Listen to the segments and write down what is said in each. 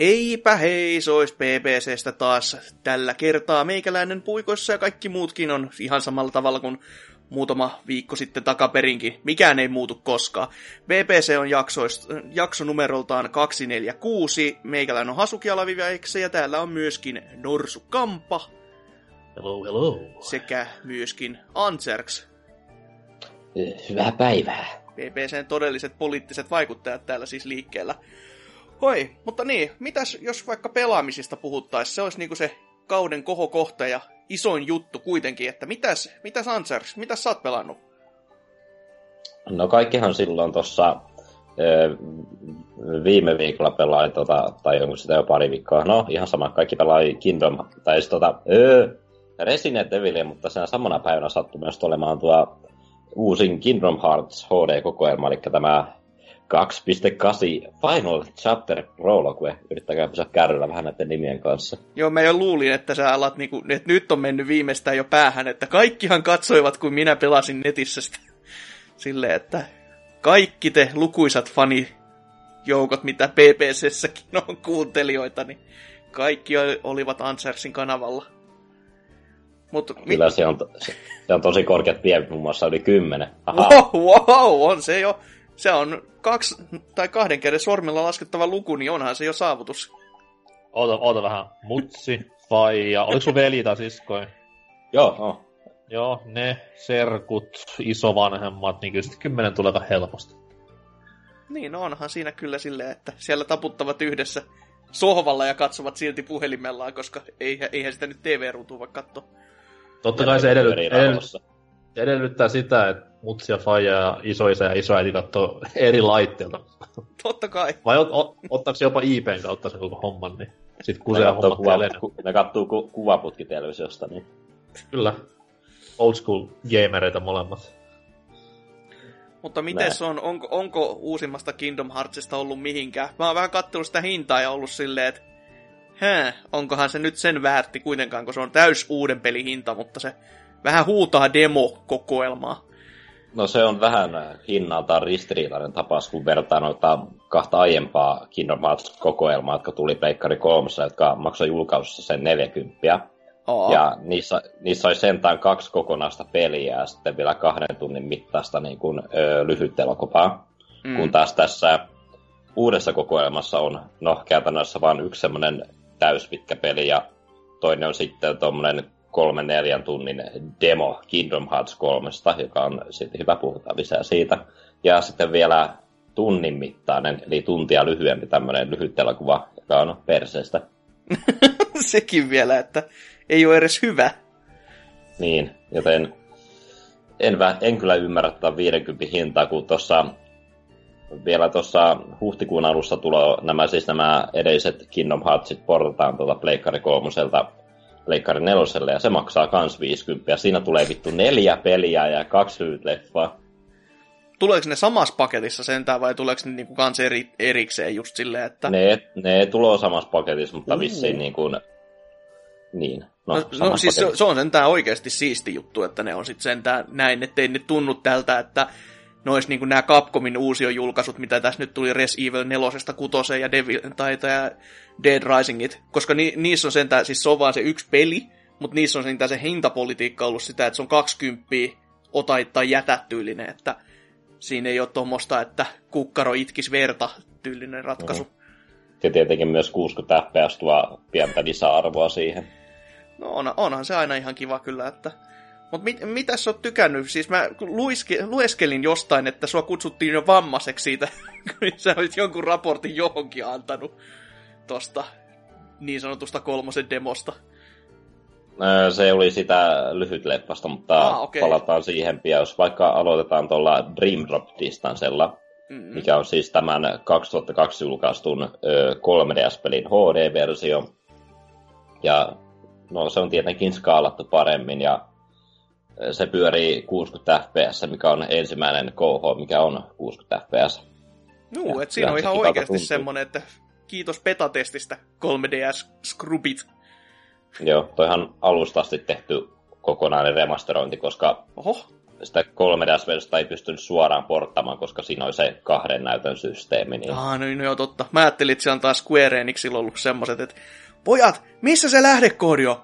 Heipä hei, se olisi BBCstä taas tällä kertaa. Meikäläinen puikoissa ja kaikki muutkin on ihan samalla tavalla kuin muutama viikko sitten takaperinkin. Mikään ei muutu koskaan. BBC on jakso numeroltaan 246. Meikäläinen on Hasuki Alaviväikse ja täällä on myöskin Norsu Kampa. Hello, hello. Sekä myöskin Anserks. Hyvää päivää. BBCn todelliset poliittiset vaikuttajat täällä siis liikkeellä. Hoi, mutta niin, mitäs jos vaikka pelaamisista puhuttaisiin, se olisi niinku se kauden kohokohta ja isoin juttu kuitenkin, että mitäs, mitäs Ansers, mitäs sä oot pelannut? No kaikkihan silloin tuossa viime viikolla pelain, tota, tai onko sitä jo pari viikkoa, no ihan sama, kaikki pelai Kingdom, tai siis tota, öö, Resident Evilia, mutta sen samana päivänä sattui myös olemaan tuo uusin Kingdom Hearts HD-kokoelma, eli tämä 2.8 Final Chapter Prologue. Yrittäkää pysyä kärryllä vähän näiden nimien kanssa. Joo, mä jo luulin, että sä alat niinku, että nyt on mennyt viimeistään jo päähän, että kaikkihan katsoivat, kun minä pelasin netissä sitä. Silleen, että kaikki te lukuisat fanijoukot, mitä PPCssäkin on kuuntelijoita, niin kaikki olivat Ansersin kanavalla. Mut, Kyllä mi- se, on, se on tosi korkeat pienit, muun muassa yli kymmenen. Wow, wow, on se jo se on kaksi tai kahden käden sormilla laskettava luku, niin onhan se jo saavutus. Oota, oota vähän. Mutsi, faija. Oliko sun veli tai siskoi? Joo, oh. Joo, ne serkut, isovanhemmat, niin kyllä sitten kymmenen tulee helposti. Niin, no onhan siinä kyllä silleen, että siellä taputtavat yhdessä sohvalla ja katsovat silti puhelimellaan, koska eihän sitä nyt TV-ruutua voi katsoa. Totta kai se edellyttää, edellyttää sitä, että mutsia, faija ja isoisä ja isoäiti katsoo eri laitteilta. Totta kai. Vai ot, ot, ottaako se jopa IPn kautta sen koko homman, niin sit kusea hommat kuva, ku, Ne katsoo ku, kuvaputkitelevisiosta, niin... Kyllä. Old school gamereita molemmat. Mutta miten se on, onko, onko uusimmasta Kingdom Heartsista ollut mihinkään? Mä oon vähän kattellut sitä hintaa ja ollut silleen, että hää, onkohan se nyt sen väärti kuitenkaan, kun se on täys uuden pelin hinta, mutta se vähän huutaa demo-kokoelmaa. No se on vähän hinnaltaan ristiriitainen tapaus, kun vertaa noita kahta aiempaa Kingdom Hearts-kokoelmaa, jotka tuli Pleikkari 3, jotka maksoi julkaisussa sen 40. Oh. Ja niissä, niissä oli sentään kaksi kokonaista peliä ja sitten vielä kahden tunnin mittaista niin kuin, ö, lyhyt elokuvaa. Mm. Kun taas tässä uudessa kokoelmassa on no, käytännössä vain yksi semmoinen täyspitkä peli ja toinen on sitten tuommoinen kolmen neljän tunnin demo Kingdom Hearts 3, joka on sitten hyvä puhutaan lisää siitä. Ja sitten vielä tunnin mittainen, eli tuntia lyhyempi tämmöinen lyhyt elokuva, joka on perseestä. Sekin vielä, että ei ole edes hyvä. Niin, joten en, en kyllä ymmärrä tätä 50 hintaa, kun tuossa vielä tuossa huhtikuun alussa tulee nämä, siis nämä edelliset Kingdom Heartsit portataan tuolta Pleikkari 3 Pleikkari neloselle, ja se maksaa kans 50. Ja siinä tulee vittu neljä peliä ja kaksi lyhyt leffaa. Tuleeko ne samassa paketissa sentään, vai tuleeko ne niinku kans eri, erikseen just silleen, että... Ne, ne tulee samassa paketissa, mutta uh. vissiin niin kuin... Niin. No, no, no siis se, se, on sentään oikeasti siisti juttu, että ne on sitten sentään näin, ettei ne tunnu tältä, että ne olisi niin nämä Capcomin uusiojulkaisut, mitä tässä nyt tuli Res Evil 4, 6 ja, Devil, tai, tai Dead Risingit, koska ni, niissä on sentään, siis se on vaan se yksi peli, mutta niissä on sentään se hintapolitiikka ollut sitä, että se on 20 ota tai jätä tyylinen, että siinä ei ole tuommoista, että kukkaro itkis verta tyylinen ratkaisu. Mm. Ja tietenkin myös 60 fps tuo pientä lisäarvoa siihen. No on, onhan se aina ihan kiva kyllä, että mutta mit, mitä sä oot tykännyt? Siis mä luiske, lueskelin jostain, että sua kutsuttiin jo vammaiseksi siitä, kun sä olit jonkun raportin johonkin antanut tosta niin sanotusta kolmosen demosta. Se oli sitä lyhyt leppasta, mutta ah, okay. palataan siihen pian. Jos vaikka aloitetaan tuolla Dream Drop Distancella, mm-hmm. mikä on siis tämän 2002 julkaistun 3DS-pelin HD-versio. Ja no, se on tietenkin skaalattu paremmin ja se pyörii 60 fps, mikä on ensimmäinen KH, mikä on 60 fps. Juu, että siinä on ihan oikeasti tuntuu. semmoinen, että kiitos betatestistä 3DS-skrubit. Joo, toihan alusta asti tehty kokonainen remasterointi, koska Oho. sitä 3DS-versiosta ei pystynyt suoraan porttamaan, koska siinä oli se kahden näytön systeemi. Niin... Ah, no, no joo, totta. Mä ajattelin, että siellä on taas Square Enixillä ollut semmoset, että pojat, missä se lähdekoodi on?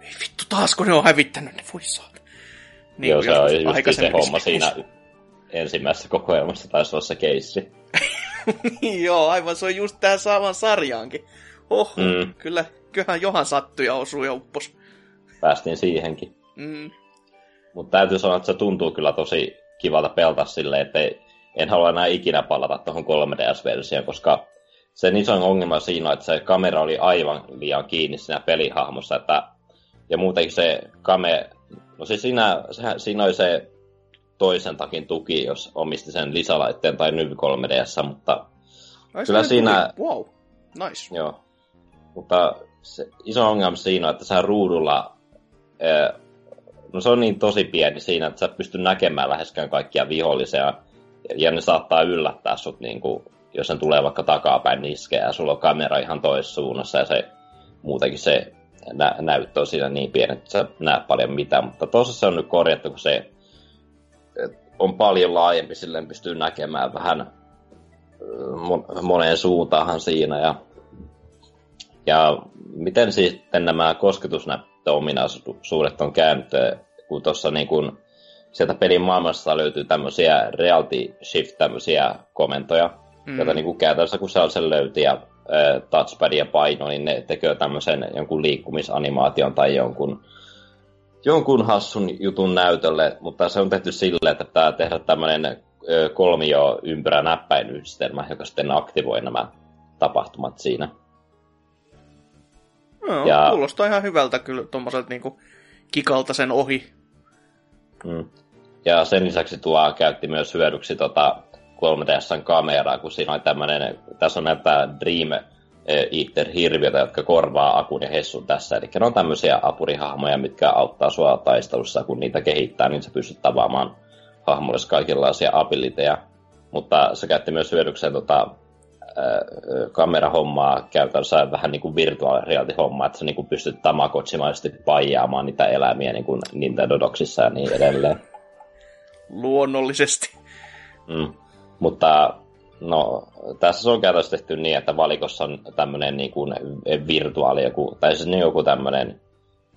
Ei vittu, taasko ne on hävittänyt ne, voi saada. Niin joo, se on just se homma siinä ensimmäisessä kokoelmassa taisi olla se keissi. niin joo, aivan se on just tähän saavan sarjaankin. Oho, mm. kyllä, kyllähän johan sattui ja osui ja uppos. Päästiin siihenkin. Mm. Mutta täytyy sanoa, että se tuntuu kyllä tosi kivalta pelata silleen, että en halua enää ikinä palata tuohon 3DS-versioon, koska sen isoin ongelma siinä, että se kamera oli aivan liian kiinni siinä pelihahmossa, että, ja muutenkin se kame, no siis siinä, se, siinä oli se toisen takin tuki, jos omisti sen lisälaitteen tai Nyv 3DS, mutta Ai, kyllä siinä... Tuli. Wow, nice. Joo, mutta se iso ongelma siinä, että sä ruudulla, no se on niin tosi pieni siinä, että sä pystyt näkemään läheskään kaikkia vihollisia, ja ne saattaa yllättää sut, niin kuin, jos sen tulee vaikka takapäin niskeä, ja sulla on kamera ihan toisessa suunnassa, ja se muutenkin se nä- näyttö on siinä niin pieni, että sä näet paljon mitään, mutta tuossa se on nyt korjattu, kun se on paljon laajempi, silleen pystyy näkemään vähän moneen suuntaan siinä, ja ja miten sitten nämä kosketusnäyttöominaisuudet on käynyt, kun tuossa niin kun sieltä pelin maailmassa löytyy tämmöisiä reality shift tämmöisiä komentoja, mm. joita niin kuin käytännössä kun se sen löyti ja touchpad ja paino, niin ne tekee tämmöisen jonkun liikkumisanimaation tai jonkun, jonkun hassun jutun näytölle, mutta se on tehty silleen, että pitää tehdä tämmöinen kolmio ympyrä näppäinyhdistelmä, joka sitten aktivoi nämä tapahtumat siinä. No, ja... kuulostaa ihan hyvältä kyllä tuommoiselta niinku kikalta sen ohi. Mm. Ja sen lisäksi tuo käytti myös hyödyksi tota 3DSn kameraa, kun siinä on tämmöinen, tässä on näitä Dream Eater hirviötä, jotka korvaa Akun ja Hessun tässä. Eli ne on tämmöisiä apurihahmoja, mitkä auttaa sua taistelussa, kun niitä kehittää, niin sä pystyt tavaamaan hahmoille kaikenlaisia abiliteja. Mutta se käytti myös hyödykseen tota, kamerahommaa käytännössä vähän niin kuin virtual reality hommaa, että sä niin kuin pystyt tamakotsimaisesti paijaamaan niitä eläimiä niin kuin Nintendo Docsissa ja niin edelleen. Luonnollisesti. Mm. Mutta no, tässä on käytännössä tehty niin, että valikossa on tämmöinen niin kuin virtuaali joku, tai siis joku tämmöinen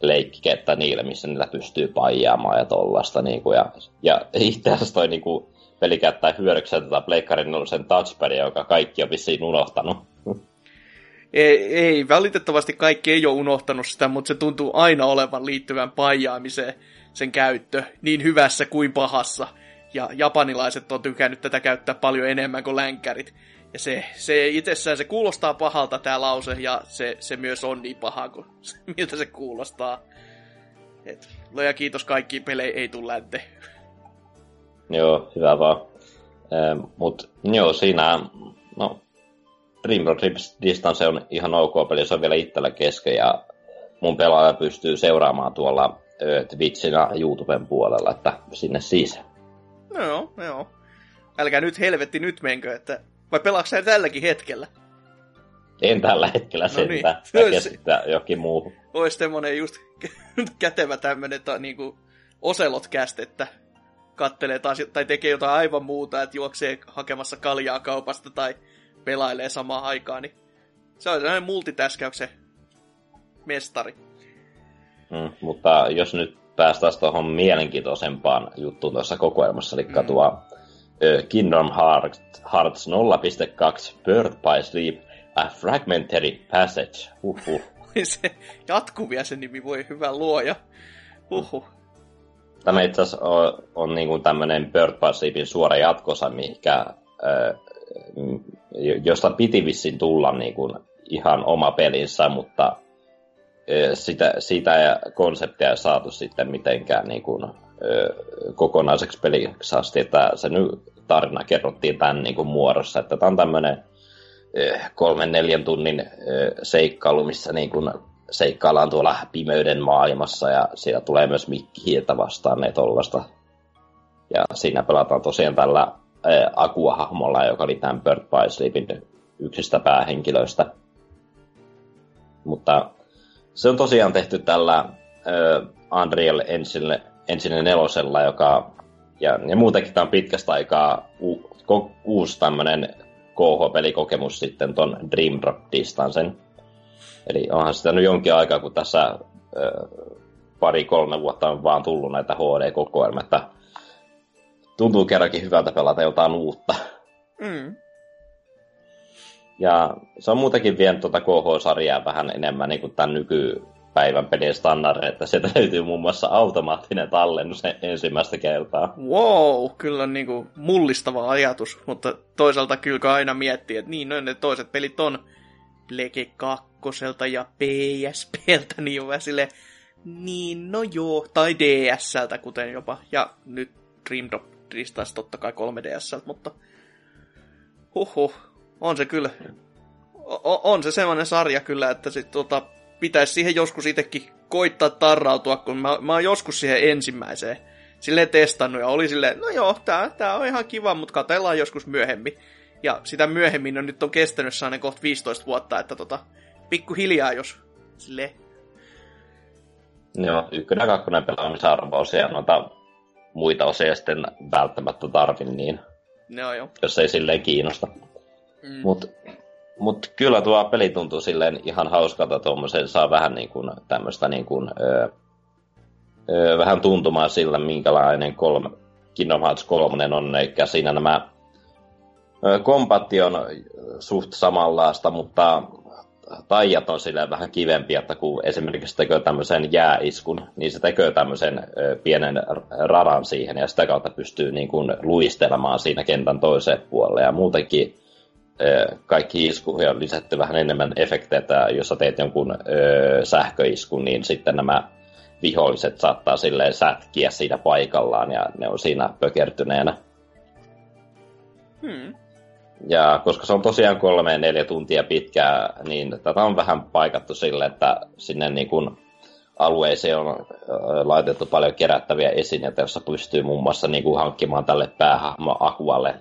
leikkikettä niille, missä niitä pystyy paijaamaan ja tollasta. Niin kuin, ja, ja itse asiassa toi niin kuin, peli käyttää hyödykseen tätä Pleikkarin sen touchpadia, joka kaikki on vissiin unohtanut. Ei, ei, valitettavasti kaikki ei ole unohtanut sitä, mutta se tuntuu aina olevan liittyvän paijaamiseen sen käyttö, niin hyvässä kuin pahassa. Ja japanilaiset on tykännyt tätä käyttää paljon enemmän kuin länkkärit. Ja se, se itsessään se kuulostaa pahalta tämä lause, ja se, se myös on niin paha kuin miltä se kuulostaa. Et, loja kiitos kaikkiin pelejä ei tule länteen. Joo, hyvä vaan. Ähm, Mutta joo, siinä, no, Rips Distance on ihan ok peli, se on vielä itsellä kesken ja mun pelaaja pystyy seuraamaan tuolla Twitchin ja YouTuben puolella, että sinne siis. No joo, joo. Älkää nyt helvetti nyt menkö, että vai pelaatko sä tälläkin hetkellä? En tällä hetkellä no niin. keskittää jokin muuhun. Ois semmonen just kätevä tämmönen ta, niinku oselot että kattelee taas, tai tekee jotain aivan muuta, että juoksee hakemassa kaljaa kaupasta tai pelailee samaan aikaan, niin se on sellainen multitäskäyksen mestari. Mm, mutta jos nyt päästään tuohon mielenkiintoisempaan juttuun tuossa kokoelmassa, eli mm. tuo Kingdom Hearts, Hearts 0.2 Bird by Sleep, A Fragmentary Passage. Uhuh. se jatkuvia se nimi, voi hyvä luoja. Uhuh. Tämä itse asiassa on, on niin kuin tämmöinen Bird by suora jatkosa, mikä, josta piti vissiin tulla niin kuin ihan oma pelinsä, mutta sitä, sitä ja konseptia ei saatu sitten mitenkään niin kuin, kokonaiseksi peliksi asti, että se nyt tarina kerrottiin tämän niin kuin muodossa, että tämä on tämmöinen kolmen neljän tunnin seikkailu, missä niin kuin seikkaillaan tuolla pimeyden maailmassa ja siellä tulee myös Mikki Hiiltä vastaan ne tollasta. Ja siinä pelataan tosiaan tällä Akua-hahmolla, joka oli tämän Bird by Sleepin yksistä päähenkilöistä. Mutta se on tosiaan tehty tällä ää, Unreal Engine, Engine nelosella, joka ja, ja muutenkin tämä on pitkästä aikaa u, ko, uusi tämmöinen KH-pelikokemus sitten ton Dream Drop Distancen. Eli onhan sitä nyt jonkin aikaa, kun tässä pari-kolme vuotta on vaan tullut näitä HD-kokoelmia, että tuntuu kerrankin hyvältä pelata jotain uutta. Mm. Ja se on muutenkin vienyt tuota KH-sarjaa vähän enemmän niin kuin tämän nykypäivän pelin standardin, että sieltä löytyy muun muassa automaattinen tallennus ensimmäistä kertaa. Wow, kyllä on niin kuin mullistava ajatus, mutta toisaalta kyllä aina miettii, että niin, no, ne toiset pelit on Lege 2 ja PSPltä, niin on sille, niin no joo, tai DSltä kuten jopa, ja nyt Dream Drop totta kai 3DSltä, mutta huhu, on se kyllä, o- on se semmoinen sarja kyllä, että sit tota, pitäisi siihen joskus itsekin koittaa tarrautua, kun mä, mä oon joskus siihen ensimmäiseen silleen testannut ja oli silleen, no joo, tää, tää on ihan kiva, mutta katellaan joskus myöhemmin. Ja sitä myöhemmin on nyt on kestänyt sellainen kohta 15 vuotta, että tota, pikkuhiljaa jos sille Joo, ykkönen ja kakkonen pelaamisarvoisia osia, noita muita osia sitten välttämättä tarvin, niin Joo, joo. jos ei silleen kiinnosta. Mm. Mut, mut kyllä tuo peli tuntuu silleen ihan hauskalta tuommoisen, saa vähän niin kuin tämmöistä niin kuin, öö, öö, vähän tuntumaan sillä, minkälainen kolme, Kingdom Hearts 3 on, eikä siinä nämä Kompatti on suht samanlaista, mutta taijat on silleen vähän kivempi, että kun esimerkiksi tekee tämmöisen jääiskun, niin se tekee tämmöisen pienen radan siihen ja sitä kautta pystyy niin kuin luistelemaan siinä kentän toiseen puolelle. Ja muutenkin kaikki iskuja on lisätty vähän enemmän efekteitä, jos sä teet jonkun sähköiskun, niin sitten nämä viholliset saattaa silleen sätkiä siinä paikallaan ja ne on siinä pökertyneenä. Hmm. Ja koska se on tosiaan kolme neljä tuntia pitkää, niin tätä on vähän paikattu sille, että sinne niin kuin alueeseen on laitettu paljon kerättäviä esineitä, joissa pystyy muun muassa niin kuin hankkimaan tälle päähahmo Akualle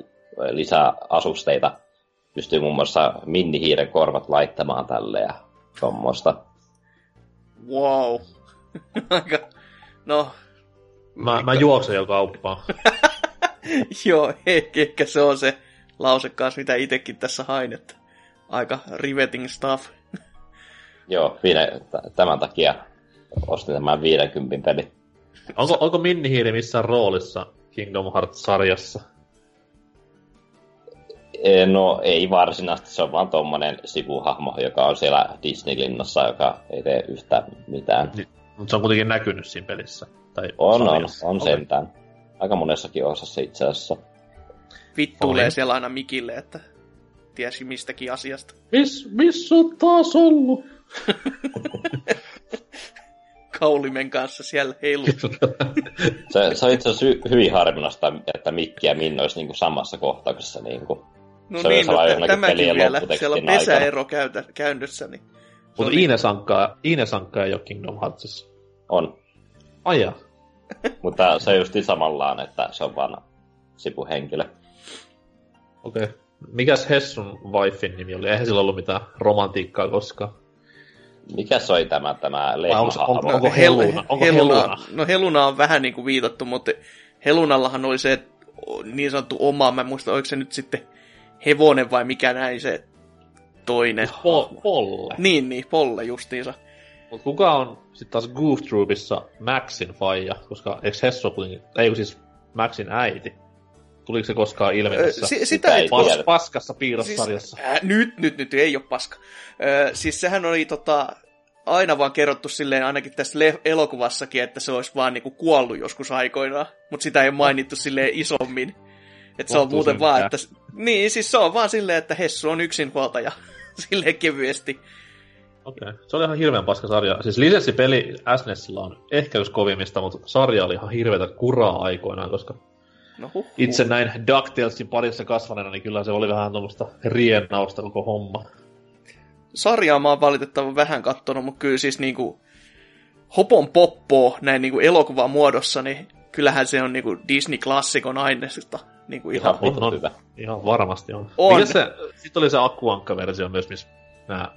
lisää asusteita. Pystyy muun muassa minnihiiren korvat laittamaan tälle ja tuommoista. Wow. Aika, no... Mä, mä juoksen jo kauppaan. Joo, ehkä se on se lause kanssa, mitä itsekin tässä hain, että aika riveting stuff. Joo, viide, tämän takia ostin tämän 50 peli. Onko, onko Minnihiiri missään roolissa Kingdom Hearts-sarjassa? E, no ei varsinaisesti, se on vaan tommonen sivuhahmo, joka on siellä Disney-linnassa, joka ei tee yhtään mitään. Niin, mutta se on kuitenkin näkynyt siinä pelissä. Tai on, sarjassa. on, on sentään. Aika monessakin osassa itse asiassa vittuilee siellä aina mikille, että tiesi mistäkin asiasta. Miss, missä on taas ollut? Kaulimen kanssa siellä heilu. se, se on itse asiassa hy- hyvin harvinaista, että Mikki ja Minno olisi niinku samassa kohtauksessa. Niinku. No se niin, no, tämäkin vielä. Siellä on pesäero käytä, käynnissä. Niin Mutta niin... Iine Sankka, Iine ei ole Kingdom Heartsissa. On. Aja. Mutta se on just samallaan, että se on vaan sipuhenkilö. Okei. Okay. Mikäs Hessun wifin nimi oli? Eihän sillä ollut mitään romantiikkaa koskaan. Mikä se oli tämä, tämä onko, onko, onko, Heluna? Onko Heluna? Heluna? No Heluna on vähän niin kuin viitattu, mutta Helunallahan oli se niin sanottu oma, mä en muista, oliko se nyt sitten hevonen vai mikä näin se toinen. Siis po- polle. Niin, niin, Polle justiinsa. Mutta kuka on sitten taas Goof Troopissa Maxin faija, koska eikö Hessu ei siis Maxin äiti? Tuliko se koskaan ilmi tässä S- sitä ei pas, paskassa piirrossarjassa? Siis, äh, nyt, nyt, nyt, ei ole paska. Äh, siis sehän oli tota, aina vaan kerrottu silleen, ainakin tässä le- elokuvassakin, että se olisi vaan niinku kuollut joskus aikoinaan, mutta sitä ei mainittu silleen isommin. Että se on muuten vaan, että... Niin, siis se on vaan silleen, että Hessu on yksinhuoltaja. silleen kevyesti. Okei, okay. se oli ihan hirveän paska sarja. Siis lisenssipeli SNESillä on ehkä yksi kovimmista, mutta sarja oli ihan hirveätä kuraa aikoinaan, koska No huh, huh. Itse näin DuckTalesin parissa kasvaneena, niin kyllä se oli vähän tuommoista riennausta koko homma. sarjaa mä oon valitettavan vähän kattonut, mutta kyllä siis niinku Hopon Poppo näin niinku elokuvan muodossa, niin kyllähän se on niinku Disney-klassikon aineesta. Niinku ihan, ihan, on, hyvä. ihan varmasti on. on. Mikä se, sitten oli se Aquankka-versio myös, missä nämä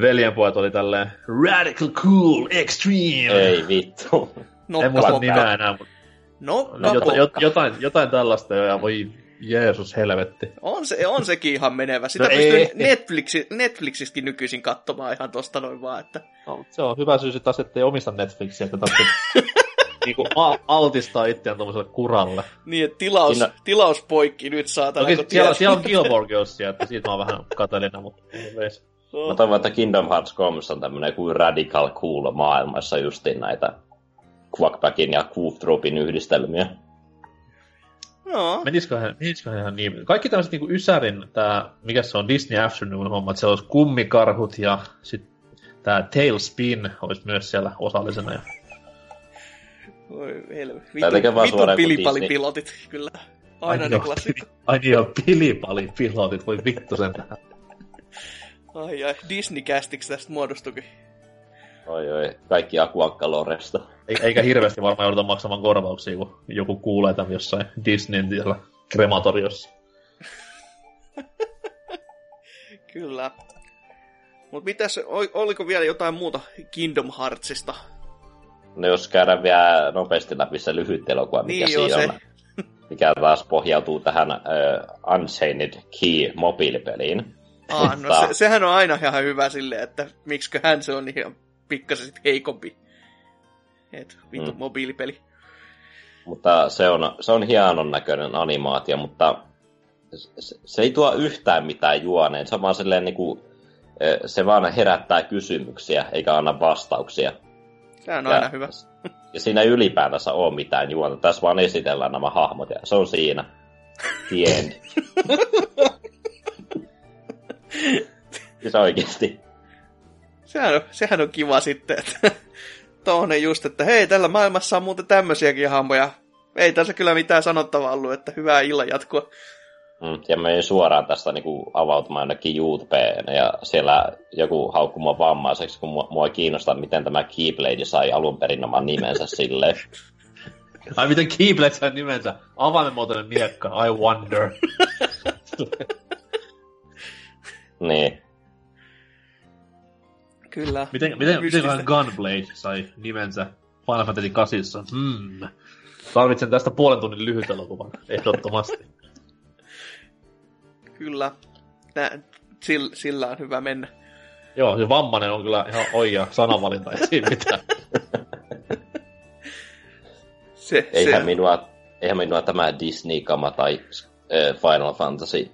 veljenpojat oli tälleen Radical Cool Extreme. Ei vittu. No, en muista nimeä enää, mutta No, no jota, jot, jotain, jotain tällaista jo, ja voi Jeesus helvetti. On, se, on sekin ihan menevä. Sitä no pystyy ei. Netflixi, Netflixistäkin nykyisin katsomaan ihan tosta noin vaan, että... No, se on hyvä syy sitten taas, ettei omista Netflixiä, että niinku altistaa itseään tuommoiselle kuralle. Niin, että tilaus, Siinä... tilaus poikki nyt saatana. Okay, siellä, siellä, on Gilmore Girlsia, että siitä mä oon vähän katelina, mutta veis. Mä toivon, että Kingdom Hearts 3 on tämmönen kuin radical cool maailmassa justiin näitä Quackbackin ja Gooftropin yhdistelmiä. No. Menisiköhän, menisiköhän ihan niin. Kaikki tämmöiset niinku Ysärin, tää, mikä se on, Disney Afternoon homma, että siellä olisi kummikarhut ja sitten tää Tailspin olisi myös siellä osallisena. Ja... Voi helvetti. Vittu, vittu pilipalipilotit, kyllä. Aina ne klassikko. Ai niin joo, pilipalipilotit, voi vittu sen tähän. Ai ai, Disney-kästiksi tästä muodostukin. Oi oi, kaikki Akuankka Loresta. Eikä hirveästi varmaan jouduta maksamaan korvauksia, kun joku kuulee tämän jossain Disneyn siellä krematoriossa. Kyllä. Mutta mitäs, oliko vielä jotain muuta Kingdom Heartsista? No jos käydään vielä nopeasti läpi se lyhyt elokuva, mikä niin siinä on. Se. Mikä taas pohjautuu tähän uh, Unchained Key mobiilipeliin. Ah, no se, sehän on aina ihan hyvä silleen, että hän se on ihan pikkasen sit heikompi. Et vitu mm. mobiilipeli. Mutta se on, se on hienon näköinen animaatio, mutta se, se ei tuo yhtään mitään juoneen. Se vaan silleen niinku, se vaan herättää kysymyksiä, eikä anna vastauksia. Se on ja, aina hyvä. Ja siinä ei ylipäätänsä ole mitään juonta. Tässä vaan esitellään nämä hahmot ja se on siinä. The end. siis oikeesti. Sehän on, sehän on kiva sitten, että toinen just, että hei, tällä maailmassa on muuten tämmöisiäkin hahmoja. Ei tässä kyllä mitään sanottavaa ollut, että hyvää illan jatkoa. Mm, ja me suoraan tästä niinku avautumaan jonnekin YouTubeen, ja siellä joku haukkuu mua vammaiseksi, kun mua, mua kiinnostaa, miten tämä Keyblade sai alun perin oman nimensä sille. Ai miten Keyblade sai nimensä? Avaimenmuotoinen miekka, I wonder. niin. Kyllä. Miten, miten, miten Gunblade sai nimensä Final Fantasy 8? Hmm. Tarvitsen tästä puolen tunnin lyhyt elokuvan, ehdottomasti. Kyllä. Nä, sillä, sillä on hyvä mennä. Joo, se vammainen on kyllä ihan oikea sanavalinta, ei siinä mitään. se, eihän, se... Minua, eihän minua tämä Disney-kama tai Final Fantasy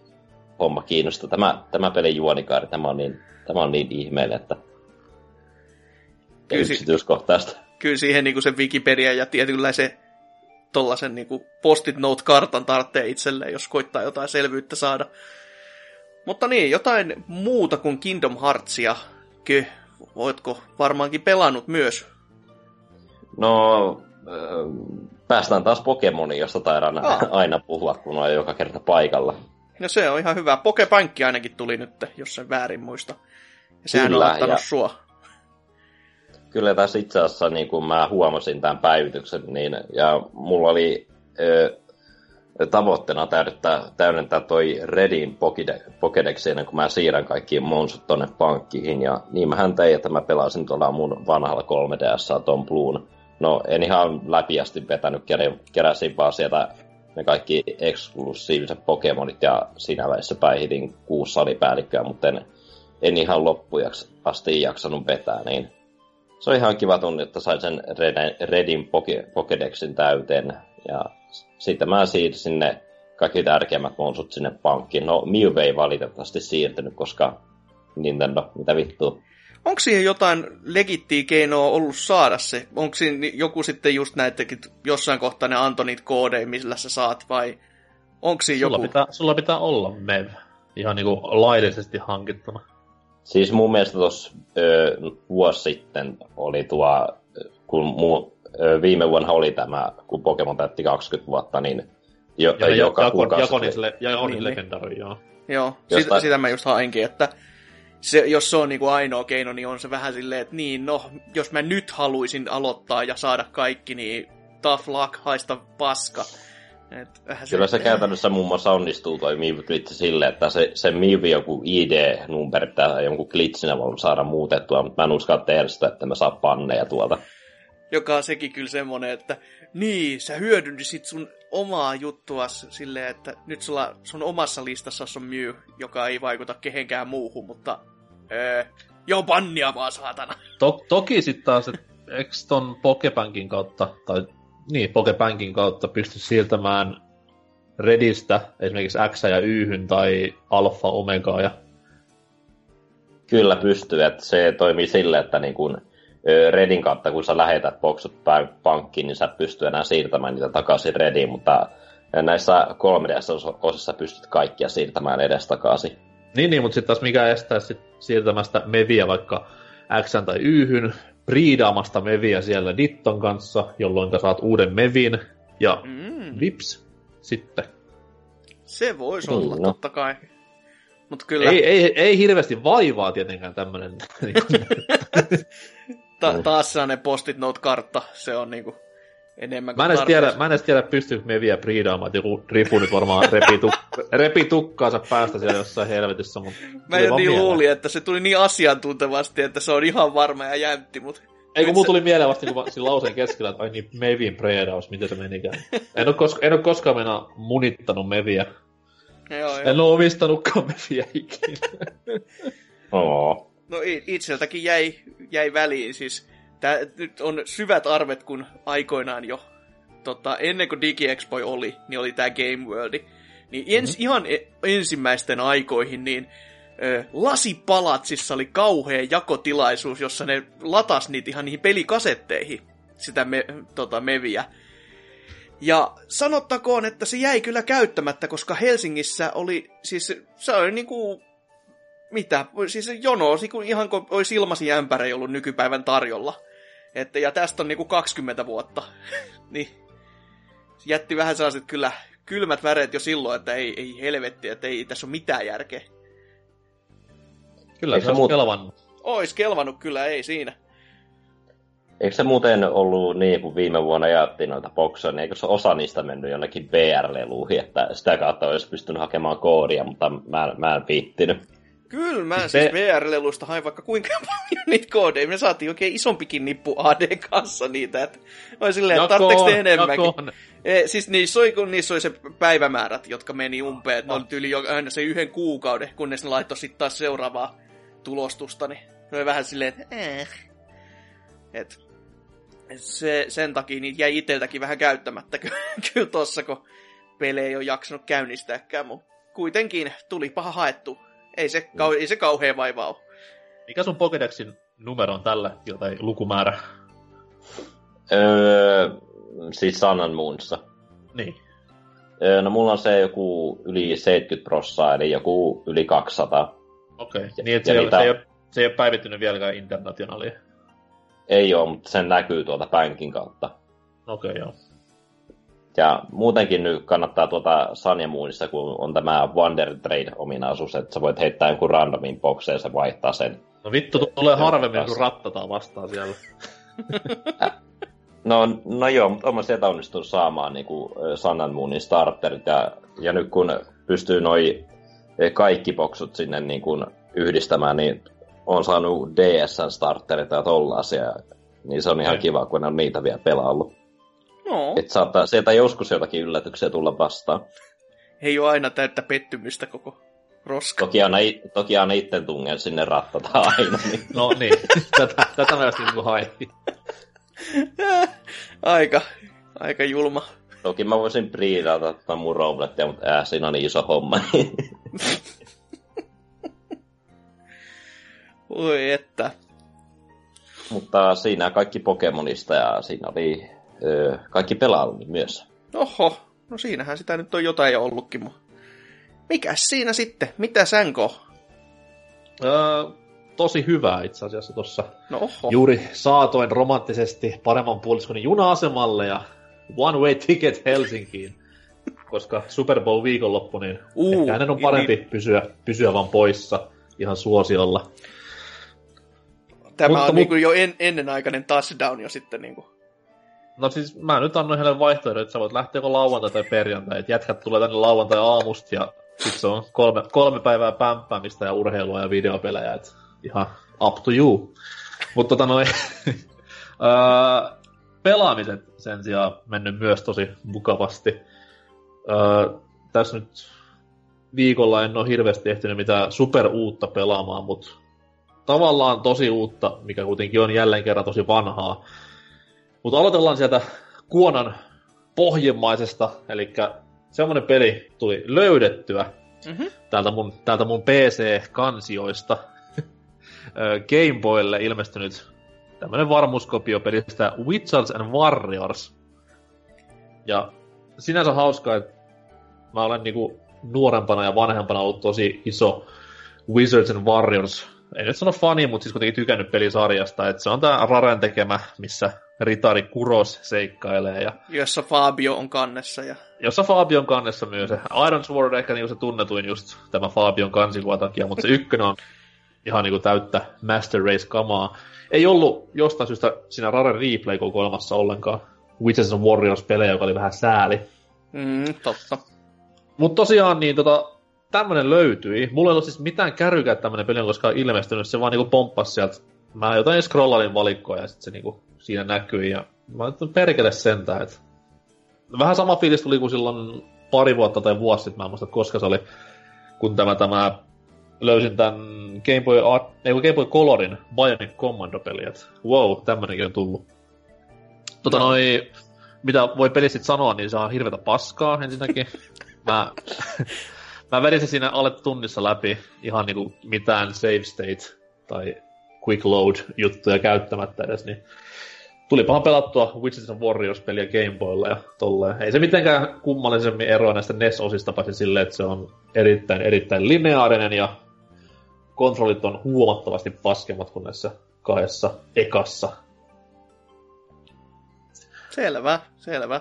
homma kiinnosta. Tämä, tämä pelin juonikaari, tämä on niin, tämä on niin ihmeellinen, että kyllä yksityiskohtaista. Kyllä siihen niin kuin se Wikipedia ja tietynlaisen tollasen niin post-it note-kartan tarvitsee itselleen, jos koittaa jotain selvyyttä saada. Mutta niin, jotain muuta kuin Kingdom Heartsia, ky, voitko varmaankin pelannut myös? No, päästään taas Pokemoniin, josta taidaan ah. aina puhua, kun on joka kerta paikalla. No se on ihan hyvä. Pokepankki ainakin tuli nyt, jos sen väärin muista. Ja sehän Kyllä, on ottanut ja... sua kyllä tässä itse asiassa niin kun mä huomasin tämän päivityksen, niin, ja mulla oli ö, tavoitteena täydentää, täydentää toi Redin Pokédex ennen kuin mä siirrän kaikki monsut tonne pankkiin, ja niin mä tein, että mä pelasin tuolla mun vanhalla 3DS Tom Bluun. No en ihan läpiästi vetänyt, keräsin vaan sieltä ne kaikki eksklusiiviset Pokemonit ja siinä välissä päihitin kuusi salipäällikköä, mutta en, en ihan loppujaksi asti jaksanut vetää, niin se on ihan kiva tunni, että sain sen Redin Pokedexin täyteen. Ja sitten mä siirsin ne kaikki tärkeimmät monsut sinne pankkiin. No, Mew ei valitettavasti siirtynyt, koska Nintendo, mitä vittua. Onko siihen jotain legittiä keinoa ollut saada se? Onko siinä joku sitten just näitäkin, jossain kohtaa ne antoi niitä koodeja, millä sä saat, vai onko siinä sulla joku... Pitää, sulla pitää olla MEV, ihan niinku laillisesti hankittuna. Siis mun mielestä tuossa vuosi sitten oli tuo, kun mu, ö, viime vuonna oli tämä, kun Pokemon täytti 20 vuotta, niin jo, ja, joka ja, kuukausi... Jakonis, le, ja niin, niin. Legendary, joo. Joo, Jostain... sitä, sitä mä just hainkin, että se, jos se on niin kuin ainoa keino, niin on se vähän silleen, että niin, no, jos mä nyt haluaisin aloittaa ja saada kaikki, niin tough luck, haista paska. Et, Kyllä se, se käytännössä muun muassa onnistuu toi Miivi glitch silleen, että se, se Miivi joku ID-number tai jonkun glitchinä voi saada muutettua, mutta mä en uskalla tehdä sitä, että mä saa panneja tuolta. Joka on sekin kyllä semmonen, että niin, sä hyödynnisit sun omaa juttua silleen, että nyt sulla sun omassa listassa on Mew, joka ei vaikuta kehenkään muuhun, mutta öö, joo, pannia vaan saatana. To- toki sitten taas, että eikö ton Pokebankin kautta, tai niin, Pokebankin kautta pysty siirtämään Redistä esimerkiksi X ja Y tai Alfa Omegaa ja Kyllä pystyy, että se toimii silleen, että niin kun Redin kautta, kun sä lähetät boksut pankkiin, niin sä pystyy enää siirtämään niitä takaisin Rediin, mutta näissä 3DS-osissa pystyt kaikkia siirtämään edestakaisin. Niin, niin mutta sitten taas mikä estää sit siirtämästä meviä vaikka X tai Y-hyn, priidaamasta meviä siellä Ditton kanssa, jolloin saat uuden mevin, ja mm. vips, sitten. Se voisi olla, no. totta kai. Mut kyllä... Ei, ei, ei hirveästi vaivaa tietenkään tämmönen. Ta- taas sellainen postit note-kartta, se on niinku enemmän kuin mä en, tiedä, mä en edes tiedä, pystyykö me vielä priidaamaan, että joku ripu nyt varmaan repi, tuk- repi tukkaansa päästä siellä jossain helvetissä. Mutta mä en niin luulin, että se tuli niin asiantuntevasti, että se on ihan varma ja jäntti, mutta... Ei kun mulla tuli mieleen vasta niin siinä lauseen keskellä, että ai niin, Mevin preedaus, miten se menikään. En ole, koska, en ole koskaan mennä munittanut Meviä. Joo, en ole omistanutkaan Meviä ikinä. Oh. No itseltäkin jäi, jäi väliin, siis tää nyt on syvät arvet, kun aikoinaan jo, tota, ennen kuin DigiExpo oli, niin oli tämä Game World. Niin ens, mm-hmm. ihan e- ensimmäisten aikoihin, niin ö, Lasipalatsissa oli kauhea jakotilaisuus, jossa ne latas niitä ihan niihin pelikasetteihin, sitä me, tota, meviä. Ja sanottakoon, että se jäi kyllä käyttämättä, koska Helsingissä oli, siis se oli niinku mitä, siis jono, ihan kuin olisi ilmasi ämpäri ollut nykypäivän tarjolla. Että, ja tästä on niinku 20 vuotta. niin jätti vähän sellaiset kyllä kylmät väreet jo silloin, että ei, ei helvetti, että ei tässä ole mitään järkeä. Kyllä Eikö se muut... kelvannut. Ois kelvannut kyllä, ei siinä. Eikö se muuten ollut niin, kun viime vuonna jaettiin noita bokseja, niin eikö se osa niistä mennyt jonnekin BR-leluihin, että sitä kautta olisi pystynyt hakemaan koodia, mutta mä, mä en viittinyt. Kyllä, mä siis, siis VR-leluista hain vaikka kuinka paljon niitä koodeja. Me saatiin oikein isompikin nippu AD kanssa niitä, että mä silleen, että tarvitseeko te enemmänkin? E, siis niissä oli, kun niissä oli se päivämäärät, jotka meni umpeen, että no. ne oli yli aina se yhden kuukauden, kunnes ne laittoi sitten taas seuraavaa tulostusta, niin ne oli vähän silleen, että eh. Et, se, sen takia niin jäi iteltäkin vähän käyttämättä kyllä tossa, kun pelejä ei ole jaksanut käynnistääkään, mutta kuitenkin tuli paha haettu ei se, kau- ei se kauhean vaivaa ole. Mikä sun Pokédexin numero on tällä tai lukumäärä? Öö, siis Sun Moonissa. Niin. Öö, no mulla on se joku yli 70 prossaa, eli joku yli 200. Okei, okay. niin se, niitä... se, ei ole, se ei ole päivittynyt vieläkään internationaalia. Ei ole, mutta sen näkyy tuolta pankin kautta. Okei, okay, joo. Ja muutenkin nyt kannattaa tuota Sanja Moonissa, kun on tämä Wonder Trade-ominaisuus, että sä voit heittää jonkun randomin bokseen ja se vaihtaa sen. No vittu, tulee harvemmin, kun rattataan vastaan siellä. no, no joo, mutta olen sieltä onnistunut saamaan niin kuin Sun Moonin starterit, ja, ja nyt kun pystyy noin kaikki boksut sinne niin kuin yhdistämään, niin on saanut DSN starterit ja tollasia, niin se on ihan kiva, kun on niitä vielä pelaillut. No. Että saattaa sieltä joskus jotakin yllätyksiä tulla vastaan. Ei ole aina täyttä pettymystä koko roska. Toki aina, toki aina itse tungen sinne rattata aina. Niin. no niin, tätä, tätä mä just niin haettiin. aika, aika julma. Toki mä voisin priidata tätä mun roblettia, mutta ää, siinä on niin iso homma. Oi että. Mutta siinä kaikki Pokemonista ja siinä oli öö, kaikki pelaajat myös. Oho, no siinähän sitä nyt on jotain jo ollutkin. Mikäs siinä sitten? Mitä sänko? Öö, tosi hyvää itse asiassa tuossa. No oho. Juuri saatoin romanttisesti paremman puoliskon juna-asemalle ja one way ticket Helsinkiin. koska Super Bowl viikonloppu, niin uh, ehkä hänen on parempi niin. pysyä, pysyä vaan poissa. ihan suosiolla. Tämä Mutta, on niin jo en, ennenaikainen touchdown jo sitten niin kuin. No siis mä nyt annoin heille vaihtoehdon, että sä voit lähteä lauantai tai perjantai, että jätkät tulee tänne lauantai aamusta ja sit se on kolme, kolme päivää pämpäämistä ja urheilua ja videopelejä, että ihan up to you. Mutta tota noin, pelaamiset sen sijaan mennyt myös tosi mukavasti. Tässä nyt viikolla en ole hirveästi ehtinyt mitään super uutta pelaamaan, mutta tavallaan tosi uutta, mikä kuitenkin on jälleen kerran tosi vanhaa. Mutta aloitellaan sieltä Kuonan pohjimmaisesta, eli semmoinen peli tuli löydettyä mm-hmm. täältä, mun, täältä mun PC-kansioista. Gameboylle ilmestynyt tämmönen varmuuskopio pelistä Wizards and Warriors. Ja sinänsä hauskaa, että mä olen niinku nuorempana ja vanhempana ollut tosi iso Wizards and Warriors, ei nyt sano fani, mutta siis kuitenkin tykännyt pelisarjasta, että se on tää Raren tekemä, missä Ritari Kuros seikkailee. Ja... Jossa Fabio on kannessa. Ja... Jossa Fabio on kannessa myös. Iron Sword ehkä niin se tunnetuin just tämä Fabion kansikuva takia, mutta se ykkönen on ihan niin kuin täyttä Master Race-kamaa. Ei ollut jostain syystä siinä Rare Replay-kokoelmassa ollenkaan Witches and Warriors-pelejä, joka oli vähän sääli. Mm, totta. Mutta tosiaan niin tota, tämmönen löytyi. Mulla ei ollut siis mitään kärrykää tämmönen peli, koska ilmestynyt, se vaan niinku pomppasi sieltä. Mä jotain scrollailin valikkoa ja sitten se niinku siinä näkyi ja mä ajattelin perkele sentään, että vähän sama fiilis tuli kuin silloin pari vuotta tai vuosi sitten, mä en muista koska se oli, kun tämä, tämä löysin tämän Game Boy, Art, ei, Game Boy Colorin Bionic Commando-peli, että wow, tämmönenkin on tullut. Tota no. noi, mitä voi peli sitten sanoa, niin se on hirveätä paskaa ensinnäkin. mä, mä vedin se siinä alle tunnissa läpi ihan niinku mitään save state tai quick load juttuja käyttämättä edes, niin tulipahan pelattua Witches and Warriors-peliä Gameboylla ja tolleen. Ei se mitenkään kummallisemmin eroa näistä NES-osista, paitsi silleen, että se on erittäin, erittäin lineaarinen ja kontrollit on huomattavasti paskemmat kuin näissä kahdessa ekassa. Selvä, selvä.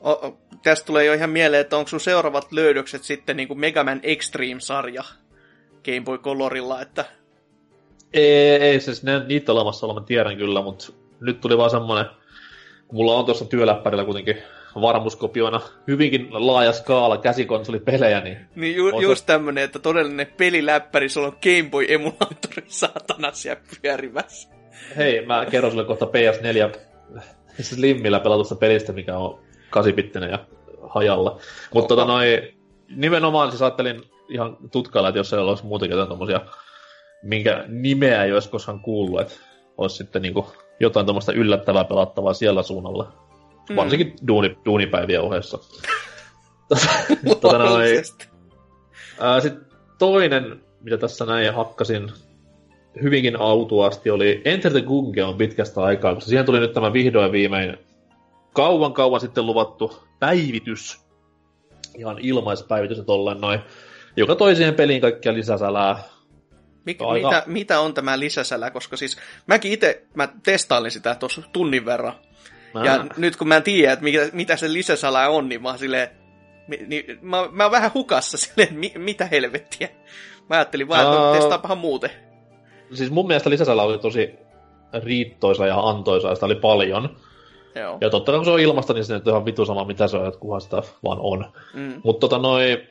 O, o, tästä tulee jo ihan mieleen, että onko sun seuraavat löydökset sitten niin kuin Mega Man Extreme-sarja Game Boy Colorilla, että... Ei, ei siis ne, niitä olemassa olla, mä tiedän kyllä, mutta nyt tuli vaan semmonen, kun mulla on tuossa työläppärillä kuitenkin varmuuskopioina hyvinkin laaja skaala käsikonsolipelejä, niin... Niin ju- just se... tämmönen, että todellinen peliläppäri, sulla on Game Boy emulaattori saatana siellä pyörimässä. Hei, mä kerron sulle kohta PS4 Slimmillä pelatusta pelistä, mikä on kasipittinen ja hajalla. Mutta tota noi, nimenomaan siis ajattelin ihan tutkailla, että jos ei olisi muutenkin jotain tommosia, minkä nimeä ei olisi koskaan kuullut, että olisi sitten niinku jotain tuommoista yllättävää pelattavaa siellä suunnalla. Mm. Varsinkin duuni, duunipäivien ohessa. tota, noin, sitten toinen, mitä tässä näin hakkasin hyvinkin autuasti, oli Enter the Gungeon pitkästä aikaa, koska siihen tuli nyt tämä vihdoin viimein kauan kauan sitten luvattu päivitys. Ihan ilmaispäivitys ja tolleen noin. Joka toiseen peliin kaikkia lisäsälää. Mik, aika... mitä, mitä on tämä lisäsälä, koska siis mäkin itse, mä testailin sitä tuossa tunnin verran. Mä... Ja nyt kun mä en tiedä, että mitä, mitä se lisäsala on, niin mä oon silleen, niin, mä, mä oon vähän hukassa silleen, mi, mitä helvettiä. Mä ajattelin vaan, että uh... testaapahan muuten. Siis mun mielestä lisäsala oli tosi riittoisa ja antoisa, ja sitä oli paljon. Joo. Ja totta kai kun se on ilmasta, niin se on ihan vitu sama mitä se on, että kunhan sitä vaan on. Mm. Mutta tota noi,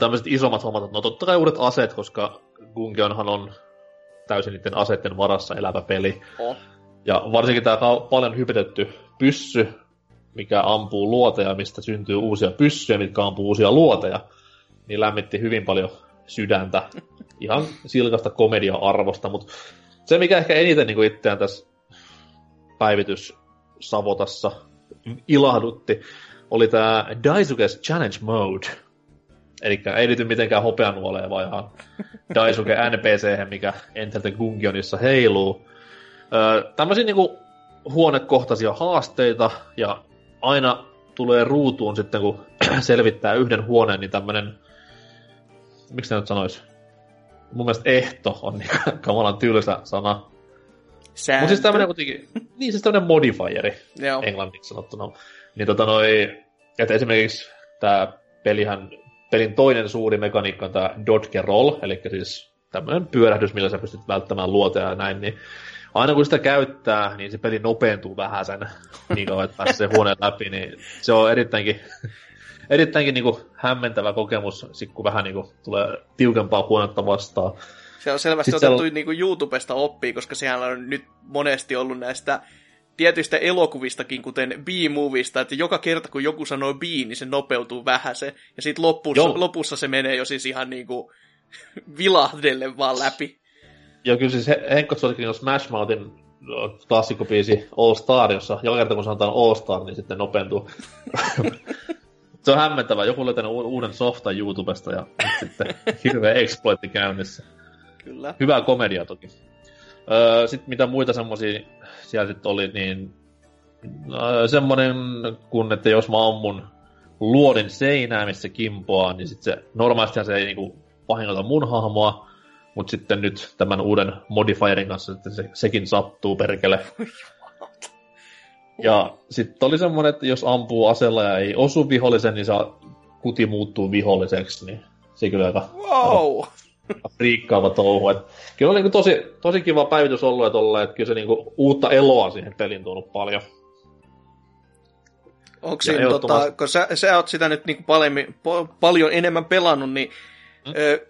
tämmöiset isommat hommat, no totta kai uudet aseet, koska Gungionhan on täysin niiden aseiden varassa elävä peli. Oh. Ja varsinkin tämä paljon hypetetty pyssy, mikä ampuu luoteja, mistä syntyy uusia pyssyjä, mitkä ampuu uusia luoteja, niin lämmitti hyvin paljon sydäntä. Ihan silkasta komedia-arvosta, mutta se, mikä ehkä eniten niin itseään tässä päivitys Savotassa ilahdutti, oli tämä Daisuke's Challenge Mode. Eli ei liity mitenkään hopeanuoleen, vaan ihan Daisuke NPC, mikä Enter the Gungionissa heiluu. Öö, tämmöisiä niinku huonekohtaisia haasteita, ja aina tulee ruutuun sitten, kun selvittää yhden huoneen, niin tämmönen, miksi nyt sanois? Mun mielestä ehto on niin kamalan tylsä sana. Mutta siis tämmönen kuitenkin, niin siis tämmönen modifieri, Joo. englanniksi sanottuna. Niin tota noi, että esimerkiksi tämä pelihän pelin toinen suuri mekaniikka on tämä dodge roll, eli siis tämmöinen pyörähdys, millä sä pystyt välttämään luoteja ja näin, niin aina kun sitä käyttää, niin se peli nopeentuu vähän sen, niin kauan, että pääsee huoneen läpi, niin se on erittäinkin, erittäinkin niin kuin hämmentävä kokemus, sit kun vähän niin kuin tulee tiukempaa huonetta vastaan. Se on selvästi Sitten otettu on... niin kuin YouTubesta oppii, koska sehän on nyt monesti ollut näistä tietyistä elokuvistakin, kuten B-movista, että joka kerta kun joku sanoo B, niin se nopeutuu vähän se, ja sitten lopussa, lopussa se menee jo siis ihan niin kuin vilahdelle vaan läpi. Joo, kyllä siis Henkko suosikin on Smash Mouthin klassikkopiisi All Star, jossa joka kerta kun sanotaan All Star, niin sitten nopeentuu. se on hämmentävää. Joku löytänyt uuden softan YouTubesta ja sitten hirveä exploitti käynnissä. Kyllä. Hyvää komedia toki. Öö, sitten mitä muita semmosia siellä sitten oli, niin öö, semmonen, kun että jos mä ammun luodin seinää, missä kimpoaa, niin sitten se, normaalistihan se ei niinku vahingoita mun hahmoa, mutta sitten nyt tämän uuden modifierin kanssa että se, sekin sattuu perkele. Ja sitten oli semmoinen, että jos ampuu asella ja ei osu vihollisen, niin saa kuti muuttuu viholliseksi, niin se kyllä aika wow. friikkaava touhu. Et kyllä on niinku tosi, tosi kiva päivitys ollut, että, olla, että kyllä se niinku uutta eloa siihen pelin tuonut paljon. Onko siinä, tota, kun sä, sä oot sitä nyt niinku paljon, paljon enemmän pelannut, niin hmm? ö,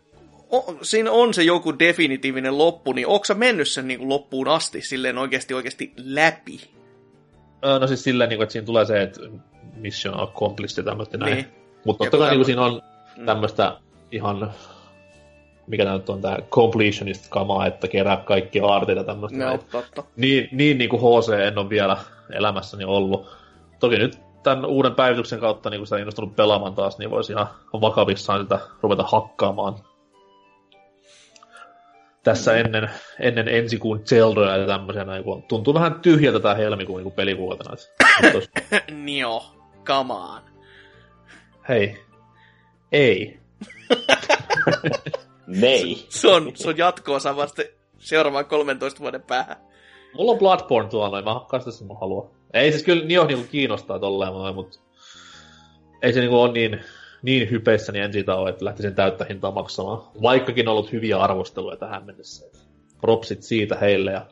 o, siinä on se joku definitiivinen loppu, niin onko sä mennyt sen niin kuin loppuun asti silleen oikeasti oikeasti läpi? No siis silleen, niin kuin, että siinä tulee se, että mission accomplished ja tämmöistä näin. Niin. Mutta totta kai niin siinä on mm. tämmöistä ihan, mikä tämä nyt on, tämä completionist kamaa, että kerää kaikki aarteita tämmöistä. No, totta. Niin, niin, niin kuin HC en ole vielä elämässäni ollut. Toki nyt tämän uuden päivityksen kautta, niin kun sitä innostunut pelaamaan taas, niin voisi ihan vakavissaan sitä ruveta hakkaamaan tässä ennen, ennen ensi kuun Zeldoja ja tämmöisiä näin, kun tuntuu vähän tyhjältä tämä helmikuun niin pelivuotena. Nio, come on. Hei, ei. Nei. Se on, se on jatko-osa vasta seuraavan 13 vuoden päähän. Mulla on Bloodborne tuolla noin, mä hakkaan sitä, mä haluan. Ei siis kyllä Nio niinku kiinnostaa tolleen, mutta ei se niinku ole niin niin hypeissä, niin en siitä ole, että lähtisin täyttä hintaa maksamaan. Vaikkakin on ollut hyviä arvosteluja tähän mennessä. Propsit siitä heille ja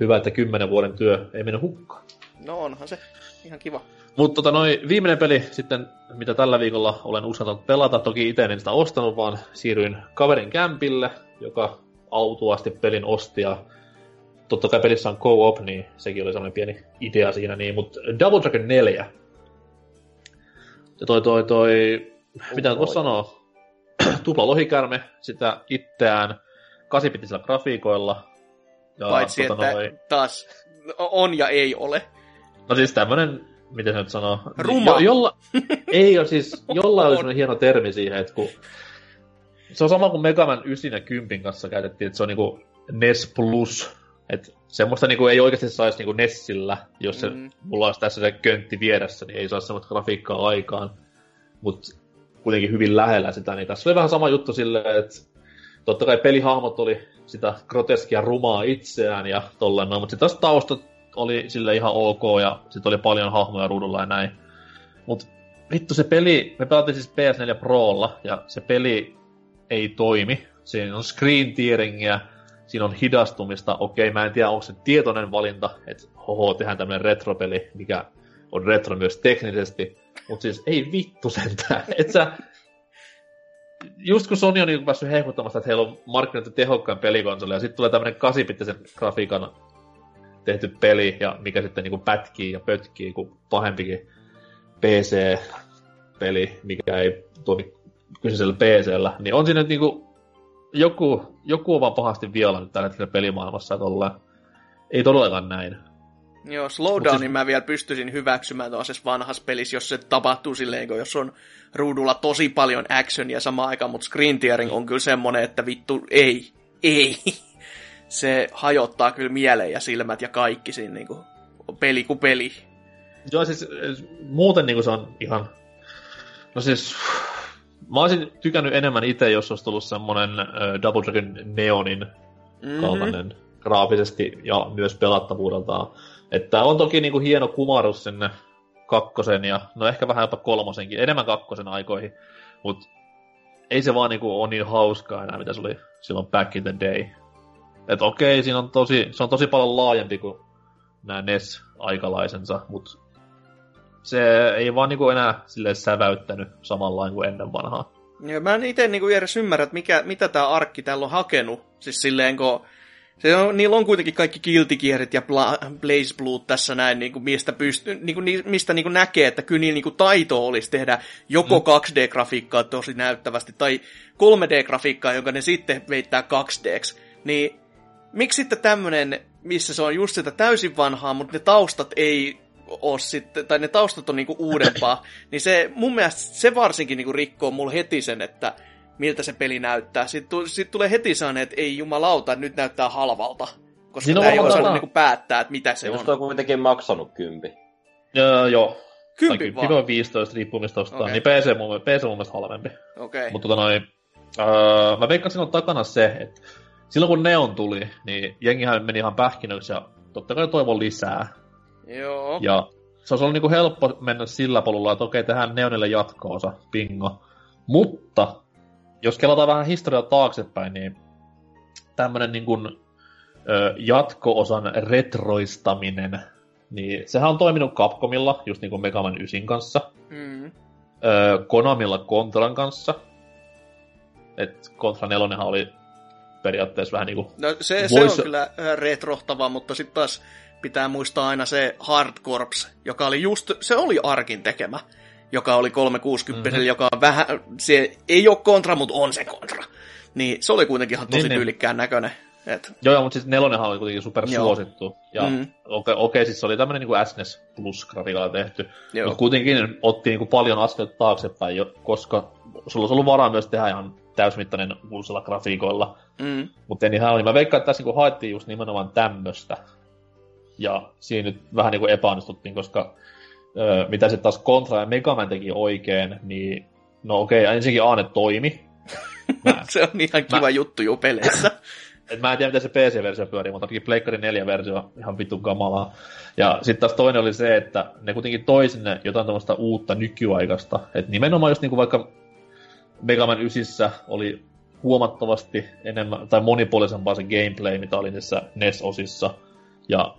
hyvä, että kymmenen vuoden työ ei mene hukkaan. No onhan se ihan kiva. Mutta tota, noi, viimeinen peli sitten, mitä tällä viikolla olen uskaltanut pelata, toki itse en sitä ostanut, vaan siirryin kaverin kämpille, joka autuasti pelin osti ja totta kai pelissä on co-op, niin sekin oli sellainen pieni idea siinä, niin, mutta Double Dragon 4. Ja toi, toi, toi mitä voisi sanoa, tupla lohikärme, sitä itseään kasipitisillä grafiikoilla. Ja, Paitsi, tota että noi... taas on ja ei ole. No siis tämmönen, miten se nyt sanoo? Ruma. Jo, jolla, ei ole siis, jollain oli semmoinen hieno termi siihen, että kun se on sama kuin Megaman 9 ja 10 kanssa käytettiin, että se on niinku NES Plus. Että semmoista niinku ei oikeasti saisi niinku Nessillä, jos se, mm. mulla olisi tässä se köntti vieressä, niin ei saa semmoista grafiikkaa aikaan. Mutta kuitenkin hyvin lähellä sitä, niin tässä oli vähän sama juttu silleen, että totta kai pelihahmot oli sitä groteskia rumaa itseään ja tolleen no, mutta sitten taas taustat oli sille ihan ok ja sitten oli paljon hahmoja ruudulla ja näin. Mutta vittu se peli, me pelattiin siis PS4 Prolla ja se peli ei toimi. Siinä on screen tearingia, siinä on hidastumista. Okei, mä en tiedä, onko se tietoinen valinta, että hoho, tehdään tämmönen retropeli, mikä on retro myös teknisesti. Mutta siis ei vittu sentään. Et sä, just kun Sony on niin päässyt hehkuttamasta, että heillä on markkinoitu tehokkaan pelikonsoli, ja sitten tulee tämmöinen kasipittisen grafiikan tehty peli, ja mikä sitten niin pätkii ja pötkii kuin pahempikin PC-peli, mikä ei toimi kyseisellä PCllä, niin on siinä niin kuin joku, joku on vaan pahasti vielä nyt tällä hetkellä pelimaailmassa, että ollaan, ei todellakaan näin. Joo, slowdownin siis... mä vielä pystyisin hyväksymään tuollaisessa vanhassa pelissä, jos se tapahtuu silleen, kun jos on ruudulla tosi paljon actionia samaan aikaan, mutta screen tearing on kyllä semmonen, että vittu, ei, ei. Se hajottaa kyllä mieleen ja silmät ja kaikki siinä niin kuin, peli kuin peli. Joo, siis muuten niin kuin se on ihan... No siis, mä olisin tykännyt enemmän itse, jos olisi tullut semmonen uh, Double Dragon Neonin mm-hmm. kaltainen graafisesti ja myös pelattavuudeltaan että on toki niinku hieno kumarus sinne kakkosen ja no ehkä vähän jopa kolmosenkin, enemmän kakkosen aikoihin, mutta ei se vaan niinku ole niin hauskaa enää, mitä se oli silloin back in the day. Et okei, siinä on tosi, se on tosi paljon laajempi kuin nämä NES-aikalaisensa, mutta se ei vaan niinku enää sille säväyttänyt samalla kuin ennen vanhaa. Ja mä en itse niinku edes ymmärrä, että mikä, mitä tämä arkki täällä on hakenut. Siis silleen, kun se on, niillä on kuitenkin kaikki kiltikierit ja Bla, Blaze Blue tässä näin, niin kuin mistä, pystyy, niin kuin, mistä niin kuin näkee, että kyllä niillä niin kuin taito olisi tehdä joko mm. 2D-grafiikkaa tosi näyttävästi tai 3D-grafiikkaa, jonka ne sitten veittää 2D. Niin miksi sitten tämmöinen, missä se on just sitä täysin vanhaa, mutta ne taustat ei ole sitten, tai ne taustat on niinku uudempaa, niin se mun mielestä se varsinkin niinku rikkoo mulle heti sen, että miltä se peli näyttää. Sitten, sit tulee heti sellainen, että ei jumalauta, nyt näyttää halvalta. Koska niin tämä ei osannut niinku päättää, että mitä se Minusta on. on kuitenkin maksanut kympi. Joo, joo. Kympi vaan? Kympi 15 riippuu mistä ostaa. Okay. Niin PC mun, PC mun mielestä halvempi. Okei. Okay. Mutta tota noin, öö, mä veikkaan siinä on takana se, että silloin kun Neon tuli, niin jengihän meni ihan pähkinöksi ja totta kai toivon lisää. Joo. Ja se olisi ollut niinku helppo mennä sillä polulla, että okei, tehdään Neonille jatko-osa, bingo. Mutta jos kelataan vähän historiaa taaksepäin, niin tämmöinen niin kuin, ö, jatko-osan retroistaminen, niin sehän on toiminut Capcomilla, just niin kuin Mega Man 9 kanssa. Mm. Ö, Konamilla Contran kanssa. Et Contra 4 oli periaatteessa vähän niinku... No se, se on kyllä retrohtava, mutta sitten taas pitää muistaa aina se Hard Corps, joka oli just, se oli Arkin tekemä joka oli 360, mm-hmm. joka on vähän, se ei ole kontra, mutta on se kontra. Niin se oli kuitenkin ihan tosi niin, niin. tyylikkään näköinen. Et... Joo, mutta siis nelonenhan oli kuitenkin super suosittu. Ja mm. okei, okay, siis se oli tämmöinen niin SNES Plus grafiikalla tehty. Mutta kuitenkin otti niin kuin paljon askelta taaksepäin, koska sulla olisi ollut varaa myös tehdä ihan täysmittainen uusilla grafiikoilla. Mm. Mutta niin oli. Mä veikkaan, että tässä niin haettiin just nimenomaan tämmöistä. Ja siinä nyt vähän niin kuin epäonnistuttiin, koska öö, mitä sitten taas Contra ja Mega Man teki oikein, niin no okei, okay, ensinnäkin Aane toimi. Mä, se on ihan kiva mä, juttu jo peleissä. et mä en tiedä, miten se PC-versio pyörii, mutta ainakin Pleikkari 4-versio ihan vittu kamalaa. Ja sitten taas toinen oli se, että ne kuitenkin toi sinne jotain tämmöistä uutta nykyaikasta. Että nimenomaan just niinku vaikka Mega Man 9 oli huomattavasti enemmän, tai monipuolisempaa se gameplay, mitä oli niissä NES-osissa. Ja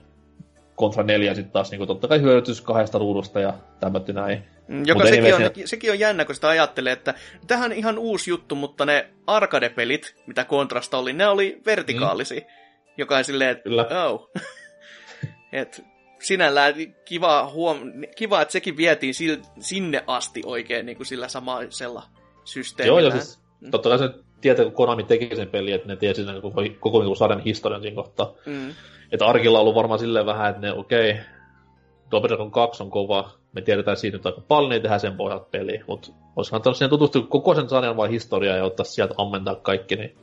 kontra neljä sitten taas niin totta kai hyödytys kahdesta ruudusta ja tämmötti näin. Mm, joka sekin on, siinä... sekin on jännä, kun sitä ajattelee, että tähän on ihan uusi juttu, mutta ne arcade-pelit, mitä kontrasta oli, ne oli vertikaalisi. Mm. Joka on silleen, että oh. Et sinällään kiva, huom... kiva, että sekin vietiin sinne asti oikein niin kuin sillä samaisella systeemillä. Joo, ja siis totta kai se tietää, kun Konami teki sen peli, että ne tiesi sen koko, koko niin sarjan historian siinä kohtaa. Mm. Että Arkilla on ollut varmaan silleen vähän, että ne okei, okay, Double Dragon 2 on kova, me tiedetään siitä nyt aika paljon, niin tehdään sen pohjalta peli, mutta olisi kannattanut siihen tutustua koko sen sarjan vai historiaa ja ottaa sieltä ammentaa kaikki, niin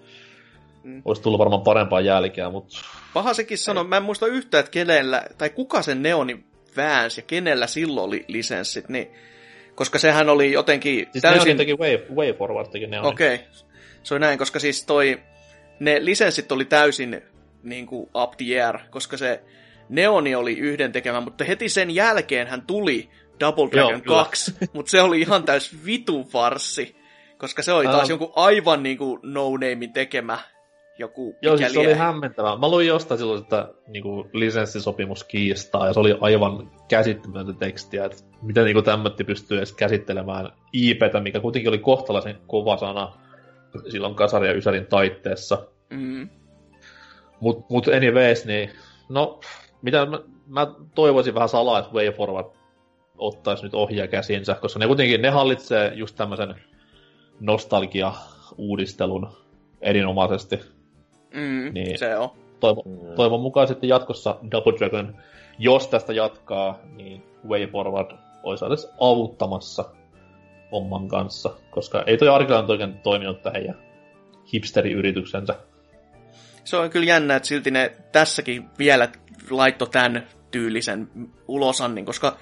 mm. olisi tullut varmaan parempaa jälkeä, mutta... Paha sekin sanoi, mä en muista yhtään, että kenellä, tai kuka sen Neoni väänsi ja kenellä silloin oli lisenssit, niin koska sehän oli jotenkin siis täysin... teki way, way Forward Neoni. Okei, okay. se on näin, koska siis toi, ne lisenssit oli täysin niin kuin up the air, koska se Neoni oli yhden tekemä, mutta heti sen jälkeen hän tuli Double Dragon Joo, 2, mutta se oli ihan täys vitu farsi, koska se oli taas um, jonkun aivan niin kuin no-namein tekemä joku Joo, siis se oli hämmentävää. Mä luin jostain silloin sitä niin kuin lisenssisopimus kiistaa, ja se oli aivan käsittämätöntä tekstiä, että miten niin tämmötti pystyy edes käsittelemään IPtä, mikä kuitenkin oli kohtalaisen kova sana silloin Kasari ja Ysärin taitteessa. Mm. Mut, mut anyways, niin no, mitä mä, mä toivoisin vähän salaa, että Way Forward ottaisi nyt ohjaa käsinsä, koska ne kuitenkin ne hallitsee just tämmöisen nostalgia-uudistelun erinomaisesti. Mm, niin se on. Toivon, mm. toivon mukaan sitten jatkossa Double Dragon, jos tästä jatkaa, niin Way Forward olisi edes avuttamassa homman kanssa, koska ei toi Arkilan oikein toiminut tähän ja hipsteriyrityksensä se on kyllä jännä, että silti ne tässäkin vielä laitto tämän tyylisen ulosannin, koska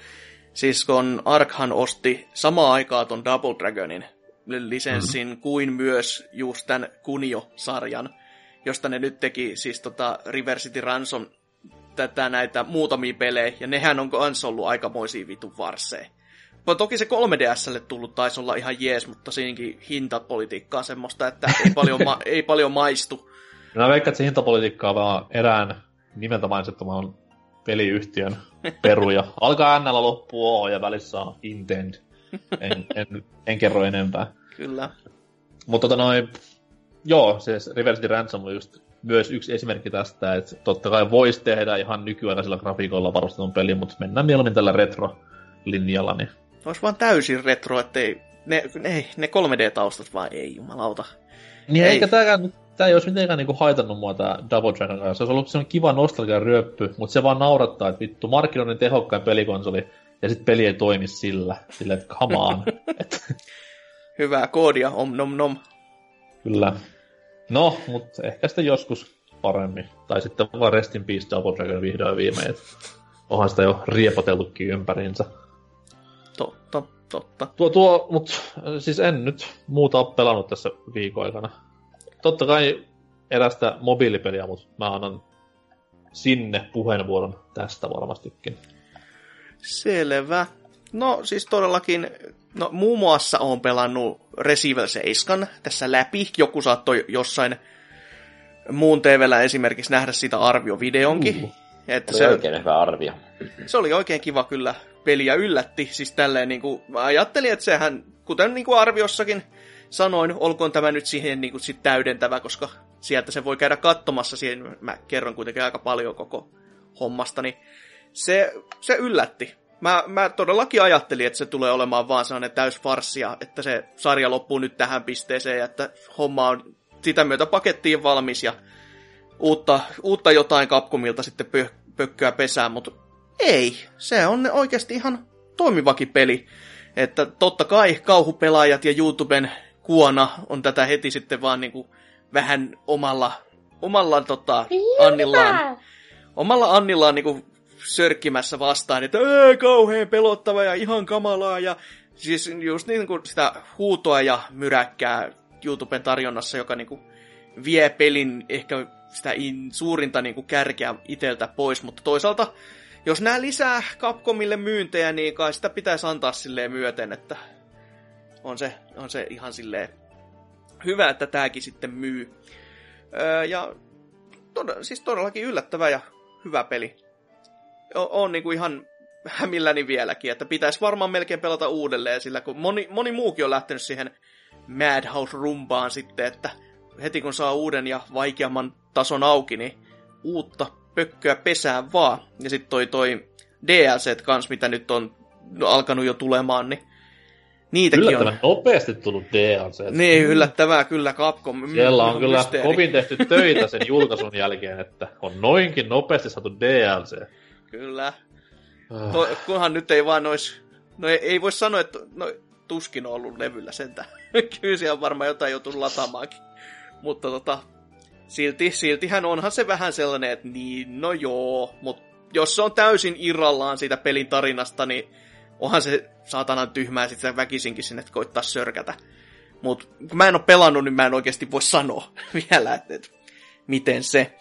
siis kun Arkhan osti samaan aikaan ton Double Dragonin lisenssin mm-hmm. kuin myös just tämän Kunio-sarjan, josta ne nyt teki siis tota River City Ransom tätä näitä muutamia pelejä, ja nehän on kans ollut aikamoisia vitun varseja. toki se 3DSlle tullut taisi olla ihan jees, mutta siinäkin hintapolitiikkaa semmoista, että ei paljon, ma- ei paljon maistu. Mä veikkaan, että se hintapolitiikka on vaan erään nimeltä mainitsettamaan peliyhtiön peruja. Alkaa NL loppuu O ja välissä on Intend. En, en, en kerro enempää. Kyllä. Mutta tota noin, joo, se Reverse Ransom on just myös yksi esimerkki tästä, että totta kai voisi tehdä ihan nykyaikaisilla grafiikoilla varustetun peli, mutta mennään mieluummin tällä retro-linjalla. Niin... Olisi vaan täysin retro, ettei ne, ne, ne 3D-taustat vaan ei, jumalauta. Niin ei. eikä tämäkään, tämä ei olisi mitenkään niinku haitannut mua tämä Double Dragon kanssa. Se olisi ollut semmoinen kiva nostalgia ryöppy, mutta se vaan naurattaa, että vittu, markkinoinnin tehokkain pelikonsoli, ja sitten peli ei toimi sillä. Sillä, että come on. Hyvää koodia, om nom nom. Kyllä. No, mutta ehkä sitten joskus paremmin. Tai sitten vaan Rest in Peace Double Dragon vihdoin viimein. Onhan sitä jo riepotellutkin ympäriinsä. Totta, totta. Tuo, tuo, mut siis en nyt muuta ole pelannut tässä viikon aikana. Totta kai erästä mobiilipeliä, mutta mä annan sinne puheenvuoron tästä varmastikin. Selvä. No siis todellakin, no muun muassa on pelannut Resident 7 tässä läpi. Joku saattoi jossain muun TVllä esimerkiksi nähdä sitä arviovideonkin. Uh, että se, oikein hyvä arvio. Se oli oikein kiva kyllä. Peliä yllätti. Siis tälleen niin kuin, mä ajattelin, että sehän, kuten niin kuin arviossakin sanoin, olkoon tämä nyt siihen niin kuin sit täydentävä, koska sieltä se voi käydä katsomassa siihen. Mä kerron kuitenkin aika paljon koko hommasta, niin se, se yllätti mä, mä todellakin ajattelin, että se tulee olemaan vaan sellainen täys farssia, että se sarja loppuu nyt tähän pisteeseen, että homma on sitä myötä pakettiin valmis ja uutta, uutta jotain Capcomilta sitten pö, pökköä pesään, mutta ei, se on oikeasti ihan toimivakin peli. Että totta kai kauhupelaajat ja YouTuben kuona on tätä heti sitten vaan niinku vähän omalla, omalla tota, Annillaan, omalla Annillaan niinku sörkkimässä vastaan, että ee, kauhean pelottava ja ihan kamalaa ja siis just niin kuin sitä huutoa ja myräkkää YouTuben tarjonnassa, joka niin kuin vie pelin ehkä sitä in, suurinta niin kuin kärkeä iteltä pois, mutta toisaalta jos nämä lisää Capcomille myyntejä, niin kai sitä pitäisi antaa silleen myöten, että on se, on se ihan silleen hyvä, että tämäkin sitten myy. Öö, ja tod- siis todellakin yllättävä ja hyvä peli on niin kuin ihan hämilläni vieläkin, että pitäisi varmaan melkein pelata uudelleen, sillä kun moni, moni muukin on lähtenyt siihen Madhouse-rumpaan sitten, että heti kun saa uuden ja vaikeamman tason auki, niin uutta pökköä pesään vaan. Ja sitten toi, toi DLC kans, mitä nyt on alkanut jo tulemaan, niin niitäkin Yllättävän on. nopeasti tullut DLC. Niin, yllättävää kyllä Capcom. Siellä on kyllä mysteeri. kovin tehty töitä sen julkaisun jälkeen, että on noinkin nopeasti saatu DLC. Kyllä. To, kunhan nyt ei vaan ois... No ei, ei voi sanoa, että no, tuskin on ollut levyllä sentä. Kyllä siellä on varmaan jotain joutunut latamaankin. Mutta tota, silti, siltihän onhan se vähän sellainen, että niin, no joo, mutta jos se on täysin irrallaan siitä pelin tarinasta, niin onhan se saatanan tyhmää sitten väkisinkin sinne koittaa sörkätä. Mutta kun mä en ole pelannut, niin mä en oikeasti voi sanoa vielä, että, että miten se.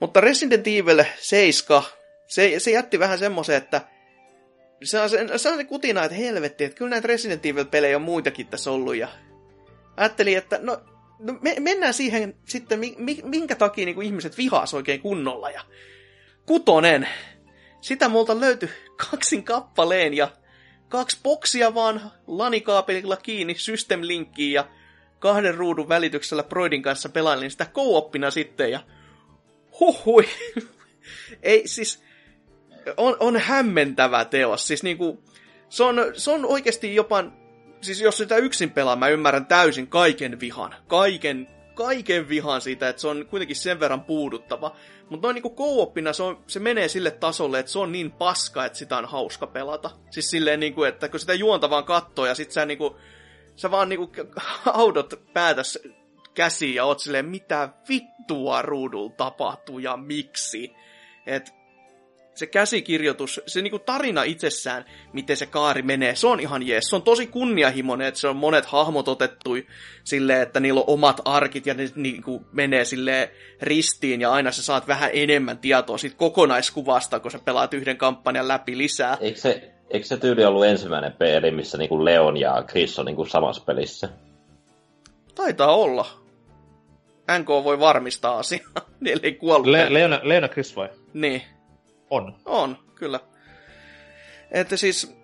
Mutta Resident Evil 7 se, se jätti vähän semmoisen, että se on se, se, on se kutina, että helvetti, että kyllä näitä Resident Evil-pelejä on muitakin tässä ollut. Ja ajattelin, että no, no me, mennään siihen sitten, mi, mi, minkä takia niin kuin ihmiset vihaas oikein kunnolla. Ja kutonen, sitä multa löytyi kaksin kappaleen ja kaksi boksia vaan lanikaapelilla kiinni system linkkiin ja kahden ruudun välityksellä Broidin kanssa pelailin sitä co sitten ja huhui. Ei siis, on, on hämmentävä teos. Siis niinku, se on, se on oikeasti jopa, siis jos sitä yksin pelaa, mä ymmärrän täysin kaiken vihan. Kaiken, kaiken vihan siitä, että se on kuitenkin sen verran puuduttava. Mutta noin niinku co se, se menee sille tasolle, että se on niin paska, että sitä on hauska pelata. Siis silleen niinku, että kun sitä juonta vaan kattoo ja sit sä niinku, sä vaan niinku audot päätäs käsiin ja oot silleen, mitä vittua ruudulla tapahtuu ja miksi. Et se käsikirjoitus, se niinku tarina itsessään, miten se kaari menee, se on ihan jees. Se on tosi kunnianhimoinen, että se on monet hahmot otettu silleen, että niillä on omat arkit ja ne niinku menee sille ristiin ja aina sä saat vähän enemmän tietoa siitä kokonaiskuvasta, kun sä pelaat yhden kampanjan läpi lisää. Eikö se, Eikö se tyyli ollut ensimmäinen peli, missä niinku Leon ja Chris on niinku samassa pelissä? Taitaa olla. NK voi varmistaa asiaa. Niillä ei kuollut. Le- Leona, Leona Chris vai? Niin. On. On, kyllä. Että siis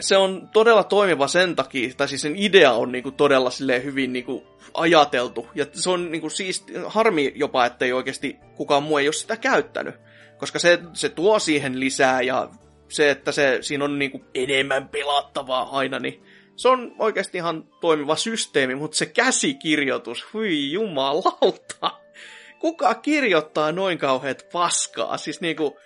se on todella toimiva sen takia, tai siis sen idea on niinku todella hyvin niinku ajateltu. Ja se on niinku siis harmi jopa, että ei oikeasti kukaan muu ei ole sitä käyttänyt. Koska se, se tuo siihen lisää ja se, että se, siinä on niinku enemmän pelattavaa aina, niin se on oikeasti ihan toimiva systeemi, mutta se käsikirjoitus, hui jumalauta. Kuka kirjoittaa noin kauheat paskaa? Siis niinku,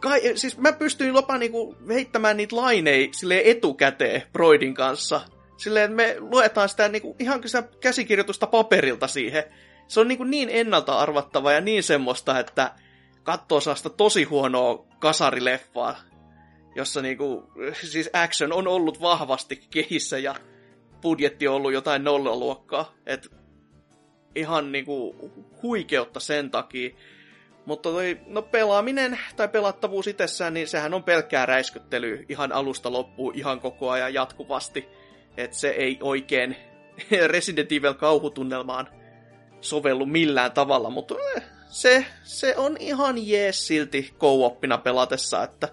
kai, siis mä pystyin jopa niinku heittämään niitä laineja sille etukäteen Broidin kanssa. Silleen, me luetaan sitä niinku, ihan sitä käsikirjoitusta paperilta siihen. Se on niinku niin ennalta arvattava ja niin semmoista, että katsoo sitä tosi huonoa kasarileffaa, jossa niinku, siis action on ollut vahvasti kehissä ja budjetti on ollut jotain nollaluokkaa. Et ihan niinku huikeutta sen takia. Mutta toi, no pelaaminen tai pelattavuus itsessään, niin sehän on pelkkää räiskyttelyä ihan alusta loppuun ihan koko ajan jatkuvasti. Että se ei oikein Resident Evil kauhutunnelmaan sovellu millään tavalla, mutta eh, se, se on ihan jees silti co pelatessa, että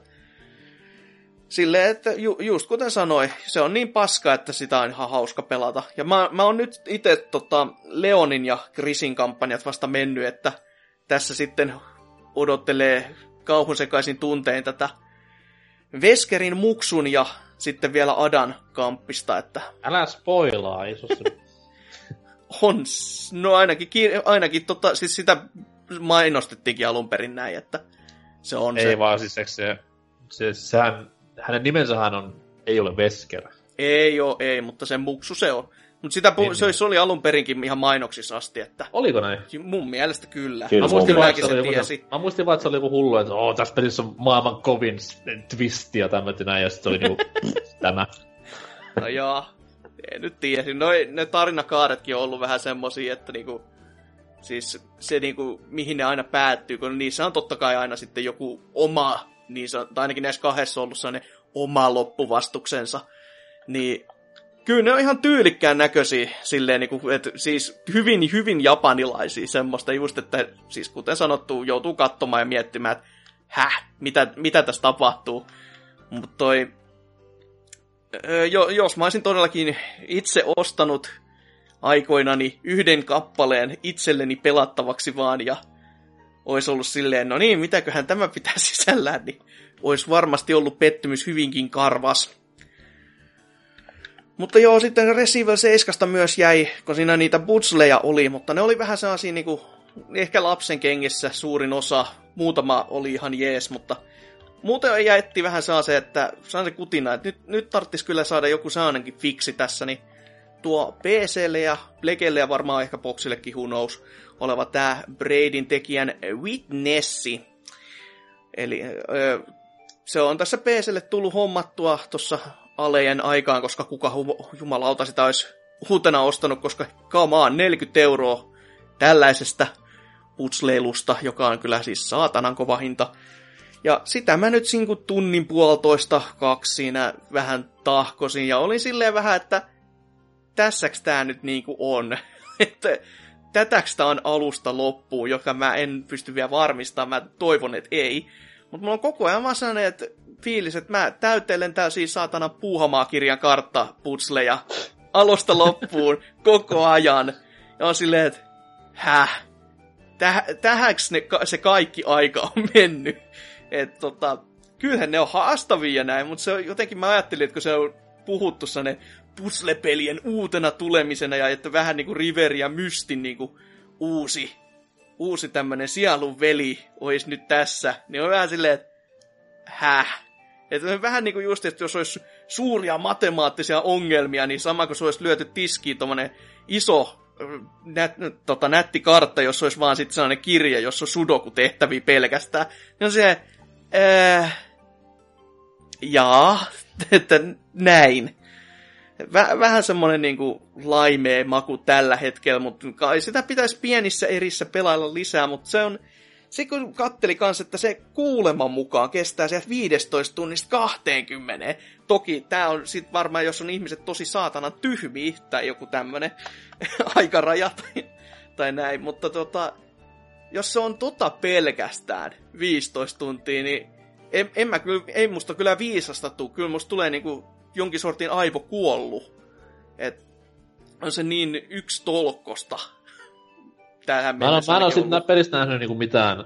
Silleen, että ju, just kuten sanoin, se on niin paska, että sitä on ihan hauska pelata. Ja mä, mä oon nyt itse tota, Leonin ja Krisin kampanjat vasta mennyt, että tässä sitten odottelee kauhun sekaisin tuntein tätä Veskerin muksun ja sitten vielä Adan kamppista, että... Älä spoilaa, ei On, no ainakin, ainakin tota, siis sitä mainostettiinkin alun perin näin, että se on ei se... Ei vaan siis se, se, sehän, hänen nimensähän on, ei ole Vesker. Ei oo, ei, mutta sen muksu se on. Mutta sitä pu- niin, se, niin. oli alun perinkin ihan mainoksissa asti, että... Oliko näin? Mun mielestä kyllä. kyllä mä, muistin vaan, se tiesi. mä muistin vaan, että se oli joku hullu, että oh, tässä pelissä on maailman kovin twisti ja tämmöinen näin, ja sitten oli niinku tämä. No joo, en nyt tiedä. Noi, ne tarinakaaretkin on ollut vähän semmosia, että niinku, siis se niinku, mihin ne aina päättyy, kun niissä on totta kai aina sitten joku oma, niin se, tai ainakin näissä kahdessa on ollut sellainen oma loppuvastuksensa. Niin kyllä ne on ihan tyylikkään näköisiä, silleen, niin kuin, että siis hyvin, hyvin japanilaisia semmoista just, että siis kuten sanottu, joutuu katsomaan ja miettimään, että häh, mitä, mitä tässä tapahtuu. Mutta toi, jo, jos mä olisin todellakin itse ostanut aikoinani yhden kappaleen itselleni pelattavaksi vaan ja olisi ollut silleen, no niin, mitäköhän tämä pitää sisällään, niin olisi varmasti ollut pettymys hyvinkin karvas. Mutta joo, sitten Resident 7 myös jäi, kun siinä niitä butsleja oli, mutta ne oli vähän sellaisia niinku, ehkä lapsen kengissä suurin osa. Muutama oli ihan jees, mutta muuten jäitti vähän se, että saan se kutina, että nyt, nyt tarvitsisi kyllä saada joku saanenkin fiksi tässä, niin tuo PClle ja Plegelle ja varmaan ehkä Boxillekin who knows, oleva tämä Braidin tekijän Witnessi. Eli ö, se on tässä PClle tullut hommattua tuossa alejen aikaan, koska kuka hu- jumalauta sitä olisi uutena ostanut, koska kamaan 40 euroa tällaisesta putsleilusta, joka on kyllä siis saatanan kova hinta. Ja sitä mä nyt siinä tunnin puolitoista kaksi siinä vähän tahkosin ja olin silleen vähän, että tässäks tää nyt niinku on. että tätäks tää on alusta loppuun, joka mä en pysty vielä varmistamaan. Mä toivon, että ei. Mutta mulla on koko ajan vaan sellainen, että fiilis, että mä täytelen tää siis saatana puuhamaa-kirjan kartta putsleja alusta loppuun koko ajan. Ja on silleen, että häh? Täh, tähäks ne, se kaikki aika on mennyt? Et tota, kyllähän ne on haastavia näin, mutta se on, jotenkin mä ajattelin, että kun se on puhuttu ne puzzle-pelien uutena tulemisena ja että vähän niinku River ja Mystin niinku uusi, uusi tämmönen sielun veli olisi nyt tässä, niin on vähän silleen, että häh? Että vähän niin kuin just, että jos olisi suuria matemaattisia ongelmia, niin sama kuin se olisi lyöty tiskiin tuommoinen iso nät, tota, nätti kartta, jos olisi vaan sitten sellainen kirja, jossa on sudoku-tehtäviä pelkästään. Niin on se, äh, jaa, että näin. Väh, vähän semmoinen niin laimee maku tällä hetkellä, mutta kai sitä pitäisi pienissä erissä pelailla lisää, mutta se on, se kun katteli kanssa, että se kuuleman mukaan kestää sieltä 15 tunnista 20. Toki tämä on sit varmaan, jos on ihmiset tosi saatana tyhmiä tai joku tämmönen aikaraja tai, tai näin, mutta tota, jos se on tota pelkästään 15 tuntia, niin en, en mä kyllä, ei musta kyllä viisasta tuu. Kyllä musta tulee niinku jonkin sortin aivo kuollu. Et on se niin yksi tolkosta. Tähän mä en, mä en ole sitten pelistä nähnyt niinku mitään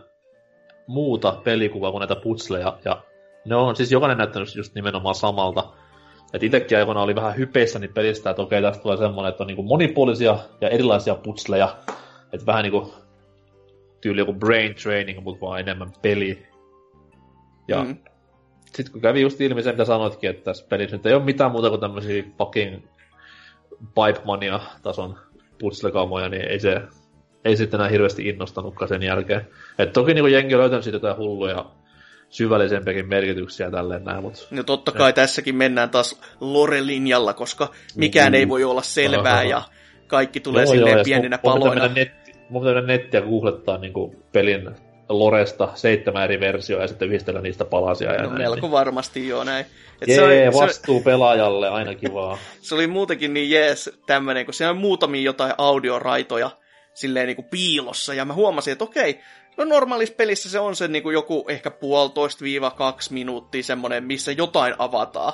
muuta pelikuvaa kuin näitä putsleja. Ja ne on siis jokainen näyttänyt just nimenomaan samalta. Et itekin aikoina oli vähän hypeissä niin pelistä, että okei, tästä tulee semmoinen, että on niinku monipuolisia ja erilaisia putsleja. Että vähän niinku tyyli joku brain training, mutta vaan enemmän peli. Ja mm. sitten kun kävi just ilmi se, mitä sanoitkin, että tässä pelissä nyt ei ole mitään muuta kuin tämmöisiä fucking Pipe Mania-tason putslekammoja, niin ei se ei sitten enää hirveästi innostanutkaan sen jälkeen. Et toki niin jengi on löytänyt siitä jotain hulluja syvällisempiäkin merkityksiä tälleen näin, mutta... No totta kai et... tässäkin mennään taas lore-linjalla, koska mikään mm. ei voi olla selvää Aha. ja kaikki tulee joo, silleen joo, pieninä paloina. Mun netti, mun pitää nettiä googlettaa niin pelin Loresta seitsemän eri versioa ja sitten yhdistellä niistä palasia. Ja no, näin. melko varmasti joo näin. Et Jee, se oli, vastuu se, pelaajalle, aina kivaa. se oli muutenkin niin jees tämmönen, kun siellä on muutamia jotain audioraitoja silleen niin kuin piilossa, ja mä huomasin, että okei, no normaalissa pelissä se on se niin kuin joku ehkä puolitoista viiva kaksi minuuttia semmonen, missä jotain avataan.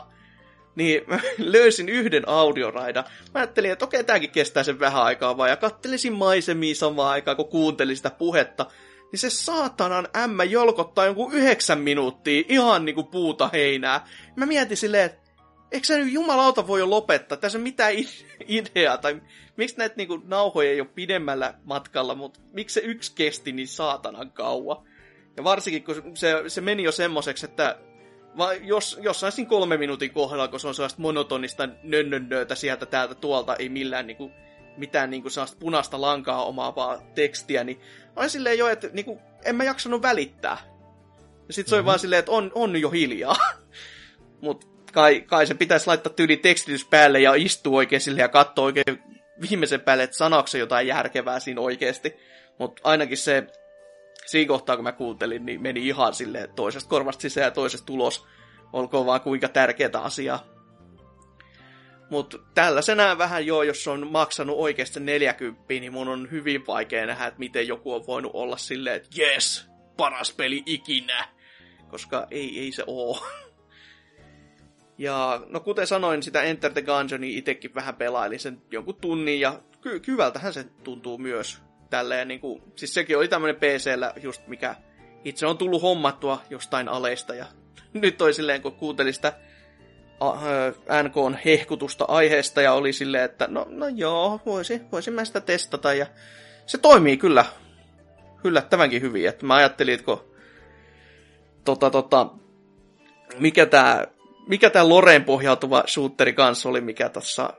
Niin mä löysin yhden audioraidan. Mä ajattelin, että okei, tääkin kestää sen vähän aikaa vaan, ja kattelisin maisemia samaan aikaan, kun kuuntelin sitä puhetta niin se saatanan ämmä jolkottaa jonkun yhdeksän minuuttia ihan niinku puuta heinää. Mä mietin silleen, että eikö se nyt jumalauta voi jo lopettaa? Tässä on mitään ideaa, tai miksi näitä niinku nauhoja ei ole pidemmällä matkalla, mutta miksi se yksi kesti niin saatanan kauan? Ja varsinkin, kun se, se meni jo semmoiseksi, että va, jos, jossain siinä kolme minuutin kohdalla, kun se on sellaista monotonista nönnönnöötä sieltä täältä tuolta, ei millään niinku, mitään niinku sellaista punaista lankaa omaavaa tekstiä, niin mä silleen jo, että niinku, en mä jaksanut välittää. Ja sit se mm-hmm. oli vaan silleen, että on, on jo hiljaa. Mut kai, kai se pitäisi laittaa tyyli tekstitys päälle ja istua oikein sille ja katsoa oikein viimeisen päälle, että sanoiko se jotain järkevää siinä oikeasti. Mutta ainakin se, siinä kohtaa kun mä kuuntelin, niin meni ihan silleen toisesta korvasta sisään ja toisesta tulos. Olkoon vaan kuinka tärkeää asiaa. Mutta tällaisena vähän jo, jos on maksanut oikeasti 40, niin mun on hyvin vaikea nähdä, että miten joku on voinut olla silleen, että yes, paras peli ikinä. Koska ei, ei se oo. Ja no kuten sanoin, sitä Enter the Gungeonia itsekin vähän pelailin sen jonkun tunnin ja ky- hyvältähän se tuntuu myös. Tälleen, niin kuin, siis sekin oli tämmöinen PCllä just mikä itse on tullut hommattua jostain aleista ja nyt toi silleen, kun kuuntelin sitä NKn hehkutusta aiheesta ja oli silleen, että no, no joo, voisin, voisin mä sitä testata ja se toimii kyllä yllättävänkin hyvin. Että mä ajattelin, että kun tota, tota, mikä tämä mikä tää Loreen pohjautuva shooteri kanssa oli, mikä tossa,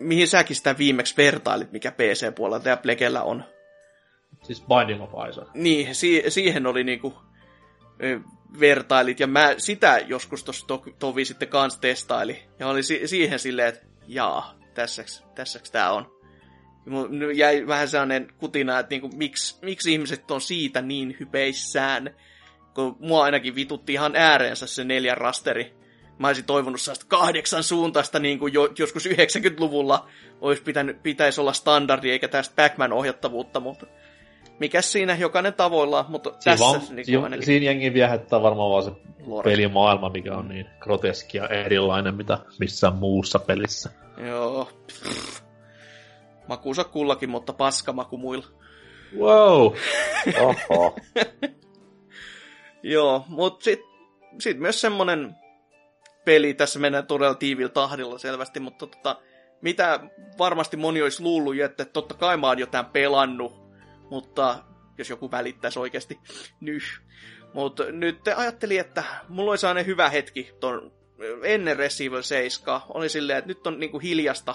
mihin säkin sitä viimeksi vertailit, mikä PC-puolella ja Plegellä on? Siis Binding of Isaac. Niin, si- siihen oli niinku vertailit, ja mä sitä joskus tuossa to- tovi sitten kans testaili, ja oli si- siihen silleen, että jaa, tässäks, tässäks tää on. Ja jäi vähän sellainen kutina, että niinku, miksi, miksi ihmiset on siitä niin hypeissään, kun mua ainakin vitutti ihan ääreensä se neljän rasteri. Mä olisin toivonut sellaista kahdeksan suuntaista, niin kuin jo, joskus 90-luvulla olisi pitänyt, pitäisi olla standardi, eikä tästä Pac-Man ohjattavuutta, mutta mikä siinä jokainen tavoillaan, mutta siinä tässä vaan, niin jo, ainakin... Siinä jengi viehättää varmaan vaan se Lore. pelimaailma, mikä on niin groteski ja erilainen, mitä missään muussa pelissä. Joo. Makuunsa kullakin, mutta paska maku muilla. Wow. Oho. Joo, mutta sitten sit myös semmonen peli, tässä mennään todella tiivillä tahdilla selvästi, mutta tota, mitä varmasti moni olisi luullut, että totta kai mä oon jo tämän pelannut, mutta jos joku välittäisi oikeasti, nyh. Mutta nyt ajattelin, että mulla olisi aina hyvä hetki ton, ennen Resident 7. Oli silleen, että nyt on niinku hiljasta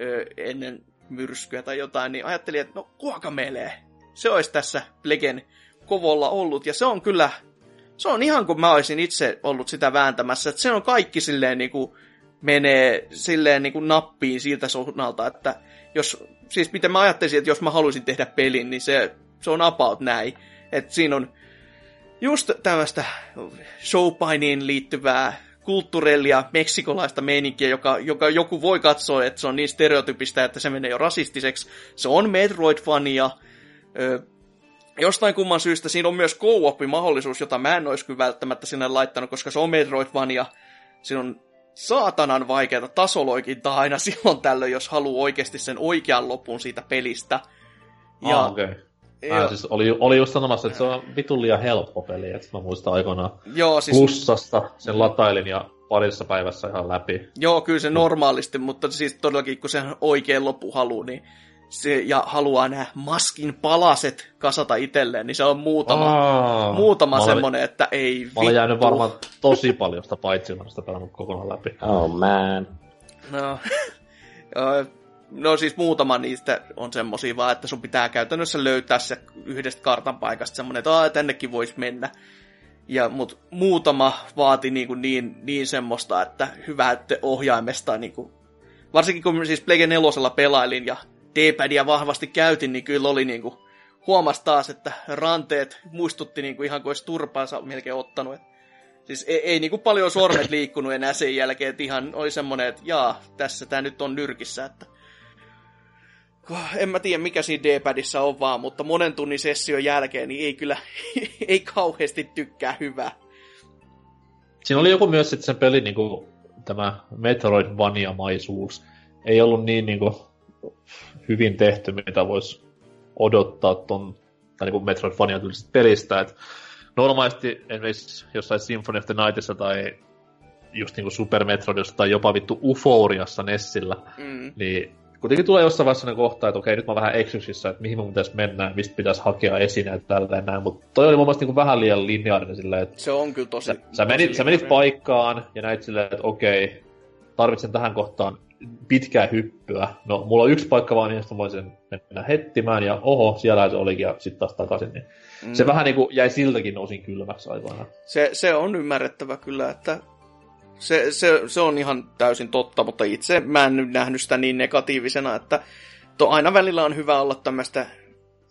ö, ennen myrskyä tai jotain, niin ajattelin, että no kuokamelee. Se olisi tässä Plegen kovolla ollut, ja se on kyllä, se on ihan kuin mä olisin itse ollut sitä vääntämässä, että se on kaikki silleen niinku, menee silleen niinku nappiin siltä suunnalta, että jos siis miten mä ajattelisin, että jos mä haluaisin tehdä pelin, niin se, se on about näin. että siinä on just tämmöistä showpainiin liittyvää kulttuurillia meksikolaista meininkiä, joka, joka joku voi katsoa, että se on niin stereotypistä, että se menee jo rasistiseksi. Se on Metroid-fania. Jostain kumman syystä siinä on myös co mahdollisuus jota mä en olisi kyllä välttämättä sinne laittanut, koska se on Metroidvania. Siinä on saatanan vaikeata tasoloikintaa aina silloin tällöin, jos haluaa oikeasti sen oikean lopun siitä pelistä. Ja, ah, okay. Mä siis oli, oli just sanomassa, että se on vitun liian helppo peli, että mä muistan aikoinaan Joo, siis... plussasta sen latailin ja parissa päivässä ihan läpi. Joo, kyllä se normaalisti, mutta siis todellakin kun se oikein loppu haluaa, niin se, ja haluaa nämä maskin palaset kasata itselleen, niin se on muutama, Aa, muutama olen, semmonen, että ei Mä olen jäänyt varmaan tosi paljon sitä paitsi, mä sitä pelannut kokonaan läpi. Oh man. No, no siis muutama niistä on semmosia vaan, että sun pitää käytännössä löytää se yhdestä kartan paikasta semmonen, että tännekin voisi mennä. Ja, mut muutama vaati niin, kuin niin, niin semmoista, että hyvää ohjaimesta, niin kuin, varsinkin kun siis Plege 4 pelailin ja D-padia vahvasti käytin, niin kyllä oli niin kuin, huomasi taas, että ranteet muistutti niin kuin ihan kuin olisi turpaansa melkein ottanut. Et, siis ei, ei niin kuin paljon sormet liikkunut enää sen jälkeen, että ihan oli semmoinen, että jaa, tässä tämä nyt on nyrkissä, että en mä tiedä mikä siinä D-padissa on vaan, mutta monen tunnin session jälkeen niin ei kyllä, ei kauheasti tykkää hyvää. Siinä oli joku myös sitten sen pelin niin kuin, tämä Metroidvania-maisuus. Ei ollut niin, niin kuin, hyvin tehty, mitä voisi odottaa ton, tai niin kuin Metroidvania pelistä. Et normaalisti esimerkiksi jossain Symphony of the Nightissa tai just niin kuin Super Metroidissa tai jopa vittu Uforiassa Nessillä, mm. niin kuitenkin tulee jossain vaiheessa kohta, että okei, nyt mä vähän eksyksissä, että mihin mun pitäisi mennä, mistä pitäisi hakea esineet tälleen näin, mutta toi oli mun mielestä niin vähän liian lineaarinen silleen, että... Se on kyllä tosi... Sä, sä, menit, sä menit paikkaan ja näit silleen, että okei, tarvitsen tähän kohtaan pitkää hyppyä. No, mulla on yksi paikka vaan, niin mä voisin mennä hettimään, ja oho, siellä se olikin, ja sitten taas takaisin. Niin mm. Se vähän niin kuin jäi siltäkin osin kylmäksi aivan. Se, se on ymmärrettävä kyllä, että se, se, se on ihan täysin totta, mutta itse mä en nyt nähnyt sitä niin negatiivisena, että to aina välillä on hyvä olla tämmöistä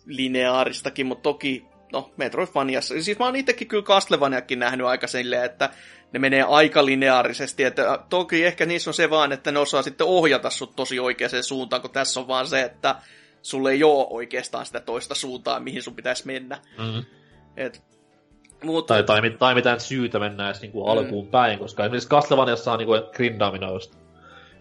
lineaaristakin, mutta toki, no, Metroidvaniassa, siis mä oon itsekin kyllä Castlevaniakin nähnyt aika silleen, että ne menee aika lineaarisesti, että toki ehkä niissä on se vaan, että ne osaa sitten ohjata sut tosi oikeaan suuntaan, kun tässä on vaan se, että sulle ei ole oikeastaan sitä toista suuntaa, mihin sun pitäisi mennä. Mm-hmm. Et, mutta... Tai, tai, tai mitään syytä mennä edes niin kuin mm. alkuun päin, koska esimerkiksi Castlevaniassa on niin kuin grindaaminen just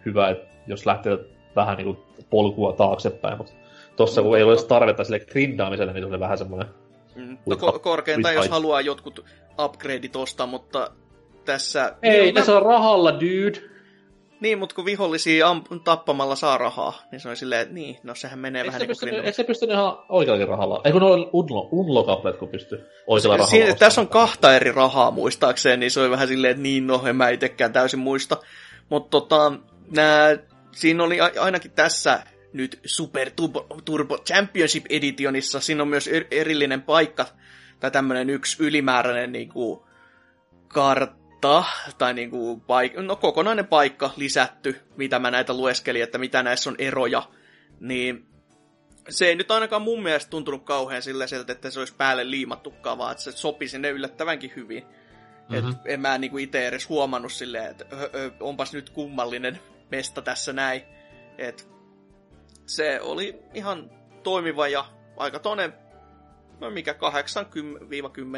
hyvä, että jos lähtee vähän niin kuin polkua taaksepäin, mutta tossa kun ei ole tarvetta sille grindaamiselle, niin se on vähän semmoinen... Mm. No ko- korkeintaan, jos haluaa jotkut upgradeit ostaa, mutta tässä... Ei, ne saa rahalla, dude. Niin, mutta kun vihollisia amp- tappamalla saa rahaa, niin se on silleen, että niin, no sehän menee eikö vähän niin kuin Eikö se pystynyt ihan oikeallakin rahalla? Eikö ne unlo, unlokaplet, kun pystyy oikealla rahalla Siinä, Tässä on kahta eri rahaa muistaakseen, niin se on vähän silleen, että niin, no en mä itsekään täysin muista. Mutta tota, nää, siinä oli ainakin tässä nyt Super Turbo, Turbo Championship Editionissa, siinä on myös er-, erillinen paikka, tai tämmöinen yksi ylimääräinen niin kuin, kart, kartta, tai niinku paik- no, kokonainen paikka lisätty, mitä mä näitä lueskelin, että mitä näissä on eroja, niin se ei nyt ainakaan mun mielestä tuntunut kauhean siltä, että se olisi päälle liimattukaan, vaan että se sopi sinne yllättävänkin hyvin. Mm-hmm. Et en mä niinku itse edes huomannut silleen, että ö, ö, onpas nyt kummallinen mesta tässä näin. Et se oli ihan toimiva ja aika toinen, no mikä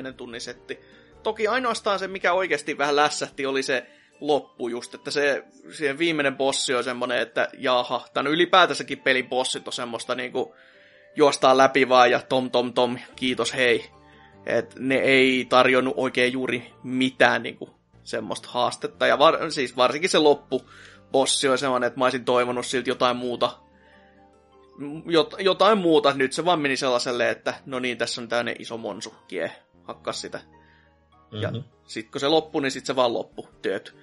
8-10 tunnin setti toki ainoastaan se, mikä oikeasti vähän lässähti, oli se loppu just, että se siihen viimeinen bossi on semmonen, että jaha, no ylipäätänsäkin pelin bossit on semmoista niinku juostaa läpi vaan ja tom tom tom, kiitos hei. Et ne ei tarjonnut oikein juuri mitään niinku semmoista haastetta, ja var, siis varsinkin se loppu bossi on semmoinen, että mä olisin toivonut siltä jotain muuta, jot, jotain muuta, nyt se vaan meni sellaiselle, että no niin, tässä on tämmöinen iso monsu, kie, hakkas sitä Mm-hmm. Ja sitten kun se loppui, niin sitten se vaan loppu, työt.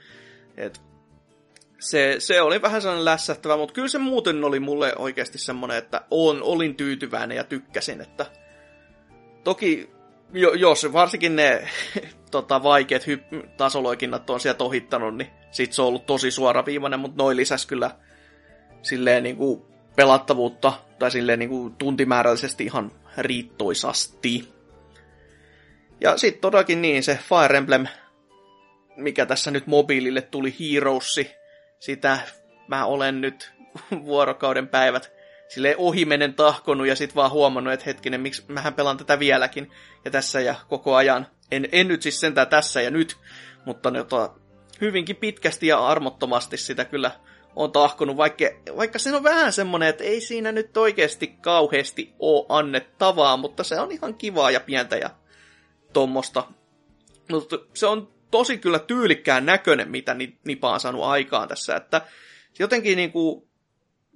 Et se, se oli vähän sellainen lässähtävä, mutta kyllä se muuten oli mulle oikeasti semmoinen, että on, olin tyytyväinen ja tykkäsin, että toki jo, jos varsinkin ne tota, vaikeat hy- tasoloikinnat on sieltä ohittanut, niin sit se on ollut tosi suoraviivainen, mutta noin lisäs kyllä silleen niin kuin pelattavuutta tai silleen niin kuin tuntimäärällisesti ihan riittoisasti. Ja sitten todellakin niin, se Fire Emblem, mikä tässä nyt mobiilille tuli Heroesi, sitä mä olen nyt vuorokauden päivät sille ohimenen tahkonut ja sitten vaan huomannut, että hetkinen, miksi mähän pelaan tätä vieläkin ja tässä ja koko ajan. En, en nyt siis sentään tässä ja nyt, mutta ne, tota, hyvinkin pitkästi ja armottomasti sitä kyllä on tahkonut, vaikka, vaikka se on vähän semmonen, että ei siinä nyt oikeasti kauheasti ole annettavaa, mutta se on ihan kivaa ja pientä ja tommosta. Mutta se on tosi kyllä tyylikkään näköinen, mitä Nipa on saanut aikaan tässä, että jotenkin niinku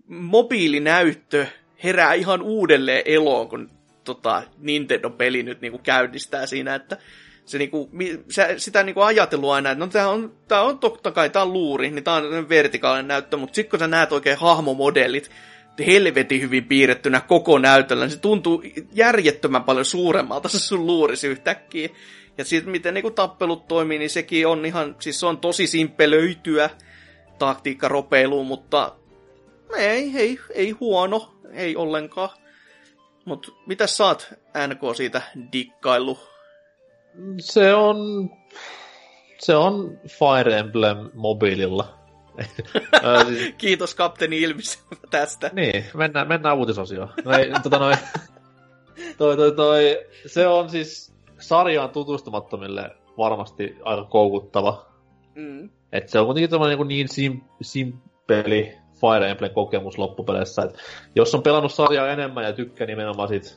mobiilinäyttö herää ihan uudelleen eloon, kun tota, Nintendo-peli nyt niinku käynnistää siinä, että se niinku, se, sitä niinku ajatellut aina, että no tää on, tää on totta kai, tää on luuri, niin tää on vertikaalinen näyttö, mutta sitten kun sä näet oikein hahmomodellit, helvetin hyvin piirrettynä koko näytöllä, niin se tuntuu järjettömän paljon suuremmalta se sun luurisi yhtäkkiä. Ja sitten miten niinku tappelut toimii, niin sekin on ihan, siis se on tosi simpelöityä taktiikkaropeiluun, mutta ei, ei, ei huono, ei ollenkaan. Mut mitä sä oot NK siitä dikkailu? Se on... Se on Fire Emblem mobiililla. Siis- Kiitos kapteeni Ilmis tästä. Niin, mennään, mennään uutisosioon. No ei, tota noin, toi, toi, toi, se on siis sarjaan tutustumattomille varmasti aika koukuttava. Mm. Et se on kuitenkin niin, niin sim, simpeli Fire Emblem-kokemus loppupeleissä. Et jos on pelannut sarjaa enemmän ja tykkää nimenomaan siitä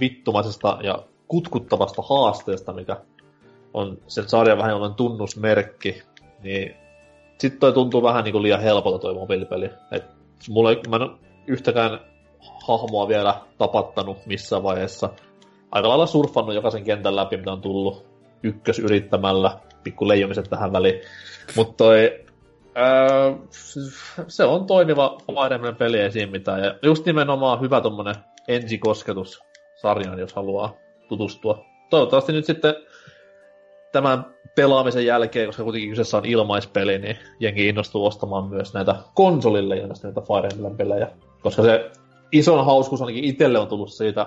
vittumaisesta ja kutkuttavasta haasteesta, mikä on sen sarjan vähän jollain tunnusmerkki, niin sitten toi tuntuu vähän niin kuin liian helpolta toi mobiilipeli. Et mulla ei, mä en yhtäkään hahmoa vielä tapattanut missään vaiheessa. Aika lailla surffannut jokaisen kentän läpi, mitä on tullut ykkös yrittämällä, pikku leijomiset tähän väliin. Mutta toi Öö, se on toimiva Emblem peli esiin mitään. Ja just nimenomaan hyvä tommonen ensikosketus sarjaan, jos haluaa tutustua. Toivottavasti nyt sitten tämän pelaamisen jälkeen, koska kuitenkin kyseessä on ilmaispeli, niin jengi innostuu ostamaan myös näitä konsolille ja näitä Fire Emblem-pelejä. Koska se ison hauskuus ainakin itselle on tullut siitä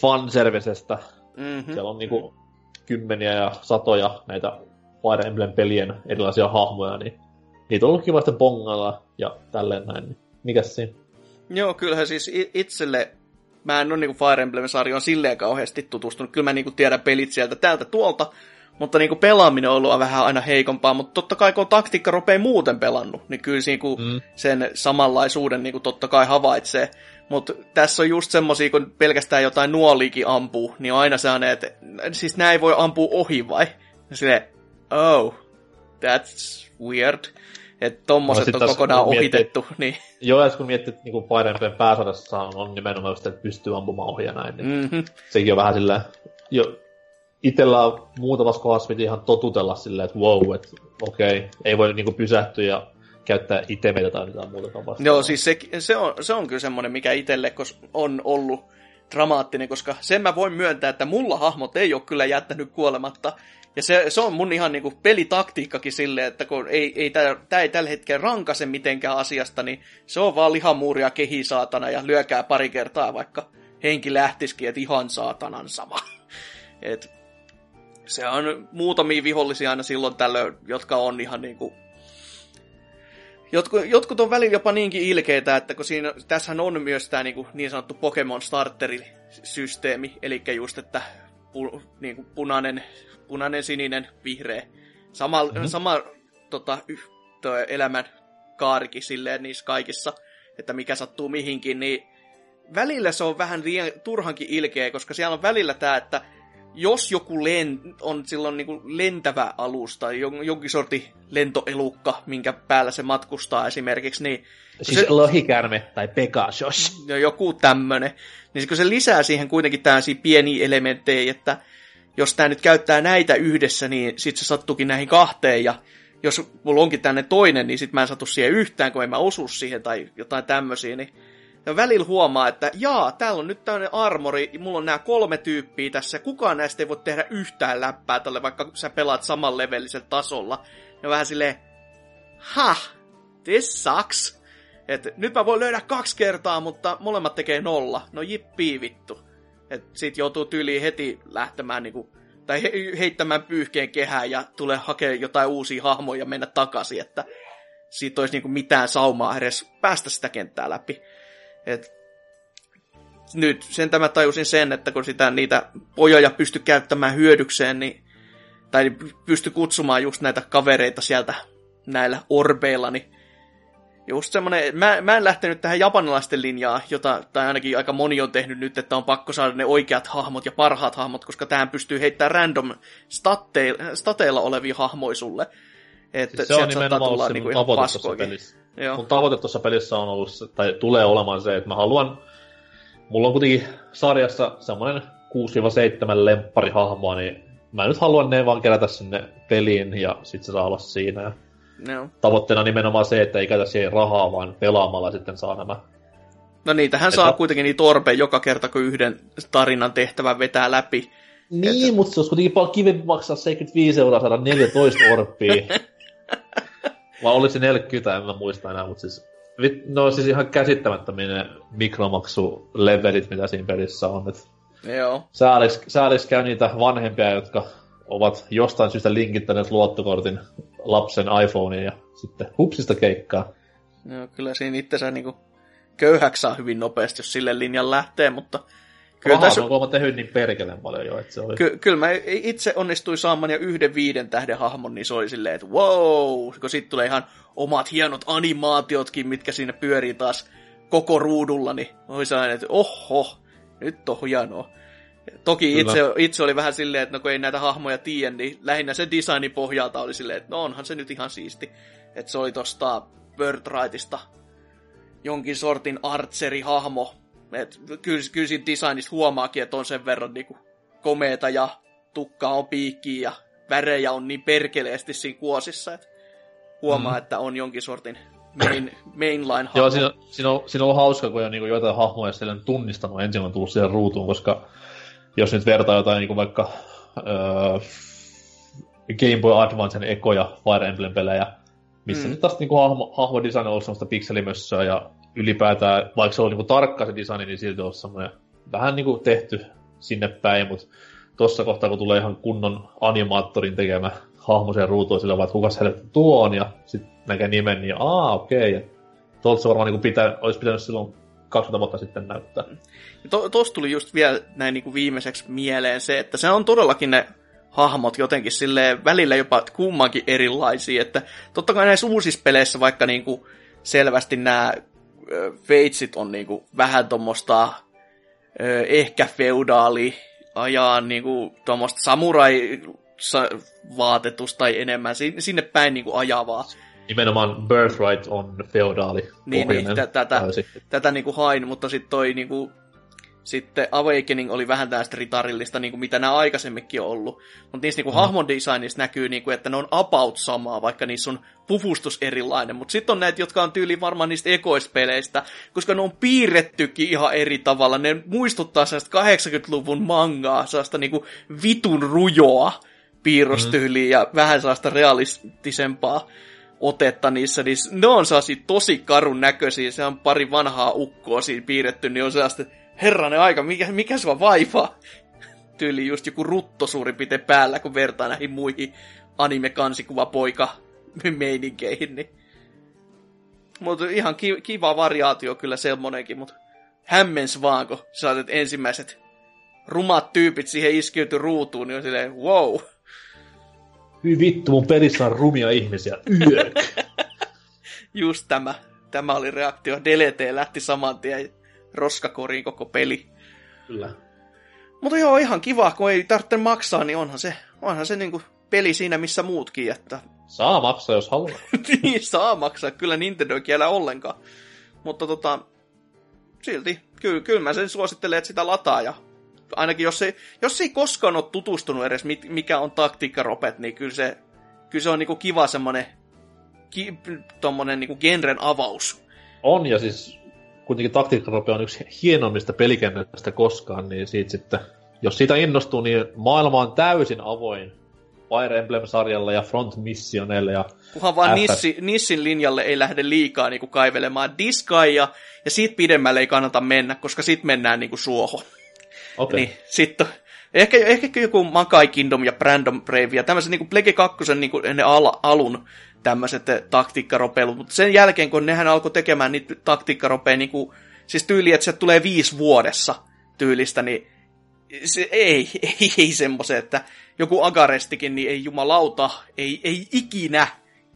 fanservicestä. Mm-hmm. Siellä on niinku kymmeniä ja satoja näitä Fire Emblem-pelien erilaisia hahmoja, niin niitä on ollut kiva sitten bongalla ja tälleen näin. Niin mikäs siinä? Joo, kyllähän siis itselle, mä en ole niinku Fire Emblem-sarjoon silleen kauheasti tutustunut. Kyllä mä niinku tiedän pelit sieltä täältä tuolta, mutta niinku pelaaminen on ollut vähän aina heikompaa, mutta totta kai kun taktiikka rupeaa muuten pelannut, niin kyllä niinku mm. sen samanlaisuuden niinku totta kai havaitsee. Mutta tässä on just semmosia, kun pelkästään jotain nuoliikin ampuu, niin on aina sellainen, että siis näin voi ampua ohi vai? Silleen, oh, that's weird. Että tommoset no, on kokonaan ohitettu. Miettii, niin. Joo, ja kun miettii, että niin Emblem pääsarjassa on, on nimenomaan just, että pystyy ampumaan ohi ja näin, niin mm-hmm. sekin on vähän silleen, jo, itellä on muutamassa kohdassa piti ihan totutella silleen, että wow, että okei, okay, ei voi niinku pysähtyä ja käyttää itemeitä tai mitään muuta vastaavaa. Joo, siis se, se, on, se on kyllä semmoinen, mikä itselle on ollut dramaattinen, koska sen mä voin myöntää, että mulla hahmot ei ole kyllä jättänyt kuolematta. Ja se, se on mun ihan niinku pelitaktiikkakin silleen, että kun ei, ei tää, ei tällä hetkellä rankase mitenkään asiasta, niin se on vaan lihamuuria kehisaatana ja lyökää pari kertaa, vaikka henki lähtisikin, että ihan saatanan sama. Et se on muutamia vihollisia aina silloin tällöin, jotka on ihan niinku Jotkut, jotkut on välillä jopa niinkin ilkeitä, että kun siinä, tässähän on myös tämä niin, niin sanottu Pokemon Starteri-systeemi, eli just, että pu, niin kuin punainen, punainen, sininen, vihreä. Sama, mm-hmm. sama tota, elämän kaarikin silleen niissä kaikissa, että mikä sattuu mihinkin, niin välillä se on vähän liian, turhankin ilkeä, koska siellä on välillä tämä, että jos joku len, on silloin niin kuin lentävä alus tai jonkin sorti lentoelukka, minkä päällä se matkustaa esimerkiksi, niin... Siis se, lohikärme tai Pegasus. No joku tämmönen. Niin kun se lisää siihen kuitenkin tällaisia pieniä elementtejä, että jos tämä nyt käyttää näitä yhdessä, niin sitten se sattukin näihin kahteen, ja jos mulla onkin tänne toinen, niin sitten mä en satu siihen yhtään, kun en mä osu siihen tai jotain tämmöisiä, niin ja välillä huomaa, että jaa, täällä on nyt tämmöinen armori, mulla on nämä kolme tyyppiä tässä, kukaan näistä ei voi tehdä yhtään läppää tälle, vaikka sä pelaat saman levellisellä tasolla. Ja vähän silleen, ha, this sucks. Et nyt mä voin löydä kaksi kertaa, mutta molemmat tekee nolla. No jippii vittu. Et sit joutuu tyyliin heti lähtemään niinku tai he, heittämään pyyhkeen kehään ja tulee hakemaan jotain uusia hahmoja ja mennä takaisin, että siitä olisi niinku mitään saumaa edes päästä sitä kenttää läpi. Et nyt sen tämä tajusin sen, että kun sitä niitä pojoja pysty käyttämään hyödykseen, niin, tai pysty kutsumaan just näitä kavereita sieltä näillä orbeilla, niin just mä, mä en lähtenyt tähän japanilaisten linjaan, jota, tai ainakin aika moni on tehnyt nyt, että on pakko saada ne oikeat hahmot ja parhaat hahmot, koska tähän pystyy heittämään random stateilla, stateilla olevia hahmoja sulle. Että siis se on nimenomaan ollut se niin tavoite tuossa pelissä. Joo. Mun tavoite tuossa pelissä on ollut, tai tulee olemaan se, että mä haluan, mulla on kuitenkin sarjassa semmoinen 6-7 lempparihahmoa, niin mä nyt haluan ne vaan kerätä sinne peliin ja sit se saa olla siinä. Ja No. Tavoitteena nimenomaan se, että ei käytä siihen rahaa, vaan pelaamalla sitten saa nämä. No niitähän että... saa kuitenkin niitä orpeja joka kerta, kun yhden tarinan tehtävän vetää läpi. Niin, että... mutta se olisi kuitenkin paljon kivempi maksaa 75 euroa saada 14 orppia. Vai oliko se 40, en mä muista enää, mutta siis... No siis ihan käsittämättömiä ne mikromaksulevelit, mitä siinä pelissä on. Et Joo. Säälis, säälis käy niitä vanhempia, jotka ovat jostain syystä linkittäneet luottokortin lapsen iPhoneen ja sitten hupsista keikkaa. No, kyllä siinä itsensä niin köyhäksi saa hyvin nopeasti, jos sille linjan lähtee, mutta... Kyllä tässä... on tehnyt niin perkeleen paljon jo, että se oli... Ky- kyllä mä itse onnistuin saamaan jo yhden viiden tähden hahmon, niin se oli silleen, että wow, kun sitten tulee ihan omat hienot animaatiotkin, mitkä siinä pyörii taas koko ruudulla, niin oli sellainen, että oho, nyt on hienoa. Toki itse, itse oli vähän silleen, että no kun ei näitä hahmoja tiedä, niin lähinnä se designin pohjalta oli silleen, että no onhan se nyt ihan siisti. Että se oli tosta Birthrightista jonkin sortin artseri-hahmo. Et kyllä, kyllä siinä designista huomaakin, että on sen verran niinku komeeta ja tukka on piikki ja värejä on niin perkeleesti siinä kuosissa, että huomaa, mm. että on jonkin sortin main, mainline-hahmo. Joo, siinä, siinä, on, siinä on ollut hauska, kun on niin jotain hahmoja siellä tunnistanut ensin on tullut siihen ruutuun, koska jos nyt vertaa jotain niin vaikka öö, Game Boy Advancen ekoja Fire Emblem-pelejä, missä mm. nyt taas niin kuin hahmo, hahmodesign on ollut semmoista pikselimössöä ja ylipäätään, vaikka se on niin kuin tarkka se design, niin silti on semmoinen vähän niin kuin tehty sinne päin, mutta tuossa kohtaa, kun tulee ihan kunnon animaattorin tekemä hahmo sen ruutuun, sillä vaan, että kukas helvetti tuo on, ja sitten näkee nimen, niin aa, okei. Okay. Tuolta se varmaan niin pitää, olisi pitänyt silloin 20 vuotta sitten näyttää. To, tuli just vielä näin niin kuin viimeiseksi mieleen se, että se on todellakin ne hahmot jotenkin sille välillä jopa kummankin erilaisia, että totta kai näissä uusissa peleissä vaikka niin kuin selvästi nämä veitsit on niin kuin vähän tuommoista ehkä feudaali ajaa niin kuin tuommoista samurai vaatetusta tai enemmän sinne päin niin kuin ajavaa nimenomaan Birthright on feodaali. Niin, niin tätä, tätä, tätä niin kuin hain, mutta sitten toi niin kuin, sitten Awakening oli vähän tästä ritarillista, niin kuin mitä nämä aikaisemminkin on ollut. Mutta niissä niin mm. hahmon designissa näkyy, niin kuin, että ne on about samaa, vaikka niissä on puvustus erilainen. Mutta sitten on näitä, jotka on tyyli varmaan niistä ekoispeleistä, koska ne on piirrettykin ihan eri tavalla. Ne muistuttaa sellaista 80-luvun mangaa, sellaista niin kuin vitun rujoa piirrostyyliä mm. ja vähän sellaista realistisempaa otetta niissä, niin ne on sellaisia tosi karun näköisiä, se on pari vanhaa ukkoa siinä piirretty, niin on sellaista, herranen aika, mikä, mikä sua vaivaa? Tyyli just joku rutto suurin piirtein päällä, kun vertaa näihin muihin anime-kansikuvapoika meininkeihin, niin... Mutta ihan ki- kiva variaatio kyllä semmonenkin, mutta hämmens vaan, kun saatet ensimmäiset rumat tyypit siihen iskeyty ruutuun, niin on silleen, wow. Hyi vittu, mun pelissä on rumia ihmisiä. Yök. Just tämä. Tämä oli reaktio. DLT lähti saman tien roskakoriin koko peli. Kyllä. Mutta joo, ihan kiva, kun ei tarvitse maksaa, niin onhan se, onhan se niinku peli siinä missä muutkin. Että... Saa maksaa, jos haluaa. niin, saa maksaa. Kyllä Nintendo kielä ollenkaan. Mutta tota, silti, kyllä, kyllä mä sen suosittelen, että sitä lataa ja ainakin jos ei, jos ei koskaan ole tutustunut edes, mikä on taktiikkaropet, niin kyllä se, kyllä se on niinku kiva semmonen ki, tommonen niinku genren avaus. On, ja siis kuitenkin taktiikkarope on yksi hienoimmista pelikentästä koskaan, niin siitä sitten, jos siitä innostuu, niin maailma on täysin avoin Fire Emblem-sarjalla ja Front Missionelle ja Kunhan vaan Nissi, Nissin linjalle ei lähde liikaa niin kuin kaivelemaan diskaija, ja siitä pidemmälle ei kannata mennä, koska sit mennään niin kuin suohon. Okay. Niin sitten Ehkä, ehkä joku Makai Kingdom ja Brandon Brave ja tämmöisen niin Plege 2 niin kuin ne al, alun tämmöiset taktiikkaropeilut, mutta sen jälkeen, kun nehän alkoi tekemään niitä taktiikkaropeja, niin kuin, siis tyyli, että se tulee viisi vuodessa tyylistä, niin se, ei, ei, ei semmoisen, että joku Agarestikin, niin ei jumalauta, ei, ei ikinä,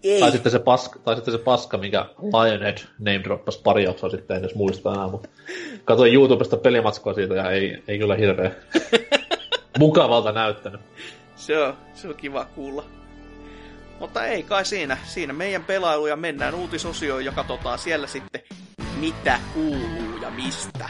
ei. Tai sitten se paska, tai sitten se paska mikä Lionhead name droppasi pari jaksoa sitten, en edes muista enää, mutta katsoin YouTubesta pelimatskoa siitä ja ei, ei kyllä hirveä mukavalta näyttänyt. Se on, se on kiva kuulla. Mutta ei kai siinä. Siinä meidän pelailuja mennään uutisosioon ja katsotaan siellä sitten, mitä kuuluu ja mistä.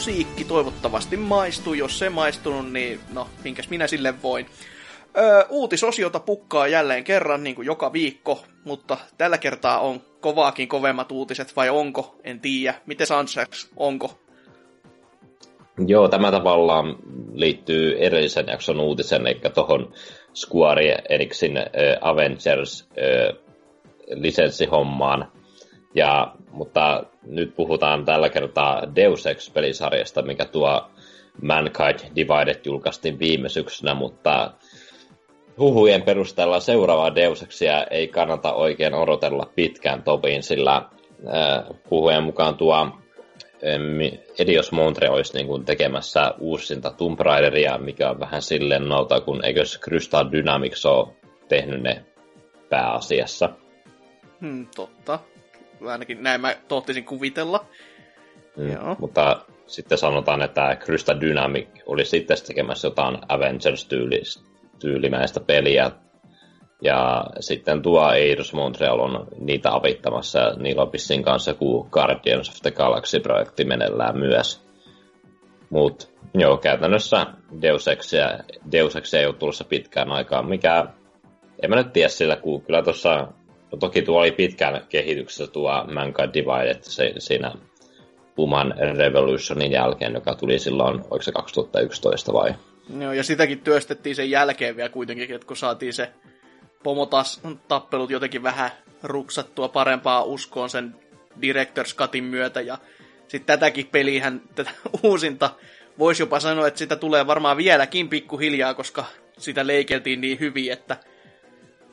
Musiikki toivottavasti maistuu. Jos se maistunut, niin no, minkäs minä sille voin. Öö, uutisosiota pukkaa jälleen kerran, niin kuin joka viikko, mutta tällä kertaa on kovaakin kovemmat uutiset, vai onko? En tiedä. Miten Sansaks, onko? Joo, tämä tavallaan liittyy edellisen jakson uutisen, eli tuohon Square Enixin äh, Avengers äh, lisenssihommaan. Ja, mutta nyt puhutaan tällä kertaa Deus Ex-pelisarjasta, mikä tuo Mankind Divided julkaistiin viime syksynä, mutta huhujen perusteella seuraavaa Deus Exia ei kannata oikein odotella pitkään topiin, sillä äh, huhujen mukaan tuo Edios Montre olisi niin kuin tekemässä uusinta Tomb Raideria, mikä on vähän silleen nauta, kun eikös Crystal Dynamics ole tehnyt ne pääasiassa. Hmm, totta ainakin näin mä tohtisin kuvitella. Mm, Joo. Mutta sitten sanotaan, että Crystal Dynamic oli sitten tekemässä jotain Avengers-tyylimäistä peliä. Ja sitten tuo Eidos Montreal on niitä avittamassa, ja niillä on kanssa kuin Guardians of the Galaxy-projekti menellään myös. Mutta joo, käytännössä Deus Exia, Deus Exia ei ole tulossa pitkään aikaan, mikä en mä nyt tiedä sillä, kun kyllä tuossa No toki tuo oli pitkään kehityksessä tuo Mankind Divided se, siinä Human Revolutionin jälkeen, joka tuli silloin, oliko se 2011 vai? Joo, ja sitäkin työstettiin sen jälkeen vielä kuitenkin, että kun saatiin se pomotas tappelut jotenkin vähän ruksattua parempaa uskoon sen Director's Cutin myötä, ja sitten tätäkin pelihän, tätä uusinta, voisi jopa sanoa, että sitä tulee varmaan vieläkin pikkuhiljaa, koska sitä leikeltiin niin hyvin, että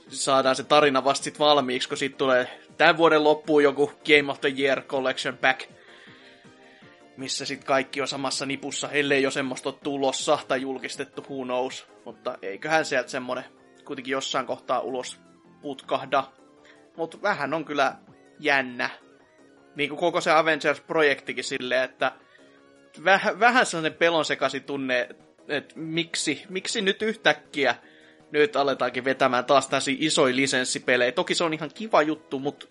saadaan se tarina vasta sit valmiiksi, kun siitä tulee tämän vuoden loppuun joku Game of the Year Collection Pack, missä sitten kaikki on samassa nipussa, ellei jo semmoista ole tulossa tai julkistettu, who knows. Mutta eiköhän sieltä semmonen kuitenkin jossain kohtaa ulos putkahda. Mutta vähän on kyllä jännä. Niin kuin koko se Avengers-projektikin silleen, että väh, vähän sellainen pelon sekaisin tunne, että miksi, miksi nyt yhtäkkiä nyt aletaankin vetämään taas tällaisia isoja lisenssipelejä. Toki se on ihan kiva juttu, mutta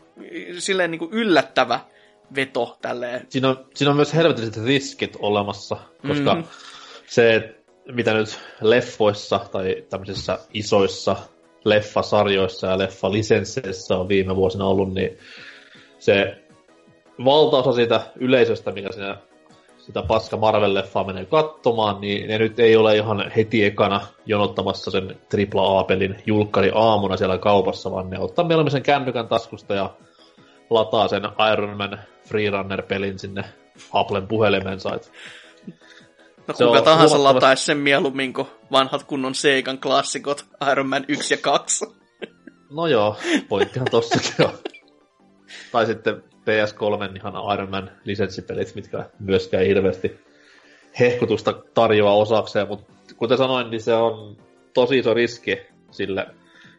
silleen niin kuin yllättävä veto tälleen. Siinä on, siinä on myös helvetilliset riskit olemassa, koska mm-hmm. se, mitä nyt leffoissa tai tämmöisissä isoissa leffasarjoissa ja leffalisensseissä on viime vuosina ollut, niin se valtaosa siitä yleisöstä, mikä siinä sitä paska Marvel-leffaa menee katsomaan, niin ne nyt ei ole ihan heti ekana jonottamassa sen AAA-pelin julkkari aamuna siellä kaupassa, vaan ne ottaa mieluummin sen kännykän taskusta ja lataa sen Iron Man Freerunner-pelin sinne Applen puhelimensa. Et no se kuka tahansa huomattavasti... lataisi sen mieluummin kuin vanhat kunnon Seikan klassikot Iron Man 1 ja 2. No joo, pointtihan tossakin on. tai sitten PS3 ihan Iron Man lisenssipelit, mitkä myöskään hirveästi hehkutusta tarjoaa osakseen, mutta kuten sanoin, niin se on tosi iso riski sille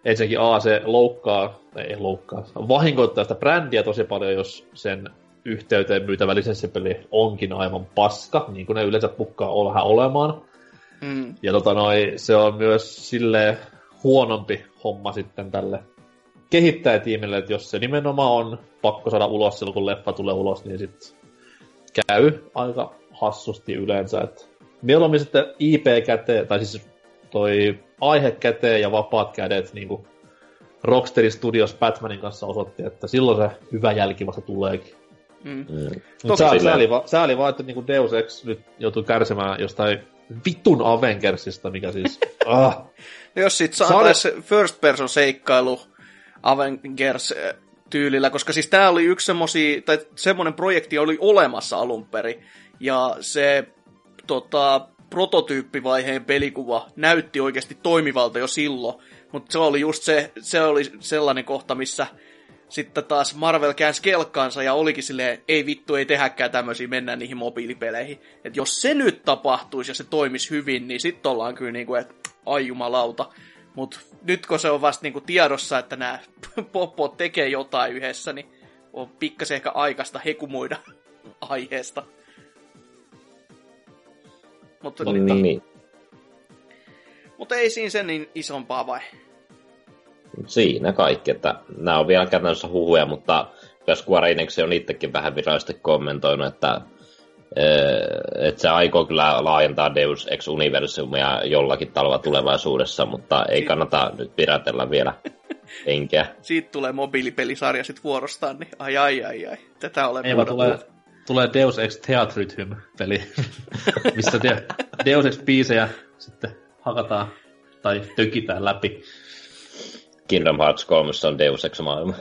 ensinnäkin A, se loukkaa, ei loukkaa, vahingoittaa sitä brändiä tosi paljon, jos sen yhteyteen myytävä lisenssipeli onkin aivan paska, niin kuin ne yleensä pukkaa vähän olemaan. Mm. Ja tota noi, se on myös sille huonompi homma sitten tälle kehittäjätiimille, että jos se nimenomaan on pakko saada ulos silloin, kun leffa tulee ulos, niin sitten käy aika hassusti yleensä. Että mieluummin sitten IP käteen, tai siis toi aihe käteen ja vapaat kädet, niin kuin Rocksteady Studios Batmanin kanssa osoitti, että silloin se hyvä jälki vasta tuleekin. Mm. Mm. Mutta sääli, sääli, va, sääli vaan, että niinku Deus Ex nyt joutuu kärsimään jostain vitun Avengersista, mikä siis... ah. No jos sit saataisiin first person seikkailu Avengers tyylillä, koska siis tämä oli yksi semmosi, tai semmoinen projekti oli olemassa alun perin, ja se tota, prototyyppivaiheen pelikuva näytti oikeasti toimivalta jo silloin, mutta se oli just se, se oli sellainen kohta, missä sitten taas Marvel käänsi kelkkaansa ja olikin silleen, ei vittu, ei tehäkään tämmöisiä, mennään niihin mobiilipeleihin. Et jos se nyt tapahtuisi ja se toimisi hyvin, niin sitten ollaan kyllä niinku, että ai jumalauta. Mutta nyt kun se on vasta niinku tiedossa, että nämä popot tekee jotain yhdessä, niin on pikkasen ehkä aikaista hekumoida aiheesta. Mutta, no, niin. niin. Mutta ei siinä sen niin isompaa vai? Siinä kaikki, että nämä on vielä käytännössä huhuja, mutta jos Square Enix on itsekin vähän virallisesti kommentoinut, että että se aikoo kyllä laajentaa Deus Ex-universumia jollakin talva tulevaisuudessa, mutta ei kannata nyt pirätellä vielä henkeä. Siitä tulee mobiilipelisarja sitten vuorostaan, niin ai ai ai ai, tätä olen Ei tulee, tulee Deus Ex Theatrhythm peli, missä de- Deus Ex biisejä sitten hakataan tai tökitään läpi. Kingdom Hearts 3 on Deus Ex maailma.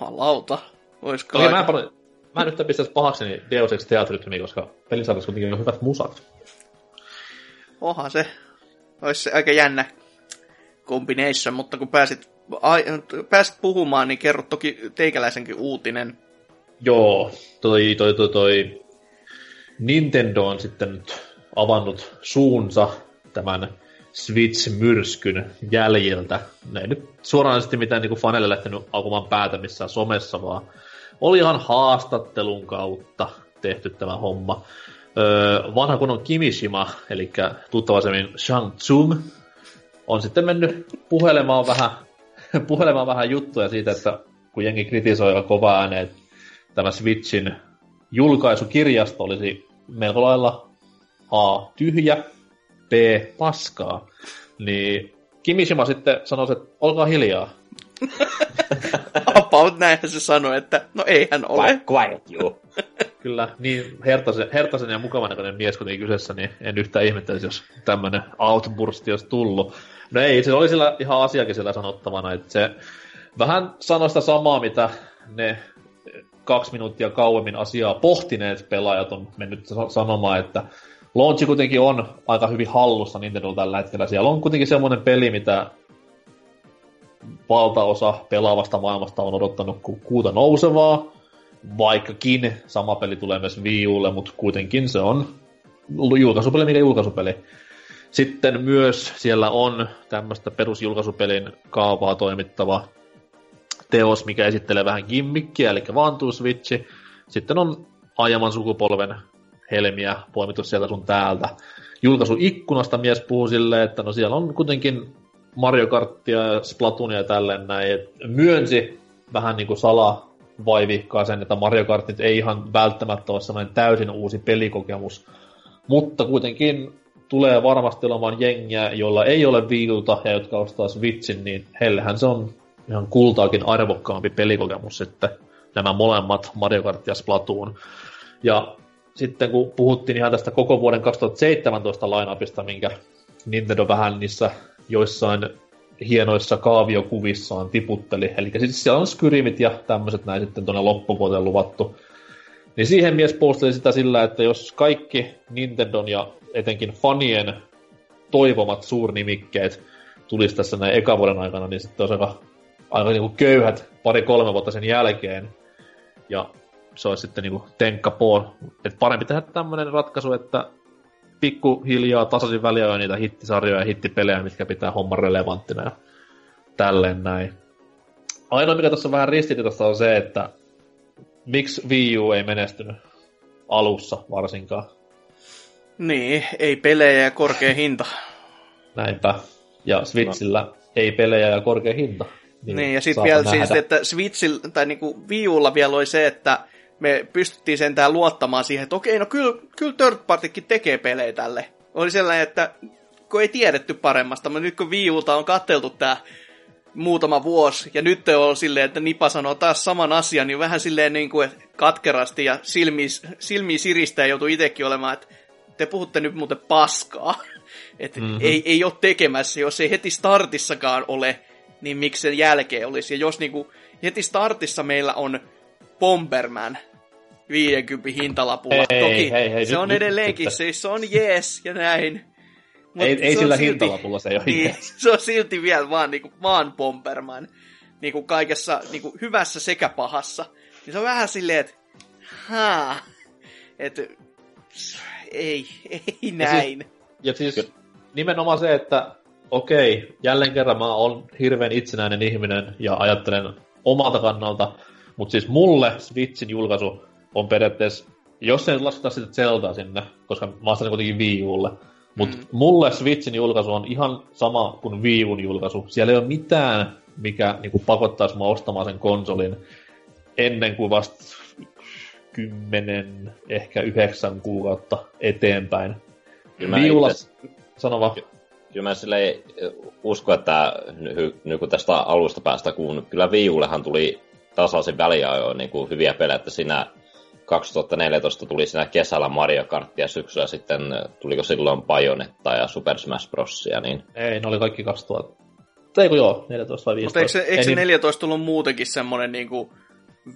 Jumalauta. Oisko Toki mä, paljon, mä nyt pistäisi pahakseni Deus Ex Theatrhytmi, koska pelisarjassa kuitenkin on hyvät musat. Oha se. Olisi se aika jännä combination, mutta kun pääsit, ai, pääsit puhumaan, niin kerro toki teikäläisenkin uutinen. Joo, toi, toi, toi, toi Nintendo on sitten nyt avannut suunsa tämän Switch-myrskyn jäljiltä. Ne ei nyt suoranaisesti mitään niin faneille lähtenyt aukumaan päätä missään somessa, vaan oli ihan haastattelun kautta tehty tämä homma. Öö, vanha kunnon Kimishima, eli tuttavaisemmin Shang Tsung, on sitten mennyt puhelemaan vähän, puhelemaan vähän juttuja siitä, että kun jengi kritisoi kovaa ääneen, että tämä Switchin julkaisukirjasto olisi melko lailla A. tyhjä, B. paskaa, niin Kimishima sitten sanoi, että olkaa hiljaa. About näinhän se sanoi, että no eihän ole. Quiet you. Kyllä, niin hertaisen, hertaisen ja mukavan näköinen mies kuitenkin kyseessä, niin en yhtään ihmettelisi, jos tämmöinen outbursti olisi tullut. No ei, se oli sillä ihan asiakin sillä sanottavana, että se vähän sanoi sitä samaa, mitä ne kaksi minuuttia kauemmin asiaa pohtineet pelaajat on mennyt sanomaan, että launchi kuitenkin on aika hyvin hallussa Nintendo tällä hetkellä. Siellä on kuitenkin semmoinen peli, mitä valtaosa pelaavasta maailmasta on odottanut kuuta nousevaa, vaikkakin sama peli tulee myös Wii Ulle, mutta kuitenkin se on julkaisupeli, mikä julkaisupeli. Sitten myös siellä on tämmöistä perusjulkaisupelin kaavaa toimittava teos, mikä esittelee vähän gimmickiä, eli Vantuu Switchi. Sitten on aiemman sukupolven helmiä poimittu sieltä sun täältä. Julkaisuikkunasta mies puhuu silleen, että no siellä on kuitenkin Mario Karttia ja Splatoonia ja tälleen näin. Et myönsi vähän niin kuin sala vaivihkaa sen, että Mario Kartit ei ihan välttämättä ole sellainen täysin uusi pelikokemus. Mutta kuitenkin tulee varmasti olemaan jengiä, joilla ei ole viilta ja jotka ostaa Switchin, niin heillehän se on ihan kultaakin arvokkaampi pelikokemus sitten nämä molemmat Mario Kart ja Splatoon. Ja sitten kun puhuttiin ihan tästä koko vuoden 2017 lainapista, minkä Nintendo vähän niissä joissain hienoissa kaaviokuvissaan tiputteli. Eli siis siellä on Skyrimit ja tämmöiset näin sitten tuonne loppuvuoteen luvattu. Niin siihen mies posteli sitä sillä, että jos kaikki Nintendon ja etenkin fanien toivomat suurnimikkeet tulisi tässä näin eka vuoden aikana, niin sitten olisi aika, aika niin kuin köyhät pari-kolme vuotta sen jälkeen. Ja se olisi sitten niinku tenkka poon. Et parempi tehdä tämmöinen ratkaisu, että pikkuhiljaa tasaisin väliä niitä hittisarjoja ja hittipelejä, mitkä pitää homman relevanttina. Ja tälleen näin. Ainoa, mikä tässä on vähän ristiriitasta, on se, että miksi Wii U ei menestynyt alussa varsinkaan. Niin, ei pelejä ja korkea hinta. Näinpä. Ja Switchillä no. ei pelejä ja korkea hinta. Niin, niin ja sitten vielä nähdä. siis, että Switchillä, tai niinku Wii Ulla vielä oli se, että me pystyttiin sentään luottamaan siihen, että okei, no kyllä, kyllä third partykin tekee pelejä tälle. Oli sellainen, että kun ei tiedetty paremmasta, mutta nyt kun Wii Ulta on katteltu tämä muutama vuosi, ja nyt on silleen, että Nipa sanoo taas saman asian, niin vähän silleen niin kuin katkerasti ja silmi, silmi siristä joutuu itsekin olemaan, että te puhutte nyt muuten paskaa. Että mm-hmm. ei, ei ole tekemässä, jos ei heti startissakaan ole, niin miksi sen jälkeen olisi. Ja jos niin kuin, heti startissa meillä on Bomberman, 50 hintalapulla. Hei, Toki hei, hei, se nyt, on edelleenkin, nyt, se, se on jees ja näin. Mut ei, ei sillä silti, hintalapulla se ei ole niin, Se on silti vielä vaan, niinku, vaan Bomberman. Niinku kaikessa niinku, hyvässä sekä pahassa. Niin se on vähän silleen, että haa, että ei, ei näin. Ja siis, ja siis nimenomaan se, että okei, jälleen kerran mä oon hirveän itsenäinen ihminen ja ajattelen omalta kannalta, mutta siis mulle Switchin julkaisu on periaatteessa, jos ei lasketa sitä Zeldaa sinne, koska mä ostan kuitenkin Wii Ulle, mutta mm. mulle Switchin julkaisu on ihan sama kuin Wii Uun julkaisu. Siellä ei ole mitään, mikä niinku, pakottaisi mua ostamaan sen konsolin ennen kuin vasta kymmenen, ehkä yhdeksän kuukautta eteenpäin. Wii Ulla, sano vaan. Kyllä mä silleen usko, että nyt kun tästä alusta päästä, kun kyllä Wii Ullehan tuli tasaisin väliajoin niin kuin hyviä pelejä, että siinä 2014 tuli siinä kesällä Mario Kart ja syksyllä sitten tuliko silloin Bayonetta ja Super Smash Brosia, niin... Ei, ne oli kaikki 2000. Tai kun joo, 14 vai 15. Mutta eikö se, eikö se 14 tullut muutenkin semmonen niinku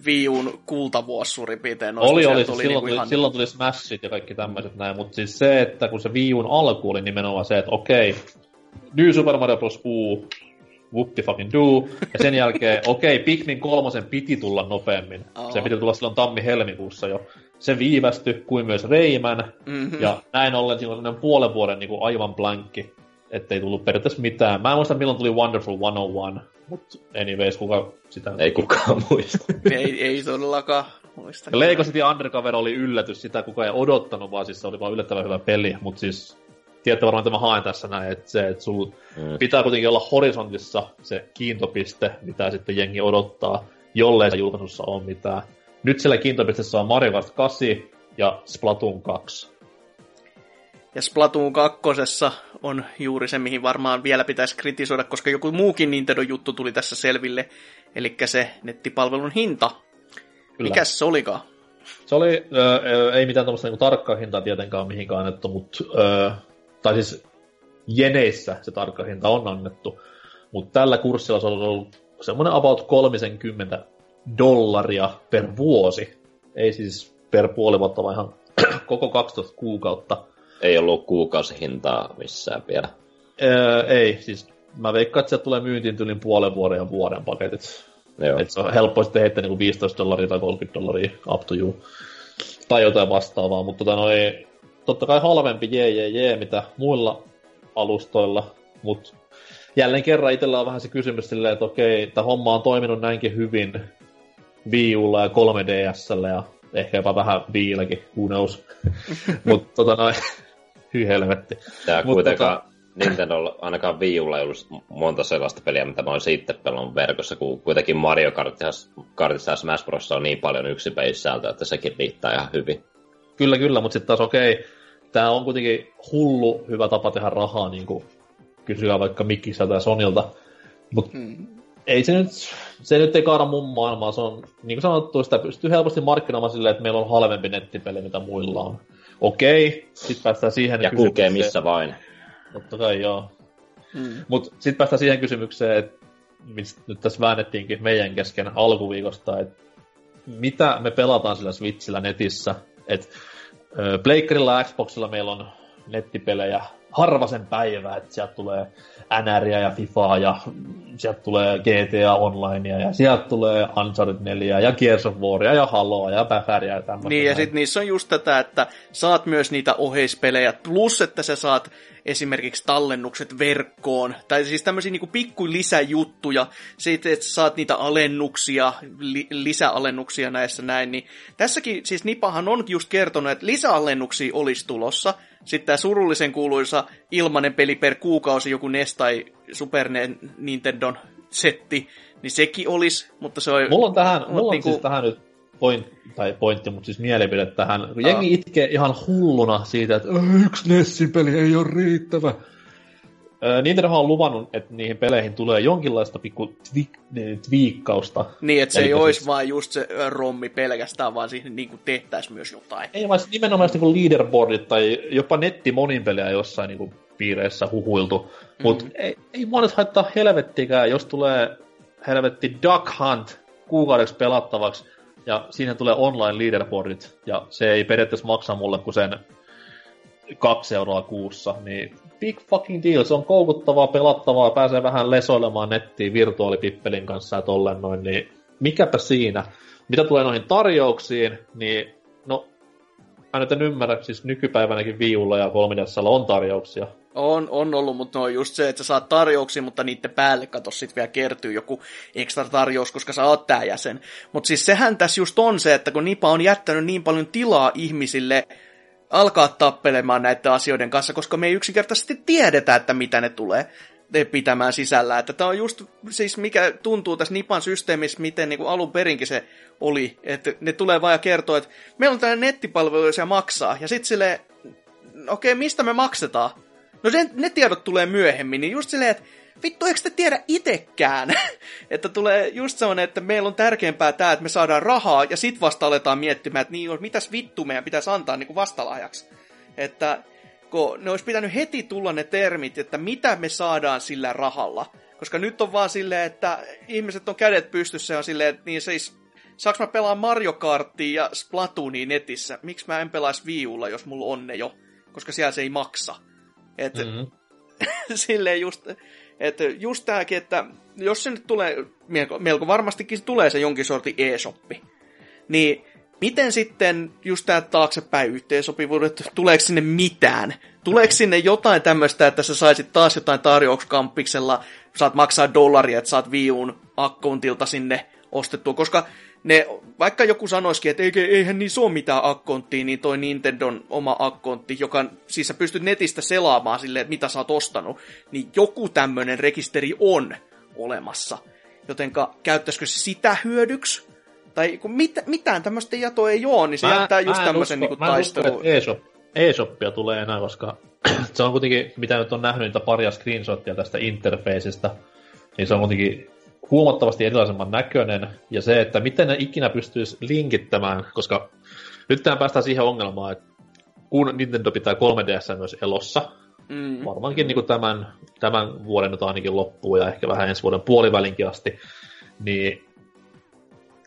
Viun kultavuosi suurin piirtein? Oli, oli. Tuli silloin, niinku tuli, ihan... silloin tuli Smashit ja kaikki tämmöiset näin, mutta siis se, että kun se Viun alku oli nimenomaan se, että okei, New Super Mario Bros. U, whoopty fucking do. Ja sen jälkeen, okei, okay, Pikmin kolmosen piti tulla nopeammin. Oh. Se piti tulla silloin tammi-helmikuussa jo. Se viivästy, kuin myös Reimän. Mm-hmm. Ja näin ollen siinä on puolen vuoden niin kuin aivan blankki. Ettei tullut periaatteessa mitään. Mä en muista milloin tuli Wonderful 101. Mutta anyways, kuka sitä... Ei kukaan muista. ei, ei todellakaan muista. Ja Lego City Undercover oli yllätys, sitä kukaan ei odottanut, vaan siis se oli vaan yllättävän hyvä peli. Mutta siis tiedätte varmaan, että mä haen tässä näin, että se, että sulla mm. pitää kuitenkin olla horisontissa se kiintopiste, mitä sitten jengi odottaa, jollei se julkaisussa ole mitään. Nyt siellä kiintopisteessä on Mario Kart 8 ja Splatoon 2. Ja Splatoon 2 on juuri se, mihin varmaan vielä pitäisi kritisoida, koska joku muukin Nintendo-juttu tuli tässä selville, eli se nettipalvelun hinta. Kyllä. Mikäs se olikaan? Se oli, äh, ei mitään tämmöistä niinku tarkkaa hintaa tietenkään mihinkään annettu, mutta äh, tai siis jeneissä se tarkka hinta on annettu, mutta tällä kurssilla se on ollut semmoinen about 30 dollaria per vuosi. Ei siis per puoli vuotta, vaan ihan koko 12 kuukautta. Ei ollut kuukausihintaa missään vielä. Öö, ei, siis mä veikkaan, että sieltä tulee myyntiin tylin puolen vuoden ja vuoden paketit. Joo. Et se on helppo sitten heittää niinku 15 dollaria tai 30 dollaria up to you. Tai jotain vastaavaa, mutta tota noin, totta kai halvempi jee, jee, jee, mitä muilla alustoilla, mutta jälleen kerran itsellä on vähän se kysymys silleen, että okei, tämä homma on toiminut näinkin hyvin Wii Ulla ja 3DSllä ja ehkä jopa vähän Viilläkin, who knows. mutta tota noin, hyi helvetti. Tää Mut, kuitenkaan tota... Nintendo ainakaan Wii Ulla ei ollut monta sellaista peliä, mitä mä oon itse pelannut verkossa, kun kuitenkin Mario Kartissa ja Smash Bros. on niin paljon yksi sisältöä, että sekin riittää ihan hyvin. Kyllä, kyllä, mutta sitten taas okei, okay, tämä on kuitenkin hullu hyvä tapa tehdä rahaa, niin kuin kysyä vaikka Mikkistä tai Sonilta. Mutta hmm. ei se nyt, se nyt ei kaada mun maailmaa, se on, niin kuin sanottu, sitä pystyy helposti markkinoimaan silleen, että meillä on halvempi nettipeli, mitä muilla on. Okei, okay, sitten päästään siihen Ja kulkee missä vain. Totta kai, joo. Hmm. Mutta sitten päästään siihen kysymykseen, että mistä nyt tässä väännettiinkin meidän kesken alkuviikosta, että mitä me pelataan sillä Switchillä netissä, että Pleikkarilla ja Xboxilla meillä on nettipelejä harvasen päivää, että sieltä tulee NRiä ja FIFAa ja sieltä tulee GTA Onlinea ja sieltä tulee Uncharted 4 ja Gears of Waria ja Haloa ja Päfäriä ja tämmöistä. Niin ja sitten niissä on just tätä, että saat myös niitä oheispelejä, plus että sä saat esimerkiksi tallennukset verkkoon, tai siis tämmöisiä niin pikku lisäjuttuja, siitä, että saat niitä alennuksia, li, lisäalennuksia näissä näin, niin tässäkin siis Nipahan on just kertonut, että lisäalennuksia olisi tulossa, sitten tämä surullisen kuuluisa ilmanen peli per kuukausi, joku NES tai Super Nintendon setti, niin sekin olisi, mutta se on... Mulla on tähän, mulla on niinku... siis tähän nyt point, tai pointti, mutta siis mielipide tähän. Kun jengi itkee ihan hulluna siitä, että yksi Nessin peli ei ole riittävä. Nintendo on luvannut, että niihin peleihin tulee jonkinlaista pikku twiikkausta. Niin, että se ei siis... olisi vain just se rommi pelkästään, vaan siihen niin tehtäisiin myös jotain. Ei, vaan nimenomaan niin leaderboardit tai jopa nettimoninpelejä jossain niin kuin piireissä huhuiltu. Mm-hmm. Mutta ei, ei mua nyt haittaa helvettikään, jos tulee helvetti Duck Hunt kuukaudeksi pelattavaksi, ja siinä tulee online leaderboardit, ja se ei periaatteessa maksa mulle kuin sen kaksi euroa kuussa, niin big fucking deal, se on koukuttavaa, pelattavaa, pääsee vähän lesoilemaan nettiin virtuaalipippelin kanssa ja tolleen noin, niin mikäpä siinä. Mitä tulee noihin tarjouksiin, niin no, mä nyt en ymmärrä, siis nykypäivänäkin viulla ja 3 on tarjouksia, on, on ollut, mutta no just se, että sä saat tarjouksia, mutta niiden päälle kato sit vielä kertyy joku ekstra tarjous, koska sä oot tää jäsen. Mutta siis sehän tässä just on se, että kun Nipa on jättänyt niin paljon tilaa ihmisille alkaa tappelemaan näiden asioiden kanssa, koska me ei yksinkertaisesti tiedetä, että mitä ne tulee pitämään sisällä. Että tämä on just siis mikä tuntuu tässä Nipan systeemissä, miten niin kuin alun perinkin se oli. Että ne tulee vaan ja kertoo, että meillä on tällainen nettipalvelu, joka maksaa. Ja sitten silleen, okei, okay, mistä me maksetaan? No sen, ne tiedot tulee myöhemmin, niin just silleen, että vittu, eikö te tiedä itekään? että tulee just semmoinen, että meillä on tärkeämpää tämä, että me saadaan rahaa, ja sit vasta aletaan miettimään, että niin, mitäs vittu meidän pitäisi antaa niin kuin vastalaajaksi. Että kun ne olisi pitänyt heti tulla ne termit, että mitä me saadaan sillä rahalla. Koska nyt on vaan silleen, että ihmiset on kädet pystyssä ja on silleen, että niin siis, saaks mä pelaa Mario Kartia ja Splatoonia netissä? Miksi mä en pelaisi viulla, jos mulla on ne jo? Koska siellä se ei maksa. Että mm-hmm. silleen just, että just tääkin, että jos se nyt tulee, melko, melko varmastikin tulee se jonkin sorti e-shoppi, niin miten sitten just tämä taaksepäin yhteensopivuudet, tuleeko sinne mitään? Tuleeko sinne jotain tämmöistä, että sä saisit taas jotain tarjouskampiksella, saat maksaa dollaria, että saat viun akkontilta sinne ostettua, koska ne, vaikka joku sanoisikin, että eihän niin ole mitään akkonttia, niin toi Nintendon oma akkontti, joka siis sä pystyt netistä selaamaan silleen, että mitä sä oot ostanut, niin joku tämmönen rekisteri on olemassa. Jotenka käyttäisikö se sitä hyödyksi? Tai kun mit, mitään tämmöistä jatoa ei ole, niin se mä, jättää just tämmöisen niin taistelun. E-shop, e-shoppia tulee enää, koska se on kuitenkin, mitä nyt on nähnyt niitä paria screenshottia tästä interfaceista, niin se on kuitenkin huomattavasti erilaisemman näköinen, ja se, että miten ne ikinä pystyisi linkittämään, koska nyt tähän päästään siihen ongelmaan, että kun Nintendo pitää 3DS myös elossa, mm. varmaankin niin kuin tämän, tämän vuoden nyt ainakin loppuu ja ehkä vähän ensi vuoden puolivälinkin asti, niin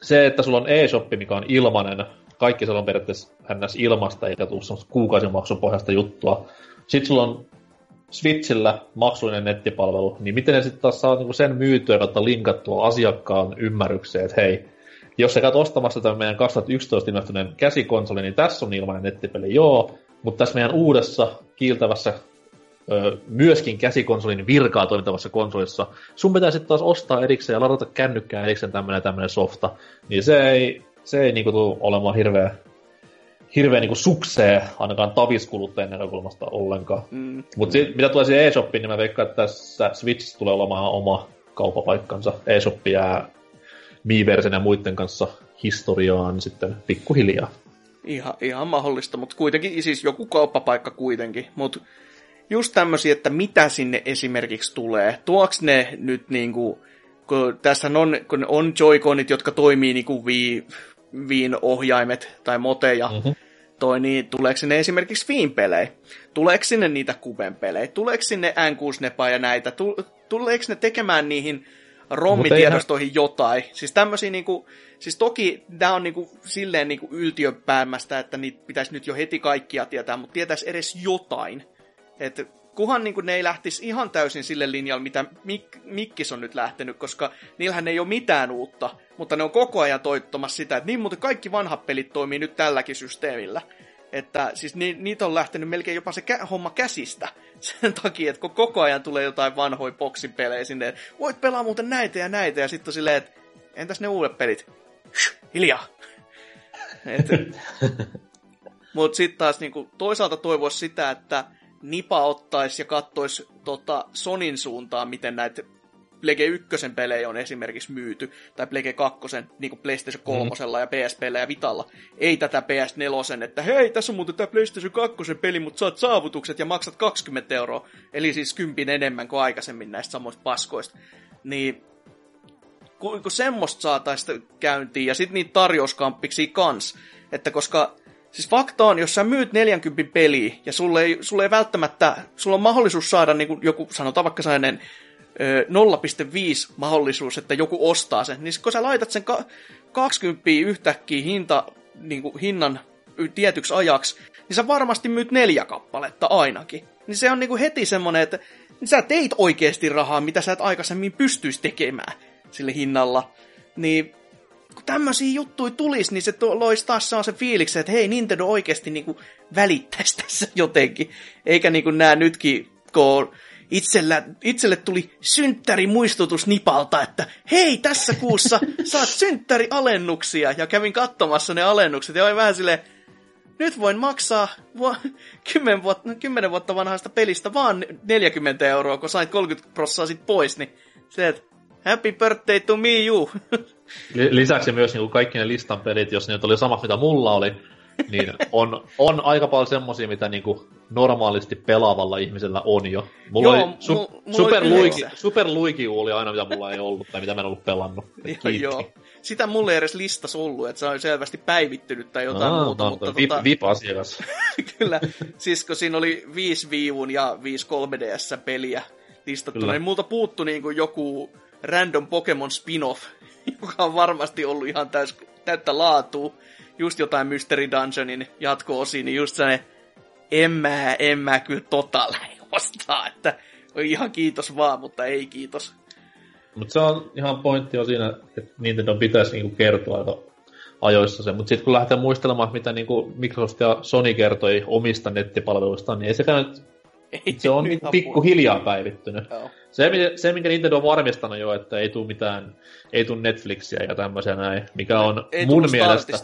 se, että sulla on e-shoppi, mikä on ilmanen, kaikki se on periaatteessa ns. ilmasta, eikä tule kuukausimaksun pohjasta juttua. Sitten sulla on Switchillä maksullinen nettipalvelu, niin miten ne sitten taas saa niinku sen myytyä kautta linkattua asiakkaan ymmärrykseen, että hei, jos sä käyt ostamassa tämän meidän 2011 ilmestyneen käsikonsoli, niin tässä on ilmainen nettipeli, joo, mutta tässä meidän uudessa kiiltävässä ö, myöskin käsikonsolin virkaa toimintavassa konsolissa, sun pitää sitten taas ostaa erikseen ja ladata kännykkään erikseen tämmöinen tämmöinen softa, niin se ei, se ei niinku tule olemaan hirveä hirveän niin suksee ainakaan taviskuluttajan näkökulmasta ollenkaan. Mm. Mutta mitä tulee siihen eShopiin, niin mä veikkaan, että tässä Switch tulee olemaan oma kaupapaikkansa. eShop jää Miiversen ja muiden kanssa historiaan sitten pikkuhiljaa. Ihan, ihan mahdollista, mutta kuitenkin siis joku kauppapaikka kuitenkin. Mutta just tämmöisiä, että mitä sinne esimerkiksi tulee. Tuoks ne nyt niinku, kun tässä on, kun on Joy-Conit, jotka toimii niinku Wii, Viin ohjaimet tai moteja, mm-hmm. toi, niin tuleeko sinne esimerkiksi Viin pelejä? Tuleeko sinne niitä Kuben pelejä? Tuleeko sinne N6 ja näitä? Tuleeko ne tekemään niihin rommitiedostoihin jotain? Siis tämmöisiä niinku, siis toki tämä on niinku silleen niinku yltiöpäämästä, että niitä pitäisi nyt jo heti kaikkia tietää, mutta tietäisi edes jotain. Että kuhan niin ne ei lähtisi ihan täysin sille linjalle, mitä Mik- Mikkis on nyt lähtenyt, koska niillähän ei ole mitään uutta, mutta ne on koko ajan toittomassa sitä, että niin muuten kaikki vanhat pelit toimii nyt tälläkin systeemillä. Että siis ni, niitä on lähtenyt melkein jopa se kä- homma käsistä. sen takia, että kun koko ajan tulee jotain vanhoja boksipelejä sinne, että voit pelaa muuten näitä ja näitä, ja sitten silleen, että entäs ne uudet pelit? Hiljaa! Mutta sitten taas niinku, toisaalta toivoisi sitä, että Nipa ottaisi ja kattoisi tota Sonin suuntaan, miten näitä Plege 1 pelejä on esimerkiksi myyty, tai Plege 2 niin kuin PlayStation 3 mm. ja PSPllä ja Vitalla. Ei tätä PS4, että hei, tässä on muuten tämä PlayStation 2 peli, mutta saat saavutukset ja maksat 20 euroa, eli siis kympin enemmän kuin aikaisemmin näistä samoista paskoista. Niin kun, kun semmoista saataisiin käyntiin, ja sitten niitä tarjouskampiksi kans, että koska Siis fakta on, jos sä myyt 40 peliä ja sulle ei, sulle ei välttämättä, sulla on mahdollisuus saada niin kuin joku, sanotaan vaikka sellainen 0,5 mahdollisuus, että joku ostaa sen, niin kun sä laitat sen 20 yhtäkkiä hinta, niin kuin hinnan tietyksi ajaksi, niin sä varmasti myyt neljä kappaletta ainakin. Niin se on niin kuin heti semmonen, että niin sä teit oikeasti rahaa, mitä sä et aikaisemmin pystyisi tekemään sille hinnalla. Niin kun tämmöisiä juttuja tulisi, niin se loisi taas se fiiliksen, että hei, Nintendo oikeasti niin kuin välittäisi tässä jotenkin. Eikä niin kuin nämä nytkin, kun itsellä, itselle tuli synttärimuistutus Nipalta, että hei, tässä kuussa saat synttärialennuksia. Ja kävin katsomassa ne alennukset ja oli vähän silleen, nyt voin maksaa vu- 10, vuotta, 10 vuotta vanhasta pelistä vaan 40 euroa, kun sait 30 prossaa sit pois, niin se, että happy birthday to me you. Lisäksi myös niin kaikki ne listan pelit, jos ne oli samat mitä mulla oli, niin on, on aika paljon semmosia, mitä niinku normaalisti pelaavalla ihmisellä on jo. Mulla joo, oli su, mulla super, oli luiki, super luiki oli aina, mitä mulla ei ollut tai mitä mä en ollut pelannut. joo, joo. Sitä mulle ei edes listas ollut, että se on selvästi päivittynyt tai jotain Aa, muuta. No, mutta vip, tota, VIP-asiakas. kyllä, siis kun siinä oli 5 viivun ja 5 3DS peliä listattu, kyllä. niin multa puuttu niinku joku random Pokemon spin-off, joka on varmasti ollut ihan täys, täyttä laatua just jotain Mystery Dungeonin jatko-osia, niin just se en mä, en mä kyllä tota ostaa, että ihan kiitos vaan, mutta ei kiitos. Mutta se on ihan pointti on siinä, että Nintendo pitäisi niinku kertoa aika ajoissa se. Mutta sitten kun lähtee muistelemaan, mitä niinku Microsoft ja Sony kertoi omista nettipalveluistaan, niin ei sekään nyt ei, se on niin pikkuhiljaa päivittynyt. Joo. Se, se, minkä Nintendo on varmistanut jo, että ei tule mitään, ei tule Netflixiä ja tämmöisiä näin, mikä on ei mun mielestä...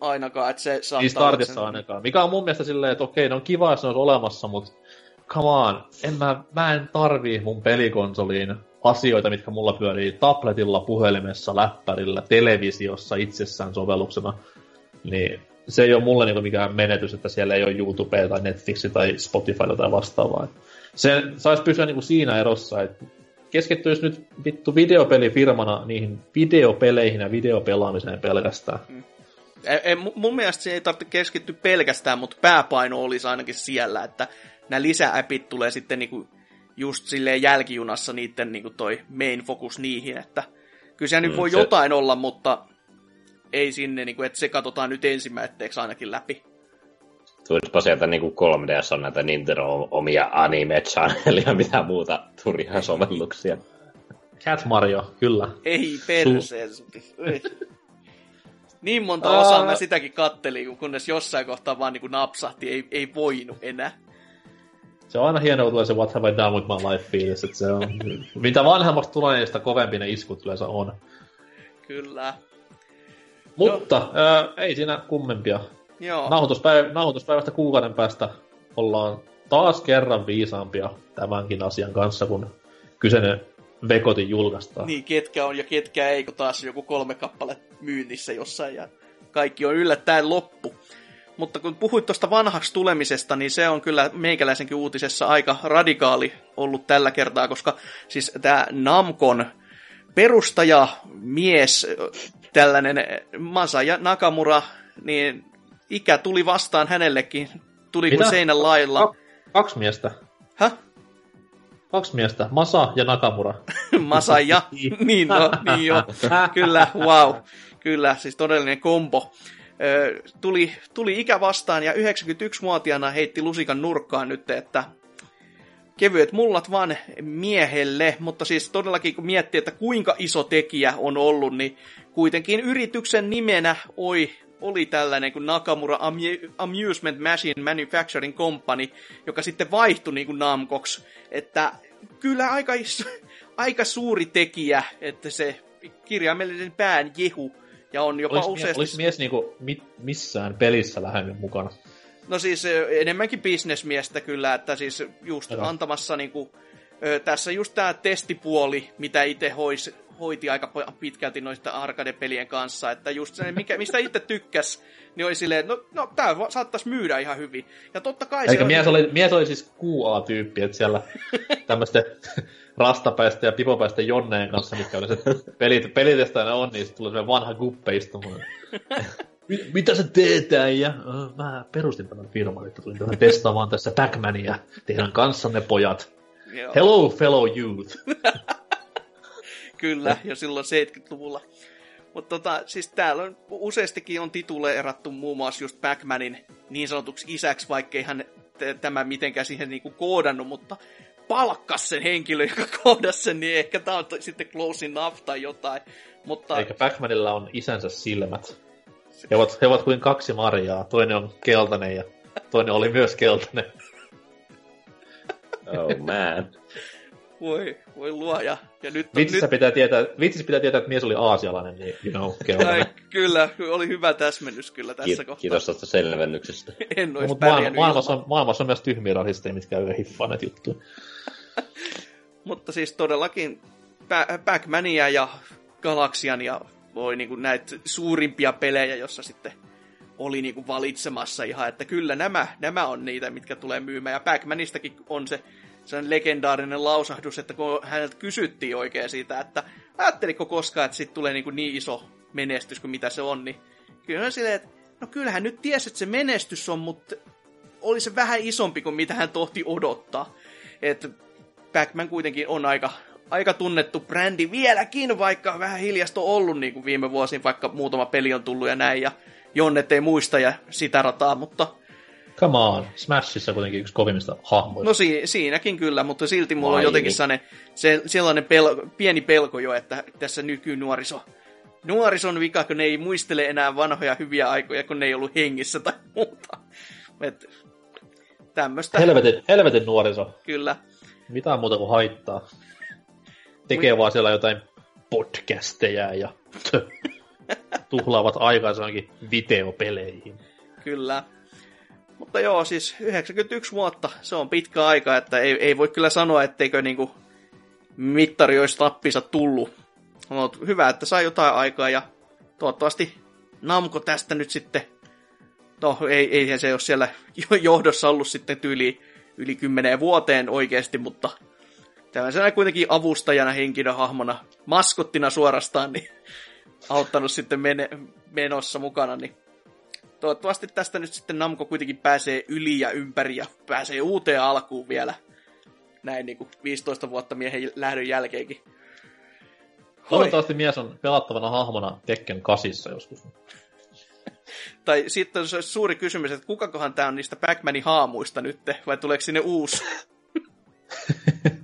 ainakaan, että se saattaa Niin startista sen... ainakaan. Mikä on mun mielestä silleen, että okei, ne on kiva, jos ne olisi olemassa, mutta come on, en mä, mä en tarvii mun pelikonsoliin asioita, mitkä mulla pyörii tabletilla, puhelimessa, läppärillä, televisiossa itsessään sovelluksena. Niin se ei ole mulle niinku mikään menetys, että siellä ei ole YouTubea tai Netflixi tai Spotify tai vastaavaa. Se saisi pysyä niinku siinä erossa, että keskittyisi nyt vittu videopelifirmana niihin videopeleihin ja videopelaamiseen pelkästään. Mm. Ei, ei, mun mielestä se ei tarvitse keskittyä pelkästään, mutta pääpaino olisi ainakin siellä, että nämä lisääpit tulee sitten niinku just silleen jälkijunassa niiden niinku toi main focus niihin, että kyllä siellä mm, nyt voi se... jotain olla, mutta ei sinne, niin kuin, että se katsotaan nyt ensimmäiseksi ainakin läpi. Tulispa sieltä niin kuin 3DS on näitä Nintendo omia anime-channelia, mitä muuta turhaa sovelluksia. Cat Mario, kyllä. Ei persees. niin monta osaa mä sitäkin kattelin, kunnes jossain kohtaa vaan niin kuin napsahti, ei, ei voinut enää. Se on aina hienoa, kun tulee se What have I done with my life fiilis, että se on... mitä vanhemmaksi tulee, niin sitä kovempi ne iskut yleensä on. Kyllä. Mutta no. ää, ei siinä kummempia. Joo. Nauhoituspäiv- nauhoituspäivästä kuukauden päästä ollaan taas kerran viisaampia tämänkin asian kanssa, kun kyseinen Vekotin julkaistaan. Niin, ketkä on ja ketkä ei, kun taas joku kolme kappale myynnissä jossain ja kaikki on yllättäen loppu. Mutta kun puhuit tuosta vanhaksi tulemisesta, niin se on kyllä meikäläisenkin uutisessa aika radikaali ollut tällä kertaa, koska siis tämä Namkon perustaja, mies, tällainen Masaya Nakamura, niin ikä tuli vastaan hänellekin. Tuli Mitä? kuin seinän lailla. Ka- kaksi miestä. Häh? Kaksi miestä, Masa ja Nakamura. Masa ja, niin, no, niin jo. Kyllä, wow. Kyllä, siis todellinen kombo. tuli, tuli ikä vastaan ja 91-vuotiaana heitti lusikan nurkkaan nyt, että kevyet mullat vaan miehelle, mutta siis todellakin kun miettii, että kuinka iso tekijä on ollut, niin kuitenkin yrityksen nimenä oi oli tällainen kuin Nakamura Amusement Machine Manufacturing Company, joka sitten vaihtui niin kuin Namcoks. Että kyllä aika, iso, aika suuri tekijä, että se kirjaimellinen pään jehu, ja on jopa olisi useasti... Olisi mies niinku mit, missään pelissä lähemmin mukana? No siis enemmänkin bisnesmiestä kyllä, että siis just Jota. antamassa niinku, tässä just tämä testipuoli, mitä itse hois, hoiti aika pitkälti noista arcade-pelien kanssa, että just se, mikä, mistä itse tykkäs, niin oli silleen, no, no tää saattaisi myydä ihan hyvin. Ja totta kai Eikä mies, oli, mies oli siis QA-tyyppi, että siellä tämmöisten rastapäistä ja pipopäistä Jonneen kanssa, mitkä oli se pelit, pelitestaajana on, niin tuli semmoinen vanha guppe istumaan. Mitä sä teet, ja Mä perustin tämän firman, että tulin tähän testaamaan tässä Pac-Mania teidän kanssanne, pojat. Joo. Hello, fellow youth. Kyllä, jo silloin 70-luvulla. Mutta tota, siis täällä on useastikin on tituleerattu muun muassa just Pac-Manin niin sanotuksi isäksi, vaikkei hän t- tämä mitenkään siihen niinku koodannut, mutta palkkas sen henkilö, joka koodasi sen, niin ehkä tämä on t- sitten close enough tai jotain. Mutta... Eikä Pac-Manilla on isänsä silmät. He ovat, he ovat kuin kaksi marjaa. Toinen on keltainen ja toinen oli myös keltainen. Oh man. Voi, voi luoja. Ja nyt, vitsissä, nyt... Pitää tietää, vitsissä pitää tietää, että mies oli aasialainen, niin you know, Ai, kyllä, oli hyvä täsmennys kyllä tässä Ki- kohtaa. Kiitos tästä selvennyksestä. en olisi no, maailma, maailmassa, on, maailmassa on myös tyhmiä rasisteja, mitkä käy hiffaa näitä juttuja. Mutta siis todellakin Pac-Mania ja Galaxian ja voi niinku näitä suurimpia pelejä, jossa sitten oli niinku valitsemassa ihan, että kyllä nämä, nämä on niitä, mitkä tulee myymään. Ja Pac-Manistakin on se sen legendaarinen lausahdus, että kun häneltä kysyttiin oikein siitä, että ajatteliko koskaan, että siitä tulee niin, kuin niin iso menestys kuin mitä se on, niin kyllä on silleen, että no kyllähän nyt tiesi, että se menestys on, mutta oli se vähän isompi kuin mitä hän tohti odottaa. Että Pac-Man kuitenkin on aika, aika tunnettu brändi vieläkin, vaikka vähän hiljasta on ollut niin kuin viime vuosina, vaikka muutama peli on tullut ja näin, ja Jonnet ei muista ja sitä rataa, mutta Come on, Smashissa kuitenkin yksi kovimmista hahmoista. No si- siinäkin kyllä, mutta silti mulla Vai on jotenkin sellainen, se, sellainen pel- pieni pelko jo, että tässä nykynuoriso, nuorison vika, kun ne ei muistele enää vanhoja hyviä aikoja, kun ne ei ollut hengissä tai muuta. Et, tämmöstä. Helvetin, helvetin nuoriso. Kyllä. Mitä muuta kuin haittaa. Tekee vaan siellä jotain podcasteja ja tuhlaavat aikansa videopeleihin. Kyllä. Mutta joo, siis 91 vuotta, se on pitkä aika, että ei, ei voi kyllä sanoa, etteikö niinku mittari olisi tappinsa tullut. No, hyvä, että sai jotain aikaa ja toivottavasti Namko tästä nyt sitten, no ei, ei se ole siellä johdossa ollut sitten tyyli yli kymmeneen vuoteen oikeasti, mutta tämmöisenä kuitenkin avustajana henkilöhahmona, maskottina suorastaan, niin auttanut sitten mene, menossa mukana, niin toivottavasti tästä nyt sitten Namco kuitenkin pääsee yli ja ympäri ja pääsee uuteen alkuun vielä. Näin niin kuin 15 vuotta miehen lähdön jälkeenkin. Toivottavasti mies on pelattavana hahmona Tekken kasissa joskus. tai sitten se suuri kysymys, että kukakohan tämä on niistä Pac-Manin haamuista nyt, vai tuleeko sinne uusi?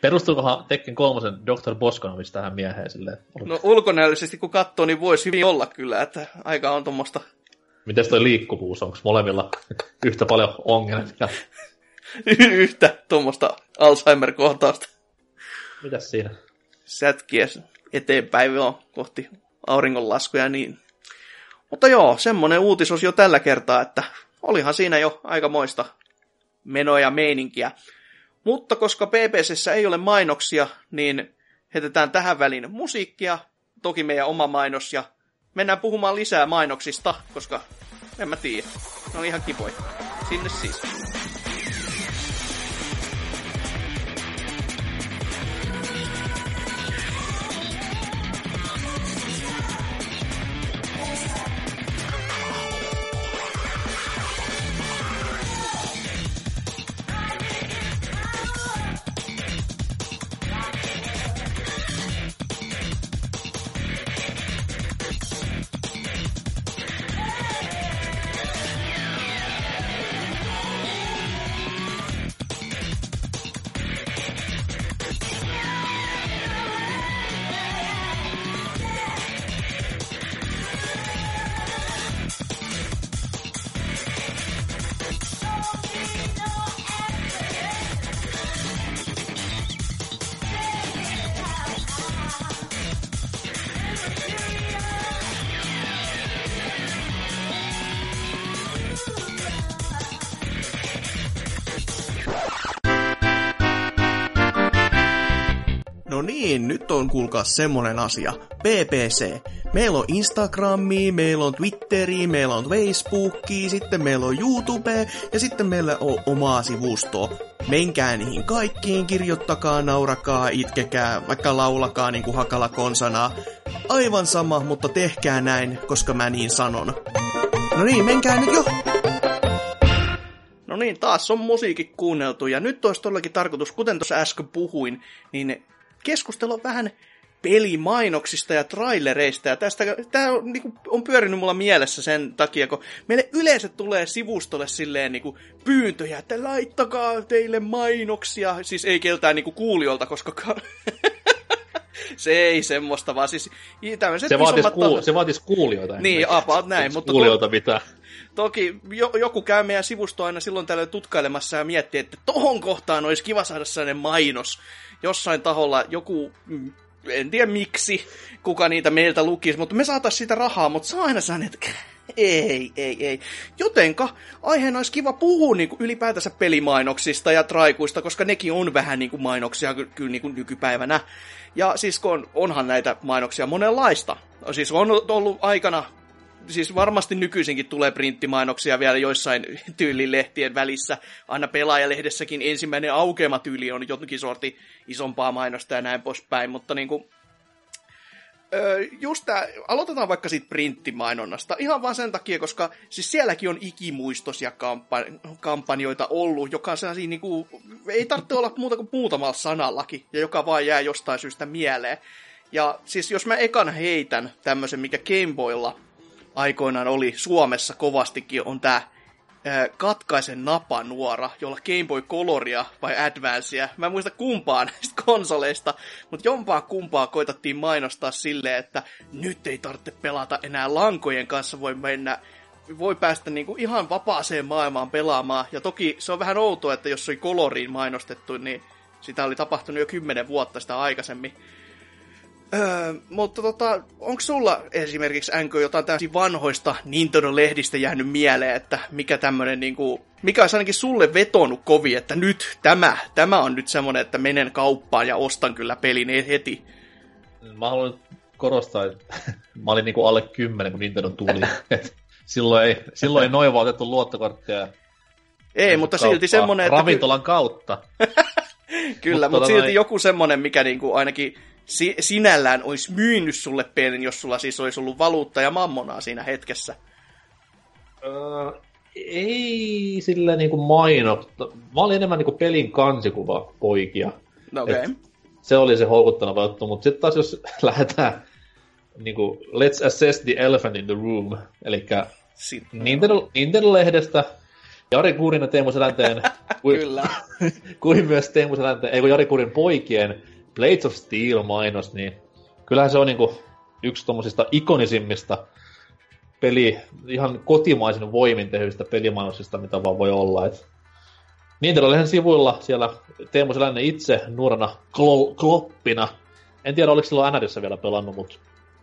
Perustuukohan Tekken kolmosen Dr. Boskonovich tähän mieheen silleen? No ulkonäöllisesti kun katsoo, niin voisi hyvin olla kyllä, että aika on tuommoista... Miten toi liikkuvuus, onko molemmilla yhtä paljon ongelmia? yhtä tuommoista Alzheimer-kohtausta. Mitäs siinä? Sätkiä eteenpäin on kohti auringonlaskuja niin. Mutta joo, semmonen uutisosio tällä kertaa, että olihan siinä jo aika moista menoja ja meininkiä. Mutta koska BBCssä ei ole mainoksia, niin heitetään tähän väliin musiikkia, toki meidän oma mainos, ja mennään puhumaan lisää mainoksista, koska en mä tiedä. Ne on ihan kivoja. Sinne siis. On kuulkaa semmonen asia. PPC. Meillä on Instagrami, meillä on Twitteri, meillä on Facebooki, sitten meillä on YouTube ja sitten meillä on omaa sivustoa. Menkää niihin kaikkiin, kirjoittakaa, naurakaa, itkekää, vaikka laulakaa niin kuin hakala konsana. Aivan sama, mutta tehkää näin, koska mä niin sanon. No niin, menkää nyt jo! No niin, taas on musiikki kuunneltu ja nyt olisi todellakin tarkoitus, kuten tuossa äsken puhuin, niin keskustella vähän pelimainoksista ja trailereista. Ja tästä, tämä on, niin kuin, on pyörinyt mulla mielessä sen takia, kun meille yleensä tulee sivustolle silleen niin kuin, pyyntöjä, että laittakaa teille mainoksia. Siis ei keltään niin kuin, kuulijoilta, koska se ei semmoista, vaan siis tämmöiset se vaatisi, kuul- se vaatisi kuulijoita. Niin, about näin. Mutta kuulijoita to- pitää. Toki jo, joku käy meidän sivustoa aina silloin tällöin tutkailemassa ja miettii, että tohon kohtaan olisi kiva saada sellainen mainos. Jossain taholla joku mm, en tiedä miksi, kuka niitä meiltä lukisi, mutta me saatais sitä rahaa, mutta saa aina sanoa, että ei, ei, ei. Jotenka aiheena olisi kiva puhua niin kuin ylipäätänsä pelimainoksista ja traikuista, koska nekin on vähän niin kuin mainoksia kyllä niin kuin nykypäivänä. Ja siis on, onhan näitä mainoksia monenlaista. Siis on ollut aikana siis varmasti nykyisinkin tulee printtimainoksia vielä joissain tyylilehtien välissä. Aina pelaajalehdessäkin ensimmäinen aukeamatyyli on jotenkin sorti isompaa mainosta ja näin poispäin, mutta niinku, Öö, just tää, aloitetaan vaikka siitä printtimainonnasta. Ihan vaan sen takia, koska siis sielläkin on ikimuistoisia kampa- kampanjoita ollut, joka on sellaisia niinku, ei tarvitse olla muuta kuin muutamalla sanallakin, ja joka vaan jää jostain syystä mieleen. Ja siis jos mä ekan heitän tämmöisen, mikä Gameboylla aikoinaan oli Suomessa kovastikin, on tää katkaisen napanuora, jolla Game Boy Coloria vai Advancea. Mä en muista kumpaa näistä konsoleista, mutta jompaa kumpaa koitattiin mainostaa silleen, että nyt ei tarvitse pelata enää lankojen kanssa, voi mennä voi päästä niinku ihan vapaaseen maailmaan pelaamaan. Ja toki se on vähän outoa, että jos se oli koloriin mainostettu, niin sitä oli tapahtunut jo kymmenen vuotta sitä aikaisemmin. Öö, mutta tota, onko sulla esimerkiksi NK jotain täysin vanhoista Nintendo-lehdistä jäänyt mieleen, että mikä tämmönen niinku, mikä olisi ainakin sulle vetonut kovin, että nyt tämä, tämä on nyt semmonen, että menen kauppaan ja ostan kyllä pelin heti. Mä haluan korostaa, että mä olin niinku alle kymmenen, kun Nintendo tuli. silloin ei, silloin ei noin otettu luottokorttia. Ei, mutta kauppaa. silti semmonen, että... Ravintolan kautta. Kyllä, mutta, mutta silti noin... joku semmonen, mikä niinku ainakin si- sinällään olisi myynyt sulle pelin, jos sulla siis olisi ollut valuutta ja mammonaa siinä hetkessä? Öö, ei sillä niinku mainokta. Mä olin enemmän niinku pelin kansikuva poikia. No okay. se oli se houkutteleva juttu, mutta sitten taas jos lähdetään niinku, let's assess the elephant in the room, eli Nintendo, Nintendo-lehdestä Jari Kurin ja Teemu Selänteen, kuin, Kyllä. kuin myös Teemu Selänteen, ei kun Jari Kurin poikien Blades of Steel-mainos, niin kyllähän se on niinku yksi tuommoisista ikonisimmista peli, ihan kotimaisen voimin tehdyistä pelimainosista, mitä vaan voi olla. Et Nintendo sivuilla siellä Teemu Selänen itse nuorena klo- kloppina, en tiedä oliko silloin NRissä vielä pelannut, mutta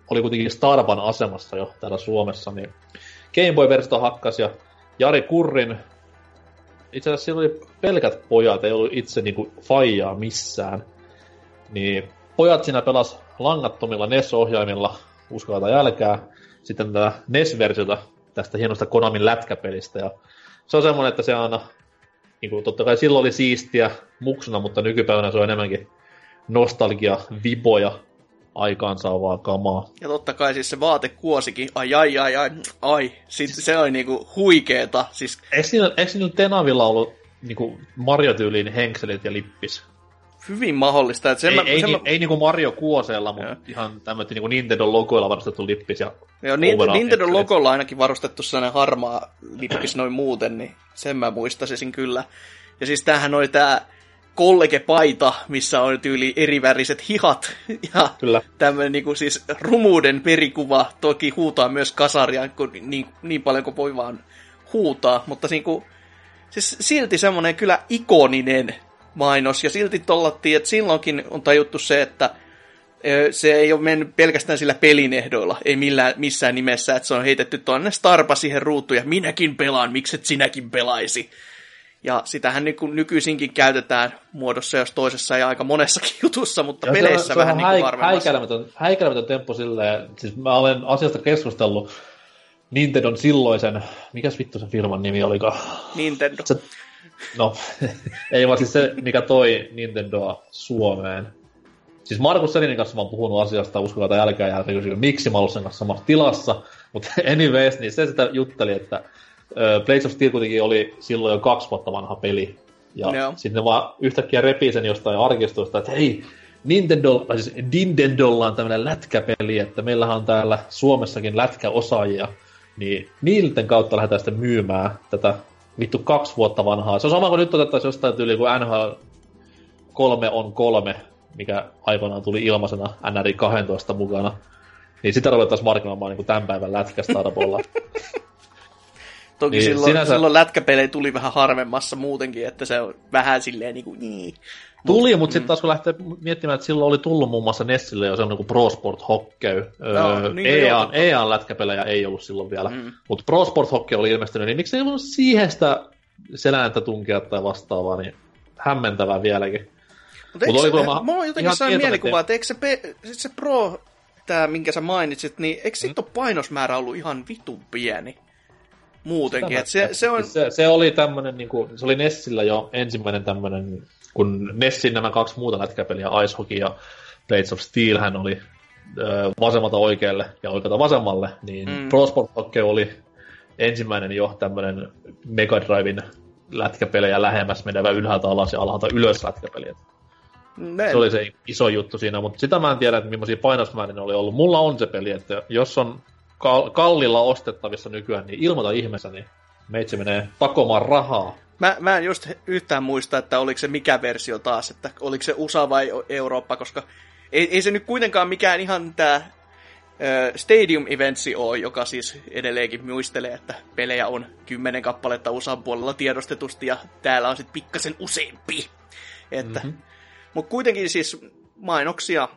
oli kuitenkin Starban asemassa jo täällä Suomessa, niin Game Boy-versiota hakkas ja Jari Kurrin, itse asiassa siellä oli pelkät pojat, ei ollut itse niinku faijaa missään. Niin pojat siinä pelas langattomilla NES-ohjaimilla, uskoa tai jälkää, sitten tätä NES-versiota tästä hienosta Konamin lätkäpelistä. Ja se on semmoinen, että se aina, niin kuin, totta kai silloin oli siistiä muksuna, mutta nykypäivänä se on enemmänkin nostalgia, viboja aikaansaavaa kamaa. Ja totta kai siis se vaatekuosikin, ai ai ai ai, ai, siis se oli niinku huikeeta. Siis... Eikö siinä, eikö siinä Tenavilla ollut niinku Mario-tyyliin henkselit ja lippis? Hyvin mahdollista. Että sen ei, mä, ei, sen ei, mä... ei niinku Mario Kuosella, mutta ja. ihan tämmöinen niinku Nintendo-logoilla varustettu lippis. Ja Joo, Nintendo-logolla ainakin varustettu sellainen harmaa lippis noin muuten, niin sen mä muistaisin kyllä. Ja siis tämähän oli tää kollegepaita, missä on tyyli eriväriset hihat ja Kyllä. tämmöinen niinku siis rumuuden perikuva toki huutaa myös kasaria kun, niin, niin paljon kuin voi vaan huutaa, mutta niinku, siis silti semmoinen kyllä ikoninen mainos, ja silti tollattiin, että silloinkin on tajuttu se, että se ei ole mennyt pelkästään sillä pelin ehdoilla, ei millään, missään nimessä, että se on heitetty tuonne Starpa siihen ruutuun, ja minäkin pelaan, mikset sinäkin pelaisi. Ja sitähän niin kuin nykyisinkin käytetään muodossa jos toisessa ja aika monessakin jutussa, mutta ja peleissä se on, vähän se on niin kuin häikäilemätön, häikäilemätön temppu silleen, siis mä olen asiasta keskustellut Nintendon silloisen, mikäs vittu sen firman nimi oliko? Nintendo. Se, no, ei vaan siis se, mikä toi Nintendoa Suomeen. Siis Markus Selinin kanssa mä oon puhunut asiasta, uskokaa tai älkää, ja miksi mä sen kanssa samassa tilassa. Mutta anyways, niin se sitä jutteli, että Blades of Steel kuitenkin oli silloin jo kaksi vuotta vanha peli. Ja no. sitten ne vaan yhtäkkiä repii sen jostain arkistosta, että hei, Nintendo, tai siis Nintendolla on tämmöinen lätkäpeli, että meillähän on täällä Suomessakin lätkäosaajia, niin niilten kautta lähdetään sitten myymään tätä vittu kaksi vuotta vanhaa. Se on sama kuin nyt otettaisiin jostain tyyli kuin NHL 3 on kolme, mikä aikoinaan tuli ilmaisena NRI 12 mukana. Niin sitä ruvettaisiin markkinoimaan niin kuin tämän päivän lätkästä arvolla. Toki niin, silloin, sinänsä... silloin lätkäpelejä tuli vähän harvemmassa muutenkin, että se on vähän silleen niin kuin niin. Tuli, mutta mm. sitten taas kun lähtee miettimään, että silloin oli tullut muun muassa Nessille jo sellainen kuin Pro Sport Hockey. No, öö, niin EA, EA lätkäpelejä ei ollut silloin vielä, mm. mutta Pro Sport Hockey oli ilmestynyt, niin miksi ei voinut siihen sitä seläntä tunkea tai vastaavaa, niin hämmentävää vieläkin. Mutta Mut oli mulla on jotenkin sellainen mielikuva, että eikö se, pe- se Pro, tämä minkä sä mainitsit, niin eikö sitten mm. painosmäärä ollut ihan vitun pieni? Muutenkin, että se, se, on... se, se, oli tämmönen, niin kuin, se oli Nessillä jo ensimmäinen tämmöinen kun Nessin nämä kaksi muuta lätkäpeliä, Ice Hockey ja Blades of Steel, hän oli ö, vasemmalta oikealle ja oikealta vasemmalle, niin mm. Pro Sport Hockey oli ensimmäinen jo tämmöinen Mega Drivein lätkäpelejä lähemmäs menevä ylhäältä alas ja alhaalta ylös lätkäpeli. Men. Se oli se iso juttu siinä, mutta sitä mä en tiedä, että millaisia painosmäärin oli ollut. Mulla on se peli, että jos on kal- kallilla ostettavissa nykyään, niin ilmoita ihmeessä, niin meitsi menee takomaan rahaa Mä, mä en just yhtään muista, että oliko se mikä versio taas, että oliko se USA vai Eurooppa, koska ei, ei se nyt kuitenkaan mikään ihan tämä Stadium Eventsi ole, joka siis edelleenkin muistelee, että pelejä on kymmenen kappaletta USA puolella tiedostetusti ja täällä on sitten pikkasen useampi. Että, mm-hmm. Mutta kuitenkin siis mainoksia,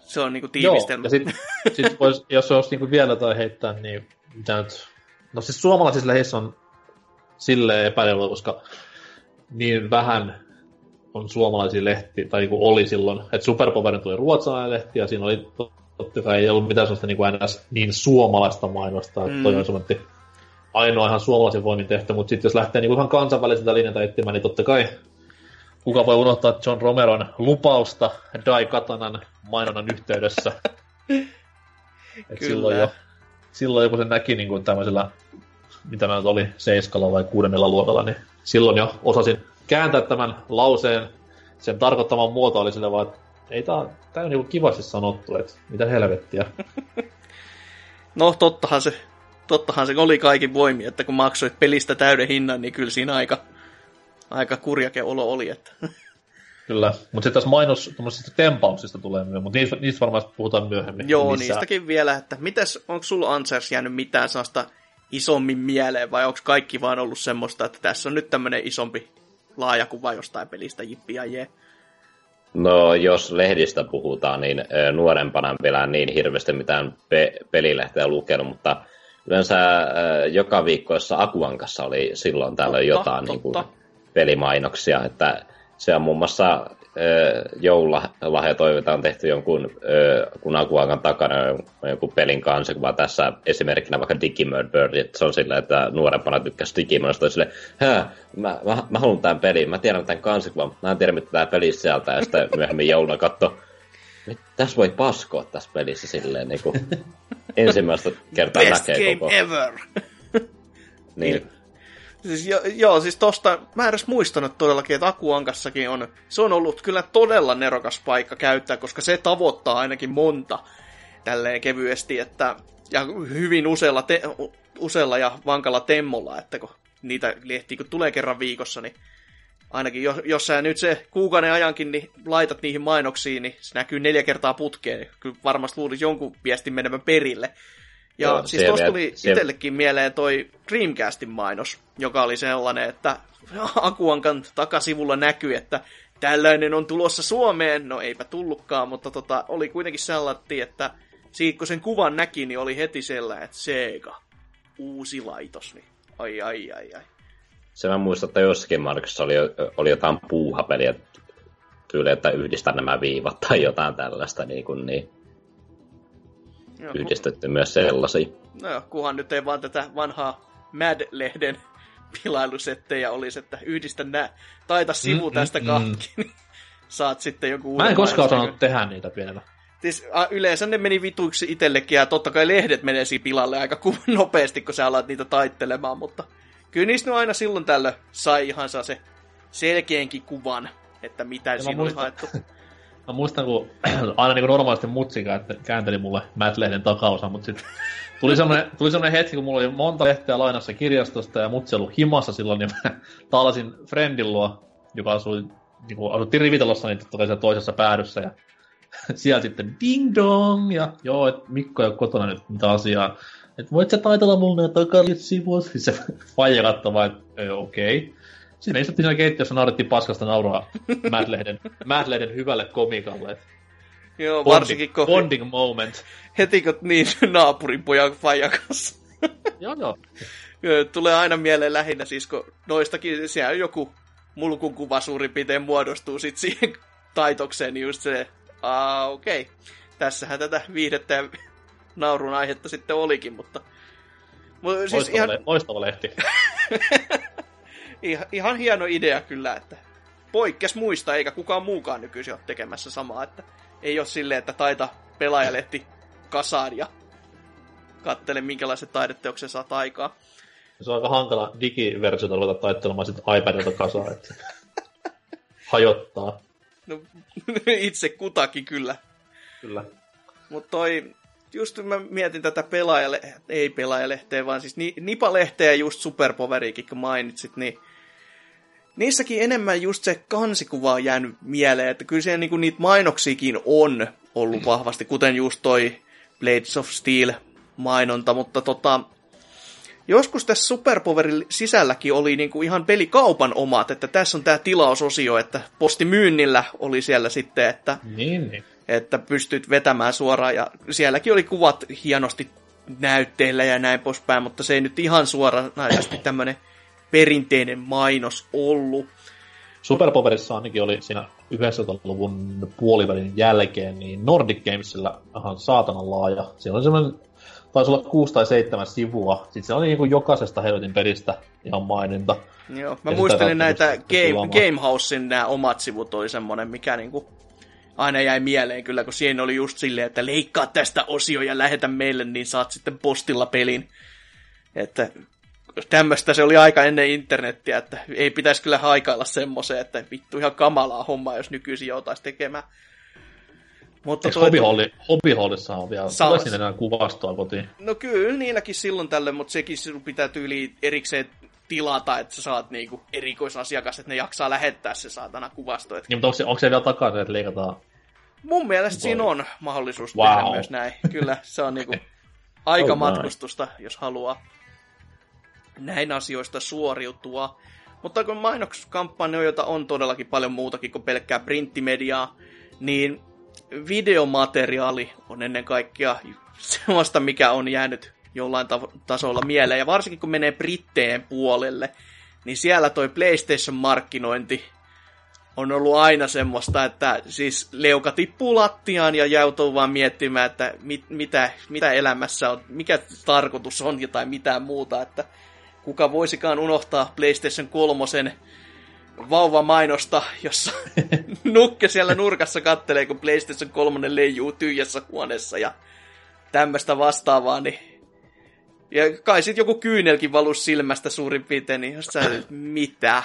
se on niinku tiivistelmä. Joo, ja sit, sit vois, jos olisi niinku vielä tai heittää, niin mitä nyt... No siis suomalaisissa lehissä on silleen epäilyllä, koska niin vähän on suomalaisia lehtiä, tai niin oli silloin, että Superpowerin tuli ruotsalainen lehti, ja siinä oli totta kai ei ollut mitään sellaista niin, kuin NS, niin suomalaista mainosta, että mm. toi on semmoinen ainoa ihan suomalaisen voimin tehty, mutta sitten jos lähtee niin ihan kansainväliseltä linjalta etsimään, niin totta kai kuka voi unohtaa John Romeron lupausta Dai Katanan mainonnan yhteydessä. Et silloin, jo, silloin kun se näki niin kuin tämmöisellä mitä mä nyt oli, seiskalla vai kuudennella luokalla, niin silloin jo osasin kääntää tämän lauseen. Sen tarkoittaman muoto oli sille vaan, että ei tää, tää on niinku kivasti sanottu, että mitä helvettiä. no tottahan se, tottahan se oli kaikin voimi, että kun maksoit pelistä täyden hinnan, niin kyllä siinä aika, aika kurjake olo oli. Että. Kyllä, mutta sitten tässä mainos tempauksista tulee myös, mutta niistä, niistä varmasti puhutaan myöhemmin. Joo, lisää. niistäkin vielä, että mitäs, onko sulla Ansers jäänyt mitään sellaista isommin mieleen, vai onko kaikki vaan ollut semmoista, että tässä on nyt tämmöinen isompi laaja kuva jostain pelistä, jippi ja jee? No, jos lehdistä puhutaan, niin nuorempana vielä niin hirveästi mitään pe- pelilehteä lukenut, mutta yleensä joka viikkoissa Akuankassa oli silloin tällöin totta, jotain totta. Niin kuin, pelimainoksia, että se on muun muassa joululahjatoiveita on tehty jonkun kunakuakan takana jonkun pelin kanssa, kun tässä esimerkkinä vaikka Digimon Bird, että se on sillä, että nuorempana tykkäsi Digimonista, sille, mä, mä, mä, haluan tämän pelin, mä tiedän tämän kansikuvan, mä en tiedä mitä tämä peli sieltä, ja sitten myöhemmin jouluna katso, tässä voi paskoa tässä pelissä silleen niin kuin ensimmäistä kertaa Best näkee game koko. ever! niin, Siis jo, joo, siis tosta, mä edes muistanut todellakin, että Akuankassakin on, se on ollut kyllä todella nerokas paikka käyttää, koska se tavoittaa ainakin monta tälleen kevyesti, että, ja hyvin usealla, te, usealla ja vankalla temmolla, että kun niitä lehtiä kun tulee kerran viikossa, niin ainakin jos, jos sä nyt se kuukauden ajankin niin laitat niihin mainoksiin, niin se näkyy neljä kertaa putkeen. Kyllä varmasti luulisi jonkun viestin menevän perille. Ja Joo, siis tuossa tuli se... itsellekin mieleen toi Dreamcastin mainos, joka oli sellainen, että Akuankan takasivulla näkyy, että tällainen on tulossa Suomeen. No eipä tullutkaan, mutta tota, oli kuitenkin sellainen, että siitä kun sen kuvan näki, niin oli heti sellainen, että Sega, uusi laitos. Niin ai ai ai ai. Se mä muistan, että jossakin Markissa oli, oli jotain puuhapeliä tyyli, että yhdistä nämä viivat tai jotain tällaista niin, kuin, niin Yhdistetty myös sellaisia. No joo, kunhan nyt ei vaan tätä vanhaa Mad-lehden pilailusettejä olisi, että yhdistä nää, taita sivu mm, tästä mm, kahki, mm. niin saat sitten joku Mä en koskaan osannut tehdä niitä vielä. Siis, a, yleensä ne meni vituiksi itsellekin, ja totta kai lehdet menee siinä pilalle aika nopeasti, kun sä alat niitä taittelemaan, mutta kyllä niistä aina silloin tällöin sai ihan se selkeänkin kuvan, että mitä ja siinä oli haettu. Mä muistan, kun aina niin kuin normaalisti mutsi käänteli mulle Matt-lehden takaosa, mutta sitten tuli semmoinen, tuli semmoinen hetki, kun mulla oli monta lehteä lainassa kirjastosta ja mutsi ollut himassa silloin, niin mä taalasin friendin luo, joka asui, niin kuin, asuttiin rivitalossa, niin totta toisessa päädyssä ja siellä sitten ding dong, ja joo, että Mikko ei ole kotona nyt mitä asiaa. Että voit sä taitella mulle ne takalit sivut? Se faija katsoi vaan, että okei. Okay. Siinä istuttiin siinä keittiössä, naurettiin paskasta nauraa Madlehden, Madlehden hyvälle komikalle. Joo, bonding, varsinkin kun... Bonding moment. Heti kun niin naapurin pojan faija kanssa. joo, joo. Tulee aina mieleen lähinnä siis, kun noistakin siellä joku mulkun kuva suurin piirtein muodostuu sit siihen taitokseen, niin just se Aa, okei. Okay. Tässähän tätä viihdettä ja naurun aihetta sitten olikin, mutta... mutta siis loistava, ihan... le- loistava lehti. ihan, ihan hieno idea kyllä, että poikkes muista, eikä kukaan muukaan nykyisin ole tekemässä samaa, että ei ole silleen, että taita pelaajalehti kasaan ja kattele, minkälaiset taideteoksen saat aikaa. Se on aika hankala digiversiota ruveta taittelemaan sitten iPadilta kasaan, että hajottaa. No, itse kutakin kyllä. Kyllä. Mutta toi, just mä mietin tätä pelaajalle, ei pelaajalehteä, vaan siis ni, Nipalehteä just Superpoveriikin, kun mainitsit, niin niissäkin enemmän just se kansikuva on jäänyt mieleen, että kyllä siellä niinku niitä mainoksiakin on ollut vahvasti, kuten just toi Blades of Steel mainonta, mutta tota, joskus tässä Superpowerin sisälläkin oli niinku ihan pelikaupan omat, että tässä on tämä tilausosio, että postimyynnillä oli siellä sitten, että, niin, niin. että pystyt vetämään suoraan, ja sielläkin oli kuvat hienosti näytteillä ja näin poispäin, mutta se ei nyt ihan suoranaisesti tämmöinen perinteinen mainos ollut. Superpowerissa ainakin oli siinä 90-luvun puolivälin jälkeen, niin Nordic Gamesilla ihan saatanan laaja. Siellä oli semmoinen taisi olla kuusi tai seitsemän sivua. Sitten se oli niin kuin jokaisesta helvetin peristä ihan maininta. Joo, mä ja muistelin näitä Game, Gamehousein nämä omat sivut oli semmonen, mikä niinku aina jäi mieleen kyllä, kun siinä oli just silleen, että leikkaa tästä osio ja lähetä meille, niin saat sitten postilla pelin. Että tämmöistä se oli aika ennen internettiä, että ei pitäisi kyllä haikailla semmoiseen, että vittu ihan kamalaa hommaa, jos nykyisin joutaisi tekemään. Mutta Eikö hobbyholli, hobbyhollissa on vielä, Saa... sinne enää kuvastoa kotiin? No kyllä, niilläkin silloin tälle, mutta sekin sinun pitää tyyli erikseen tilata, että sä saat niinku erikoisasiakas, että ne jaksaa lähettää se saatana kuvasto. Että... Niin, mutta onko se, onko se vielä takana, että leikataan? Mun mielestä Voi. siinä on mahdollisuus wow. tehdä myös näin. Kyllä, se on niinku aika oh matkustusta, jos haluaa näin asioista suoriutua. Mutta kun mainoskampanjoita on todellakin paljon muutakin kuin pelkkää printtimediaa, niin videomateriaali on ennen kaikkea sellaista, mikä on jäänyt jollain tasolla mieleen. Ja varsinkin kun menee Britteen puolelle, niin siellä toi PlayStation-markkinointi on ollut aina semmoista, että siis leuka tippuu lattiaan ja joutuu vaan miettimään, että mit, mitä, mitä elämässä on, mikä tarkoitus on tai mitään muuta, että kuka voisikaan unohtaa PlayStation 3 vauva-mainosta, jossa nukke siellä nurkassa kattelee, kun PlayStation 3 leijuu tyhjässä huoneessa ja tämmöistä vastaavaa, niin ja kai sit joku kyynelkin valus silmästä suurin piirtein, niin jos sä mitä?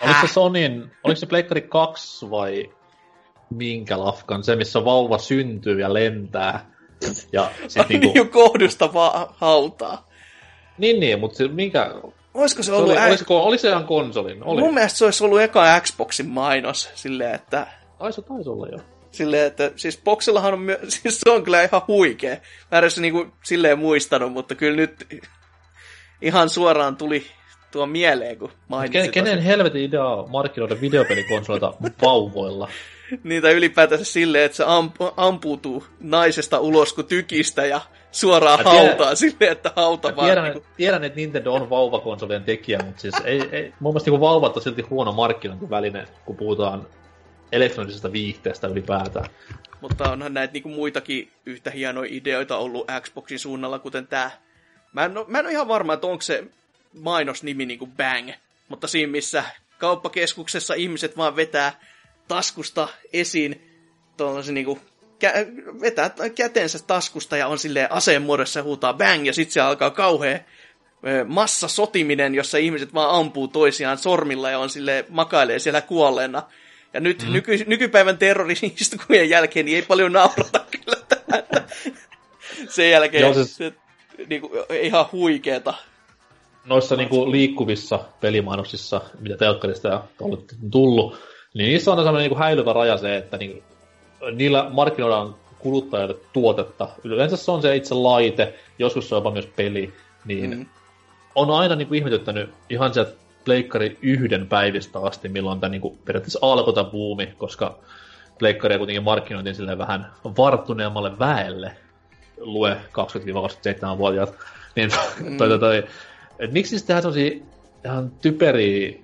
Oliko se Sonin, oliko se Pleikkari 2 vai minkä lafkan, se missä vauva syntyy ja lentää. Ja sit niinku... niin kohdusta vaan hautaa. Niin, niin, mutta se, minkä, Olisiko se ollut... Se oli, olisiko, oli se ihan konsolin? Oli. Mun mielestä se olisi ollut eka Xboxin mainos, silleen, että... Ai se taisi olla jo. Silleen, että siis Boxillahan on, myö- siis se on kyllä ihan huikea. Mä en niinku silleen muistanut, mutta kyllä nyt ihan suoraan tuli tuo mieleen, kun mainitsit. Kenen tosi. helvetin idea on markkinoida videopelikonsoleita vauvoilla? Niitä ylipäätänsä silleen, että se amp- ampuutuu naisesta ulos kuin tykistä ja suoraan mä tiedän, hautaan silleen, että hauta vaan. Tiedän, niin tiedän, että Nintendo on vauvakonsolien tekijä, mutta siis ei, ei, mun mielestä niin vauvat on silti huono markkinointiväline, kun puhutaan elektronisesta viihteestä ylipäätään. Mutta onhan näitä niinku muitakin yhtä hienoja ideoita ollut Xboxin suunnalla, kuten tämä. Mä en, mä en ole ihan varma, että onko se mainosnimi niinku Bang, mutta siinä missä kauppakeskuksessa ihmiset vaan vetää taskusta esiin tuollaisen niinku kä- vetää kätensä taskusta ja on silleen aseen muodossa ja huutaa bang, ja sitten se alkaa kauhea massa sotiminen, jossa ihmiset vaan ampuu toisiaan sormilla ja on sille makailee siellä kuolleena. Ja nyt mm. nyky, nykypäivän terroristiskujen jälkeen niin ei paljon naurata kyllä tähän. Sen jälkeen Joo, siis... se, niinku, ihan huikeeta. Noissa niinku, liikkuvissa pelimainoksissa, mitä telkkarista on tullut, niin niissä on sellainen niinku, häilyvä raja se, että niinku, niillä markkinoidaan kuluttajalle tuotetta. Yleensä se on se itse laite, joskus se on jopa myös peli. Niin mm. on aina niin kuin ihmetyttänyt ihan sieltä Pleikkari yhden päivistä asti, milloin tämä niin kuin, periaatteessa alkoi tämä buumi, koska Pleikkaria kuitenkin markkinoitiin sille vähän varttuneemmalle väelle, lue 20-27-vuotiaat. Niin, mm. toi, toi, toi, miksi siis tehdään sellaisia ihan typeriä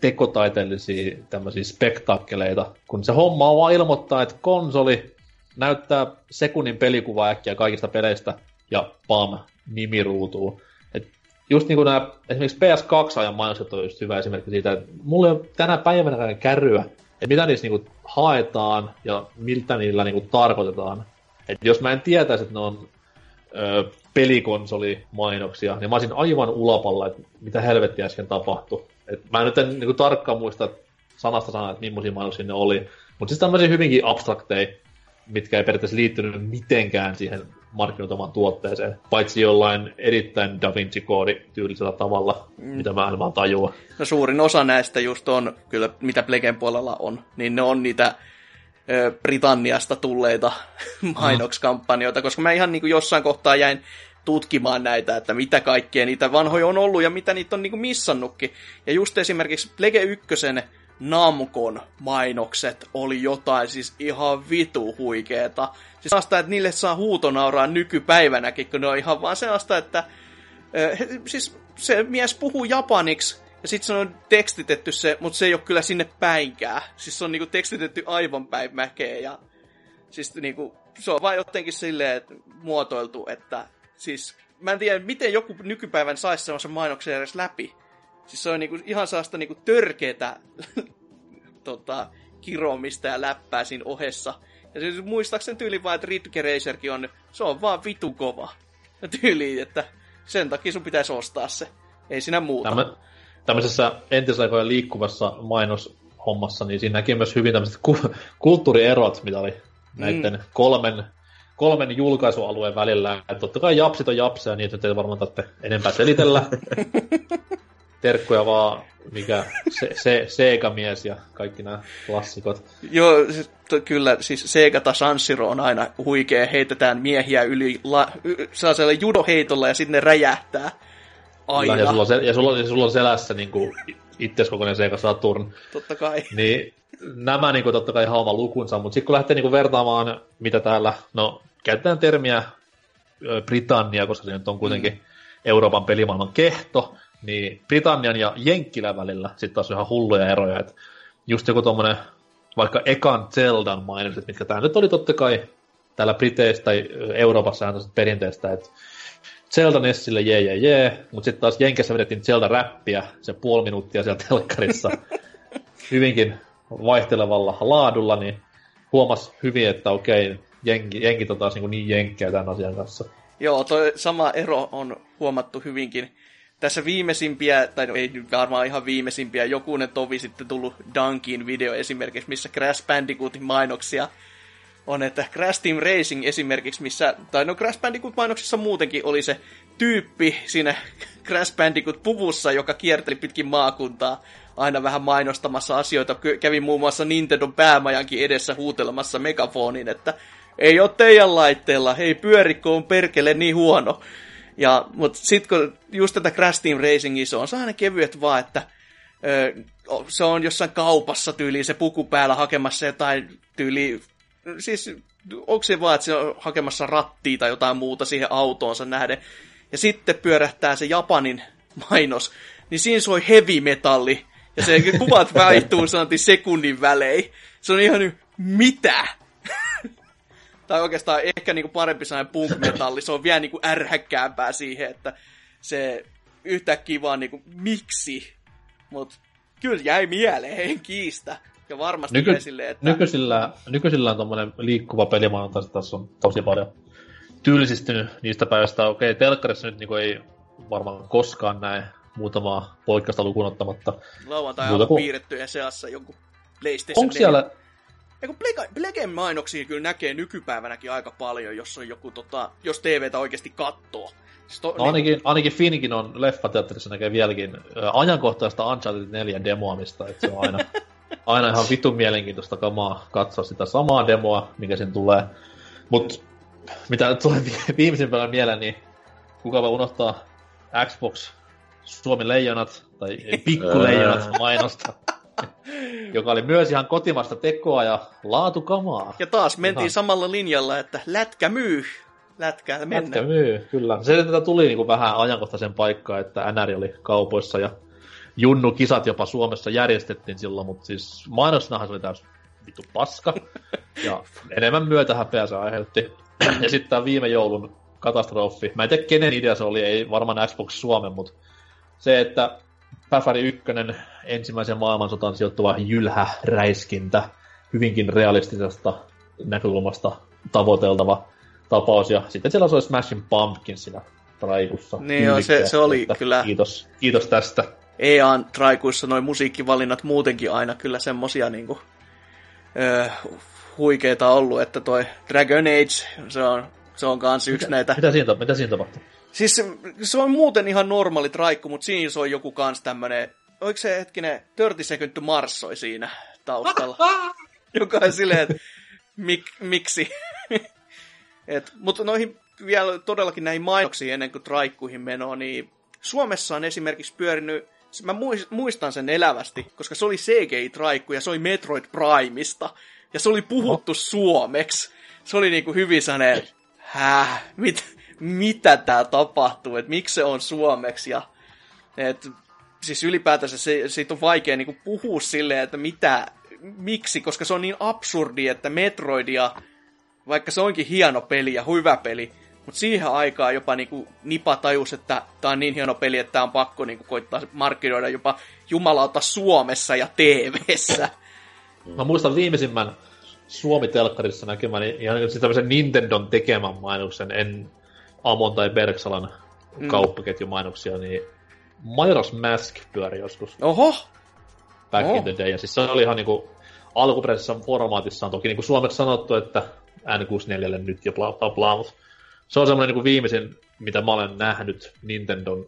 tekotaiteellisia tämmöisiä spektaakkeleita, kun se homma on vaan ilmoittaa, että konsoli näyttää sekunnin pelikuva äkkiä kaikista peleistä ja pam, nimi ruutuu. Et just niin kuin nämä, esimerkiksi PS2-ajan mainokset on just hyvä esimerkki siitä, että mulla ei ole tänä päivänä kärryä, että mitä niissä niinku haetaan ja miltä niillä niinku tarkoitetaan. Et jos mä en tietäisi, että ne on ö, pelikonsolimainoksia, niin mä olisin aivan ulapalla, että mitä helvettiä äsken tapahtui. Et mä nyt en niin tarkkaan muista sanasta sanaa, että millaisia mainoksia ne oli. Mutta siis tämmöisiä hyvinkin abstrakteja, mitkä ei periaatteessa liittynyt mitenkään siihen markkinoitamaan tuotteeseen, paitsi jollain erittäin Da Vinci-koodi tyylisellä tavalla, mm. mitä mä en vaan tajua. No suurin osa näistä just on, kyllä mitä Plegen puolella on, niin ne on niitä ö, Britanniasta tulleita mainokskampanjoita, koska mä ihan niin kuin jossain kohtaa jäin tutkimaan näitä, että mitä kaikkea niitä vanhoja on ollut ja mitä niitä on niinku missannutkin. Ja just esimerkiksi Plege 1 Namkon mainokset oli jotain siis ihan vitu huikeeta. Siis sellaista, että niille saa huutonauraa nykypäivänäkin, kun ne on ihan vaan sellaista, että äh, siis se mies puhuu japaniksi, ja sitten se on tekstitetty se, mutta se ei ole kyllä sinne päinkään. Siis se on niinku tekstitetty aivan päin mäkeä, ja siis niinku, se on vaan jotenkin silleen muotoiltu, että siis mä en tiedä, miten joku nykypäivän saisi semmoisen mainoksen edes läpi. Siis se on niinku ihan sellaista niinku törkeetä tota, kiromista ja läppää siinä ohessa. Ja siis muistaakseni tyyli vaan, että Ridge Racerkin on, se on vaan vitu kova. Tyyli, että sen takia sun pitäisi ostaa se. Ei siinä muuta. Tämä, tämmöisessä entisaikojen liikkuvassa mainoshommassa, niin siinä näki myös hyvin tämmöiset ku- kulttuurierot, mitä oli näiden mm. kolmen kolmen julkaisualueen välillä. Et totta kai japsit on japseja, niin että te varmaan tarvitse enempää selitellä. Terkkuja vaan, mikä se, se, Sega-mies ja kaikki nämä klassikot. Joo, siis, to, kyllä, siis Sega tai Sanshiro on aina huikea, heitetään miehiä yli la, y, sellaisella judoheitolla ja sitten ne räjähtää. Aina. Ja sulla on, ja sulla, ja sulla on selässä niin kuin itseskokoinen Sega Saturn. Totta kai. Niin nämä niin kuin, totta kai ihan oma lukunsa, mutta sitten kun lähtee niin kuin, vertaamaan, mitä täällä, no käytetään termiä Britannia, koska se nyt on kuitenkin mm. Euroopan pelimaailman kehto, niin Britannian ja Jenkkilän välillä sitten taas on ihan hulluja eroja, että just joku tommonen vaikka ekan Zeldan mainokset, mitkä tää nyt oli totta kai täällä Briteistä tai Euroopassa on perinteistä, että Zelda Nessille jee jee jee, mutta sitten taas Jenkessä vedettiin Zelda-räppiä se puoli minuuttia siellä telkkarissa hyvinkin vaihtelevalla laadulla, niin huomas hyvin, että okei, jengi, jenkit on taas niin, niin jenkkejä tämän asian kanssa. Joo, toi sama ero on huomattu hyvinkin. Tässä viimeisimpiä, tai no ei varmaan ihan viimeisimpiä, jokunen tovi sitten tullut Dunkin video esimerkiksi, missä Crash Bandicootin mainoksia on, että Crash Team Racing esimerkiksi, missä, tai no Crash Bandicoot mainoksissa muutenkin oli se tyyppi siinä Crash Bandicoot puvussa, joka kierteli pitkin maakuntaa aina vähän mainostamassa asioita. Kävi muun muassa Nintendo päämajankin edessä huutelemassa megafonin, että ei ole teidän laitteella, hei pyörikko on perkele niin huono. Ja, mutta sitten kun just tätä Crash Team Racingia, se on aina kevyet vaan, että ö, se on jossain kaupassa tyyliin se puku päällä hakemassa jotain tyyli, siis onko se vaan, että se on hakemassa rattia tai jotain muuta siihen autoonsa nähden. Ja sitten pyörähtää se Japanin mainos, niin siinä soi heavy metalli. Ja se kuvat vaihtuu sanottiin sekunnin välein. Se on ihan mitä? Tai oikeastaan ehkä niinku parempi sellainen punk-metalli. Se on vielä niinku ärhäkkäämpää siihen, että se yhtäkkiä vaan niinku, miksi? Mut kyllä jäi mieleen, en kiistä. Ja varmasti Nyky- esille, että... Nykyisillä, nykyisillä on tommonen liikkuva pelimaanantai, tässä on tosi paljon tylsistynyt niistä päivistä. Okei, telkkarissa nyt niinku ei varmaan koskaan näe muutamaa poikkasta lukuun ottamatta. Lauantai on kuin... piirrettyjen seassa jonkun PlayStation Onko siellä... Ja kun Blegen mainoksia kyllä näkee nykypäivänäkin aika paljon, jos on joku, tota, jos TVtä oikeasti kattoo. Siis to, no, niin... ainakin, ainakin Finkin on leffateatterissa näkee vieläkin ajankohtaista Uncharted 4 demoamista, että se on aina, aina ihan vitun mielenkiintoista kamaa katsoa sitä samaa demoa, mikä sen tulee. Mut mitä tulee viimeisimpänä mieleen, niin kuka voi unohtaa Xbox Suomi Leijonat, tai Pikkuleijonat mainosta, joka oli myös ihan kotimasta tekoa ja laatukamaa. Ja taas mentiin ihan. samalla linjalla, että lätkä myy, lätkää mennä. Lätkä myy, kyllä. Se että tuli niin kuin vähän ajankohtaisen paikkaa, että NR oli kaupoissa ja Junnu-kisat jopa Suomessa järjestettiin silloin, mutta siis mainosnahan se oli täys vittu paska. Ja enemmän myötähäpeä se aiheutti. Ja sitten tämä viime joulun katastrofi. Mä en tiedä kenen idea se oli, ei varmaan Xbox Suomen, mutta se, että Päfäri 1 ensimmäisen maailmansotan sijoittuva jylhä-räiskintä, hyvinkin realistisesta näkökulmasta tavoiteltava tapaus, ja sitten siellä oli Smashing Pumpkin siinä traikussa. Niin joo, se, se oli että kyllä... Kiitos, kiitos tästä. EAN traikuissa noin musiikkivalinnat muutenkin aina kyllä semmosia niinku, öö, huikeita ollut, että toi Dragon Age, se on, se on kans yksi mitä, näitä... Mitä siinä, mitä siinä tapahtuu? Siis se, se on muuten ihan normaali traikku, mutta siinä se on joku kans tämmönen, oliko se hetkinen, 30 Second to Mars soi siinä taustalla. joka on silleen, että mik, miksi? Et, mutta noihin vielä todellakin näihin mainoksiin ennen kuin traikkuihin menoa, niin Suomessa on esimerkiksi pyörinyt, mä muistan sen elävästi, koska se oli CGI-traikku ja se oli Metroid Primeista. Ja se oli puhuttu oh. suomeksi. Se oli niinku hyvin sellainen, häh, mit, mitä tää tapahtuu, että miksi se on suomeksi. Ja, et, siis ylipäätänsä se, siitä on vaikea niinku puhua silleen, että mitä, miksi, koska se on niin absurdi, että Metroidia, vaikka se onkin hieno peli ja hyvä peli, mutta siihen aikaan jopa niinku Nipa tajus, että tämä on niin hieno peli, että tämä on pakko niinku koittaa markkinoida jopa jumalauta Suomessa ja TVssä. Mä muistan viimeisimmän Suomi-telkkarissa näkemäni ihan siis tämmöisen Nintendon tekemän mainoksen, en Amon tai Berksalan mm. kauppaketjumainoksia, niin Majora's Mask pyöri joskus. Oho! Back Oho. in the day. Ja siis se oli ihan niinku alkuperäisessä formaatissaan toki niinku suomeksi sanottu, että N64 nyt ja bla bla bla, mutta se on semmoinen niinku viimeisin, mitä mä olen nähnyt Nintendon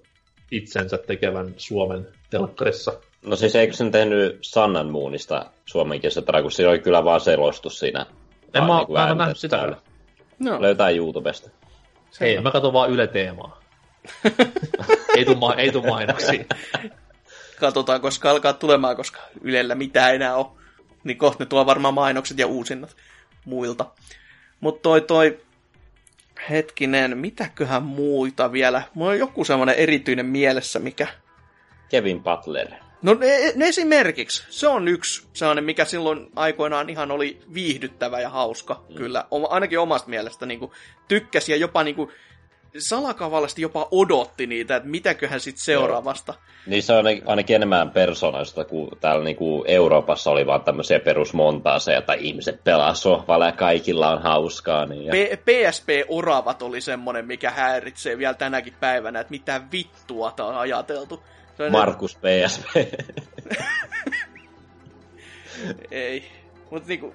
itsensä tekevän Suomen telkkarissa. No siis eikö sen tehnyt Sannan Moonista suomenkielistä, kun se oli kyllä vaan selostus siinä. En mä, niin mä en nähnyt sitä. No. Löytää YouTubesta. Se Ei, mä katson vaan Yle Teemaa. ei tuu, ma- ei tuu mainoksia. Katsotaan, koska alkaa tulemaan, koska Ylellä mitään enää on. Niin kohta ne tuo varmaan mainokset ja uusinnat muilta. Mutta toi toi, hetkinen, mitäköhän muita vielä? Mulla on joku semmoinen erityinen mielessä, mikä... Kevin Butler. No ne, ne esimerkiksi. Se on yksi sellainen, mikä silloin aikoinaan ihan oli viihdyttävä ja hauska, mm. kyllä. O, ainakin omasta mielestä niin kuin, tykkäsi ja jopa niin kuin, salakavallasti jopa odotti niitä, että mitäköhän sitten seuraavasta. Niin se on ainakin enemmän persoonallista, kun täällä niinku Euroopassa oli vaan tämmöisiä perusmontaaseja, että ihmiset pelaa sohvalla ja kaikilla on hauskaa. Niin ja... P- PSP-oravat oli semmoinen, mikä häiritsee vielä tänäkin päivänä, että mitä vittua tämä on ajateltu. Markus PSP. Ei. Mutta niinku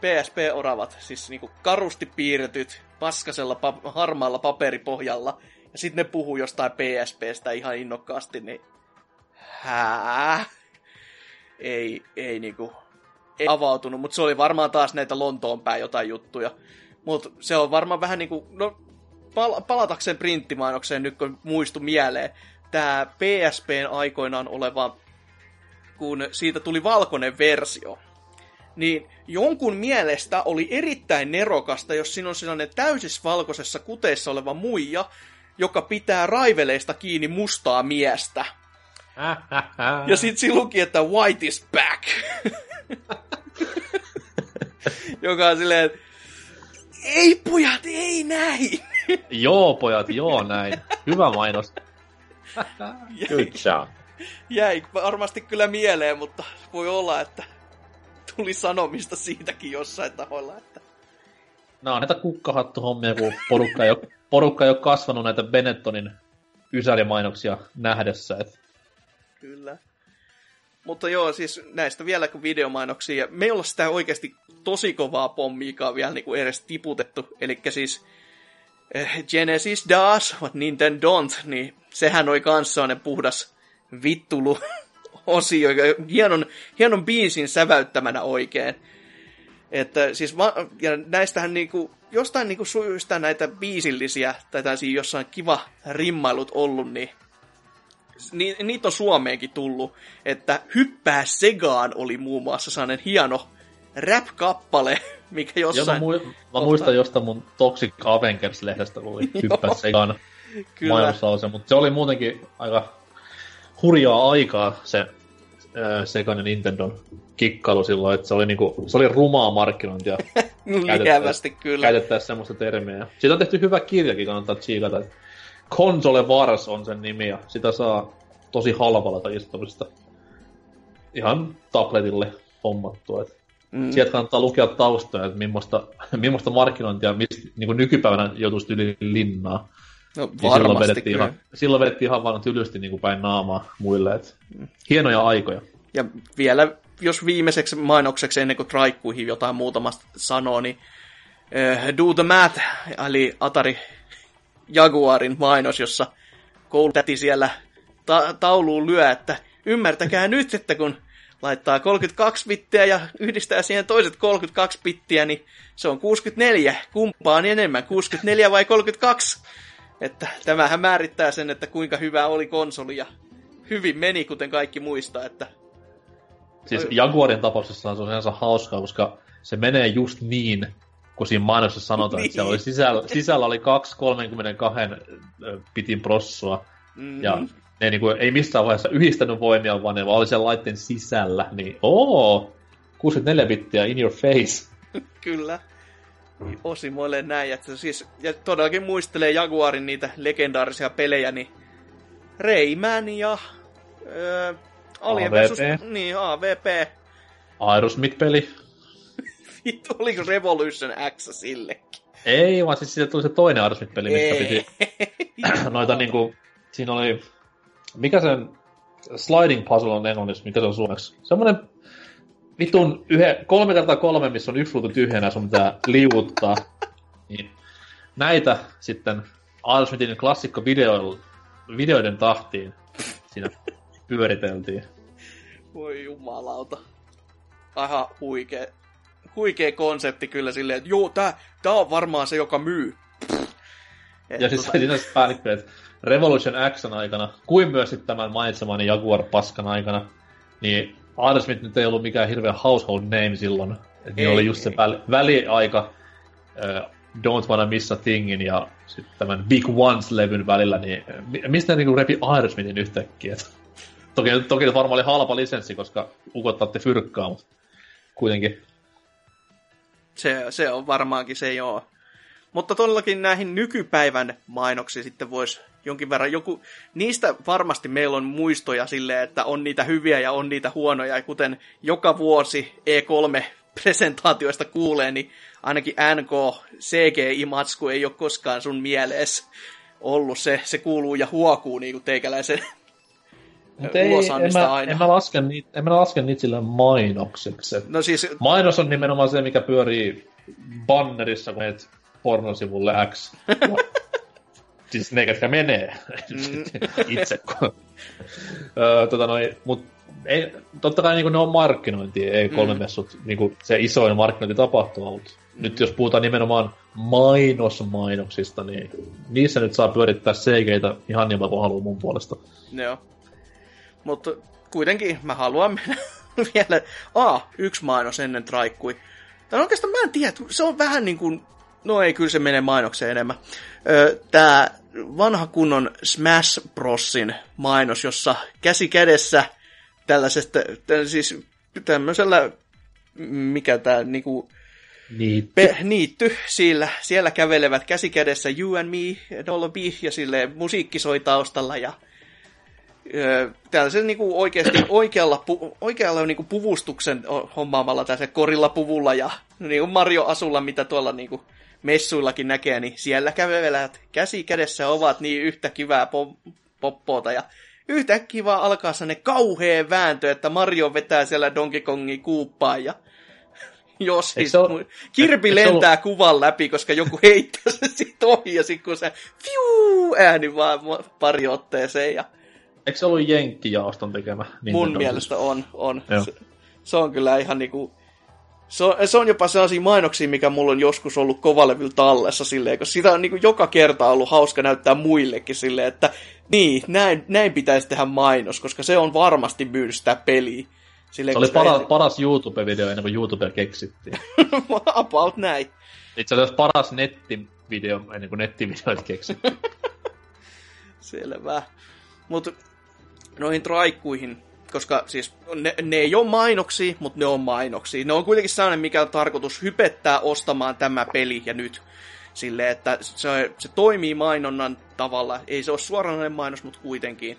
PSP-oravat, siis niinku karusti piirretyt paskasella pa- harmaalla paperipohjalla, ja sitten ne puhuu jostain PSPstä ihan innokkaasti, niin hää? Ei, ei niinku, ei avautunut, mutta se oli varmaan taas näitä Lontoon päin jotain juttuja. Mutta se on varmaan vähän niinku, no pal- palatakseen printtimainokseen nyt kun muistu mieleen, tämä PSPn aikoinaan oleva, kun siitä tuli valkoinen versio, niin jonkun mielestä oli erittäin nerokasta, jos siinä on sellainen täysisvalkoisessa kuteessa oleva muija, joka pitää raiveleista kiinni mustaa miestä. ja sitten siinä luki, että white is back. joka on silleen, ei pojat, ei näin. joo pojat, joo näin. Hyvä mainos. Good job. Jäi varmasti kyllä mieleen, mutta voi olla, että tuli sanomista siitäkin jossain tahoilla. Että... No on näitä kukkahattuhommia, kun porukka ei, ole, porukka ei ole kasvanut näitä Benettonin ysärimainoksia nähdessä. Et... Kyllä. Mutta joo, siis näistä vielä kun videomainoksia, me ei olla sitä oikeasti tosi kovaa pommiikaan vielä niin kuin edes tiputettu. Eli siis Genesis does, what Nintendo don't, niin sehän oli kanssa ne puhdas vittulu osio, hienon, hienon biisin säväyttämänä oikein. Että siis, ja näistähän niinku, jostain niinku syystä näitä biisillisiä, tai tällaisia jossain kiva rimmailut ollut, niin ni, niitä on Suomeenkin tullut, että Hyppää Segaan oli muun muassa sellainen hieno rap-kappale, mikä jossain... Mä, mu- mä muistan jostain mun Toxic Avengers-lehdestä, kun oli Hyppää Segaan mainoslause, mutta se oli muutenkin aika hurjaa aikaa se Segan ja Nintendon kikkailu silloin, että se oli, niinku, se oli rumaa markkinointia. Lievästi kyllä. Käytettäisiin semmoista termiä. Siitä on tehty hyvä kirjakin, kannattaa tsiikata. Console Wars on sen nimi ja sitä saa tosi halvalla tai ihan tabletille hommattua. Et mm. Sieltä kannattaa lukea taustoja, että millaista, millaista markkinointia mistä, niin nykypäivänä joutuisi yli linnaa. No niin silloin vedettiin, ihan, silloin vedettiin ihan vaan tylysti niin kuin päin naamaa muille. Et hienoja aikoja. Ja vielä, jos viimeiseksi mainokseksi ennen kuin traikkuihin jotain muutamasta sanoo, niin uh, Do the Math, eli Atari Jaguarin mainos, jossa koulutäti siellä ta- tauluun lyö, että ymmärtäkää nyt, että kun laittaa 32 bittiä ja yhdistää siihen toiset 32 bittiä, niin se on 64. Kumpaan enemmän, 64 vai 32? Että tämähän määrittää sen, että kuinka hyvä oli konsoli ja hyvin meni, kuten kaikki muistaa, että... Siis Jaguarin tapauksessa se on ihan hauskaa, koska se menee just niin, kun siinä mainossa sanotaan, niin. että siellä oli sisällä, sisällä oli kaksi 32 pitin prossua, mm-hmm. ja ne niin kuin, ei missään vaiheessa yhdistänyt voimia, vaan ne vaan oli sen laitteen sisällä, niin oo, 64 bittiä in your face. Kyllä. Osimoille näin. Että siis, ja todellakin muistelee Jaguarin niitä legendaarisia pelejä, niin Rayman ja öö, Alien versus, niin, AVP. Aerosmith-peli. Vittu, oliko Revolution X sillekin? Ei, vaan siis siitä tuli se toinen Aerosmith-peli, missä piti noita niinku, siinä oli, mikä sen sliding puzzle on englanniksi, mikä se on suomeksi? Semmoinen vitun yhe, kolme kertaa kolme, missä on yksi ruutu tyhjänä, sun pitää liuuttaa. Niin näitä sitten Aerosmithin klassikko video, videoiden tahtiin siinä pyöriteltiin. Voi jumalauta. Aha, huikee. Huikee konsepti kyllä silleen, että joo, tää, tää on varmaan se, joka myy. Et ja siis tota... siinä päällikkö, että Revolution X aikana, kuin myös sitten tämän mainitsemani Jaguar-paskan aikana, niin Adam Smith nyt ei ollut mikään hirveä household name silloin. Et niin oli just se väli, väliaika uh, Don't Wanna Miss a Thingin ja sitten tämän Big Ones-levyn välillä, niin mistä ne niinku repi Aerosmithin yhtäkkiä? toki, toki varmaan oli halpa lisenssi, koska ukottaatte fyrkkaa, mutta kuitenkin. Se, se on varmaankin se joo. Mutta todellakin näihin nykypäivän mainoksiin sitten voisi jonkin verran joku, niistä varmasti meillä on muistoja silleen, että on niitä hyviä ja on niitä huonoja, ja kuten joka vuosi E3-presentaatioista kuulee, niin ainakin NK CGI-matsku ei ole koskaan sun mieleessä ollut. Se, se kuuluu ja huokuu niin kuin teikäläisen Mut ei, en mä, aina. En mä, laske niitä, en mä laske niitä sille mainokseksi. No siis... Mainos on nimenomaan se, mikä pyörii bannerissa, kun menet pornosivulle X. siis ne, ketkä menee mm. itse. öö, tota noin, mut ei, totta kai niin ne on markkinointi, ei kolme mm. messut niin se isoin markkinointitapahtuma, mutta mm. nyt jos puhutaan nimenomaan mainosmainoksista, niin niissä nyt saa pyörittää cg ihan niin kuin haluaa mun puolesta. Joo. Mutta kuitenkin mä haluan mennä vielä, a, yksi mainos ennen traikkui. Tai oikeastaan mä en tiedä, se on vähän niin kuin, no ei, kyllä se menee mainokseen enemmän. Tää vanha kunnon Smash Brosin mainos, jossa käsi kädessä tällaisesta, siis tämmöisellä, mikä tää niinku, Niitty. Pe- niitty siellä, siellä kävelevät käsi kädessä You and Me, B, ja sille musiikki soi taustalla, ja tällaisen niin kuin oikeasti oikealla, pu, oikealla niin kuin puvustuksen hommaamalla tässä korilla puvulla ja niin kuin Mario Asulla, mitä tuolla niin kuin messuillakin näkee, niin siellä kävelevät käsi kädessä ovat niin yhtä kivää pop- poppoota ja yhtäkkiä vaan alkaa ne kauhea vääntö, että Mario vetää siellä Donkey Kongin kuuppaan ja jos siis ole, Kirpi lentää ollut... kuvan läpi, koska joku heittää se sit ohi ja sit kun se fiu, ääni vaan pari otteeseen ja Eikö se ollut Jenkki-jaoston tekemä? Mun mielestä on. on. Se, se, on kyllä ihan niinku... Se on, se on jopa sellaisia mainoksia, mikä mulla on joskus ollut kovalevyllä tallessa silleen, koska sitä on niin joka kerta ollut hauska näyttää muillekin silleen, että niin, näin, näin pitäisi tehdä mainos, koska se on varmasti myynyt sitä peliä. Silleen, se oli paras, ei... paras YouTube-video ennen kuin YouTube keksittiin. About näin. Itse asiassa paras nettivideo ennen kuin nettivideoit keksittiin. Selvä. Mutta noihin traikkuihin, koska siis ne, ne ei ole mainoksia, mutta ne on mainoksia. Ne on kuitenkin sellainen, mikä on tarkoitus hypettää ostamaan tämä peli ja nyt. Silleen, että se, se toimii mainonnan tavalla. Ei se ole suoranainen mainos, mutta kuitenkin.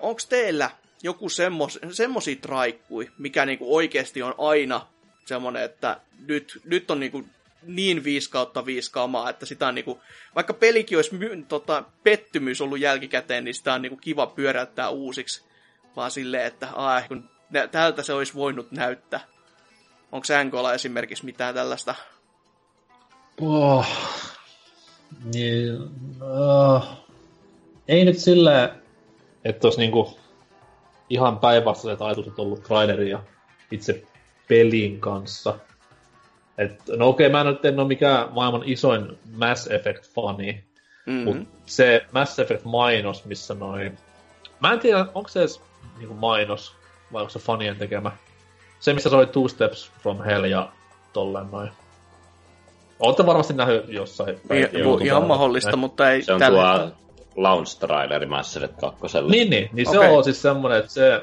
Onko teillä joku semmos, semmosia traikkui, mikä niinku oikeasti on aina semmonen, että nyt, nyt on niinku niin 5 kautta 5 kamaa, että sitä on niinku, vaikka pelikin olisi my, tota, pettymys ollut jälkikäteen, niin sitä on niinku kiva pyöräyttää uusiksi. Vaan silleen, että aah, kun nä, tältä se olisi voinut näyttää. Onko NKlla esimerkiksi mitään tällaista? Oh. Niin, uh, ei nyt sillä, että olisi niinku ihan päinvastaiset ajatukset ollut trailerin ja itse pelin kanssa. Et, no okei, okay, mä nyt en ole mikään maailman isoin Mass Effect-fani, mm-hmm. mutta se Mass Effect-mainos, missä noin... Mä en tiedä, onko se edes niinku mainos, vai onko se fanien tekemä. Se, missä soi Two Steps from Hell ja tolleen noin. Olette varmasti nähnyt jossain. I, ihan mahdollista, mutta ei Se on tällä... tuo launch traileri Mass Effect 2. Niin, niin, niin se okay. on siis semmonen, että se...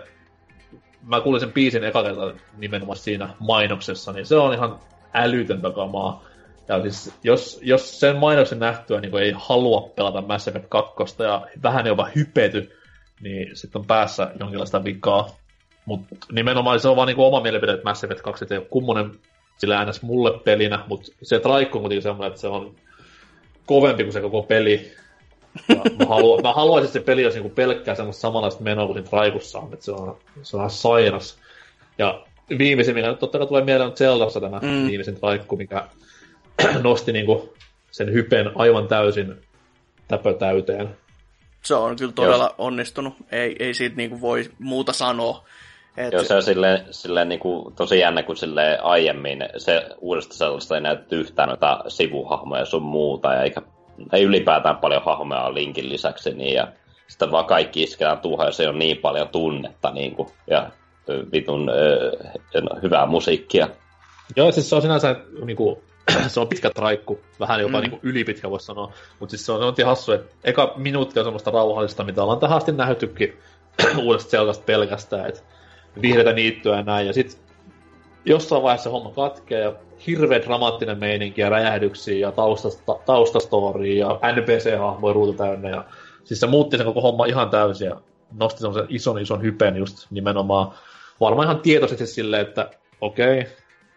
Mä kuulin sen biisin eka kerta nimenomaan siinä mainoksessa, niin se on ihan älytöntä kamaa. Ja siis, jos, jos sen mainoksen nähtyä niin ei halua pelata Mass Effect 2 ja vähän jopa hypety, niin sitten on päässä jonkinlaista vikaa. Mutta nimenomaan se on vaan niin oma mielipide, että Mass Effect 2 ei ole kummonen sillä äänes mulle pelinä, mutta se traikko on kuitenkin semmoinen, että se on kovempi kuin se koko peli. Ja mä, haluan, mä haluaisin, että se peli olisi niin pelkkää semmoista samanlaista menoa kuin siinä traikussa on, että se on, se on sairas. Ja viimeisin, mikä nyt totta kai tulee mieleen, on Zeldassa tämä mm. viimeisin traikku, mikä nosti niinku sen hypen aivan täysin täpötäyteen. Se on kyllä todella Jos... onnistunut. Ei, ei siitä niinku voi muuta sanoa. Et... Joo, se on silleen, silleen niinku, tosi jännä, kun silleen aiemmin se uudesta sellaista ei näytetty yhtään noita sivuhahmoja sun muuta, ja eikä, ei ylipäätään paljon hahmoja linkin lisäksi, niin, ja sitten vaan kaikki isketään tuohon, ja se on niin paljon tunnetta, niin kuin, ja vitun äh, hyvää musiikkia. Joo, siis se on sinänsä niin kuin, se on pitkä traikku, vähän jopa mm. niin ylipitkä voisi sanoa, mutta siis se on, se on hassu, että eka minuutti on semmoista rauhallista, mitä ollaan tähän asti nähtykin uudesta Zeldasta pelkästään, että vihreitä niittyä ja näin, ja sitten jossain vaiheessa homma katkee ja hirveä dramaattinen meininki ja räjähdyksiä ja taustasta, taustastoria ja NPC-hahmoja ruutu täynnä. Ja siis se muutti sen koko homma ihan täysin ja nosti semmoisen ison ison hypen just nimenomaan. Varmaan ihan tietoisesti silleen, että okei, okay,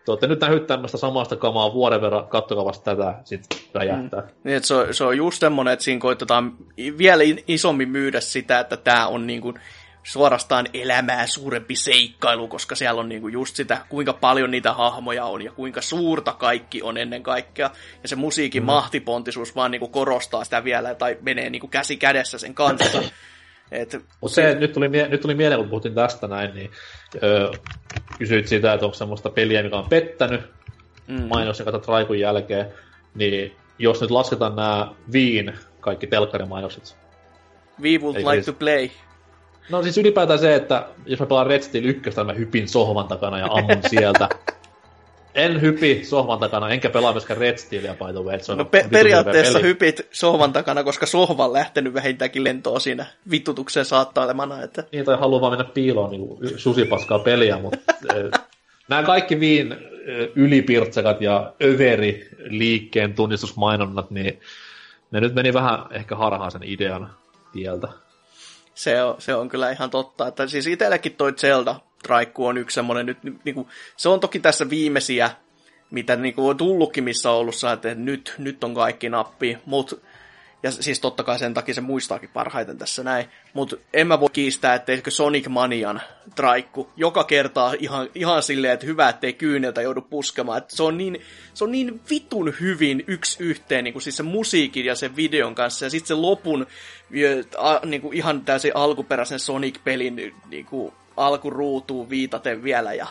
te olette nyt nähnyt tämmöistä samasta kamaa vuoden verran, kattokaa vasta tätä, sitten räjähtää. Mm. Niin, että se, on, se on just semmoinen, että siinä koitetaan vielä isommin myydä sitä, että tämä on niin kuin suorastaan elämää suurempi seikkailu, koska siellä on niinku just sitä, kuinka paljon niitä hahmoja on ja kuinka suurta kaikki on ennen kaikkea. Ja se musiikin mm. mahtipontisuus vaan niinku korostaa sitä vielä tai menee niinku käsi kädessä sen kanssa. Et, Mutta se, nyt tuli, nyt tuli mieleen, kun puhuttiin tästä näin, niin öö, kysyit sitä, että onko semmoista peliä, mikä on pettänyt mm. mainos ja katsot Raikun jälkeen, niin jos nyt lasketaan nämä Viin kaikki telkkarimainokset. We would like siis, to play. No siis ylipäätään se, että jos mä pelaan Red Steel 1, mä hypin sohvan takana ja ammun sieltä. En hypi sohvan takana, enkä pelaa myöskään Red Steelia, by the way. Se on no pe- periaatteessa hypit sohvan takana, koska sohva on lähtenyt vähintäänkin lentoon siinä vittutuksen saattailemana. Että... Niin, tai haluaa vaan mennä piiloon niin susipaskaa peliä, mutta nämä kaikki viin ylipirtsakat ja överi liikkeen tunnistusmainonnat, niin ne nyt meni vähän ehkä harhaan sen idean tieltä. Se on, se on kyllä ihan totta. Että siis itsellekin toi Zelda Traikku on yksi semmoinen nyt, niin kuin, se on toki tässä viimeisiä, mitä niin kuin on tullutkin, missä on ollut että nyt, nyt on kaikki nappi, mutta ja siis totta kai sen takia se muistaakin parhaiten tässä näin. Mutta en mä voi kiistää, etteikö Sonic Manian traikku joka kerta ihan, ihan silleen, että hyvä, ettei kyyneltä joudu puskemaan. Et se, on niin, se on niin vitun hyvin yksi yhteen, niin kuin siis se musiikin ja sen videon kanssa. Ja sitten se lopun niin kuin ihan täysin alkuperäisen Sonic-pelin niin kuin alkuruutuun viitaten vielä. Ja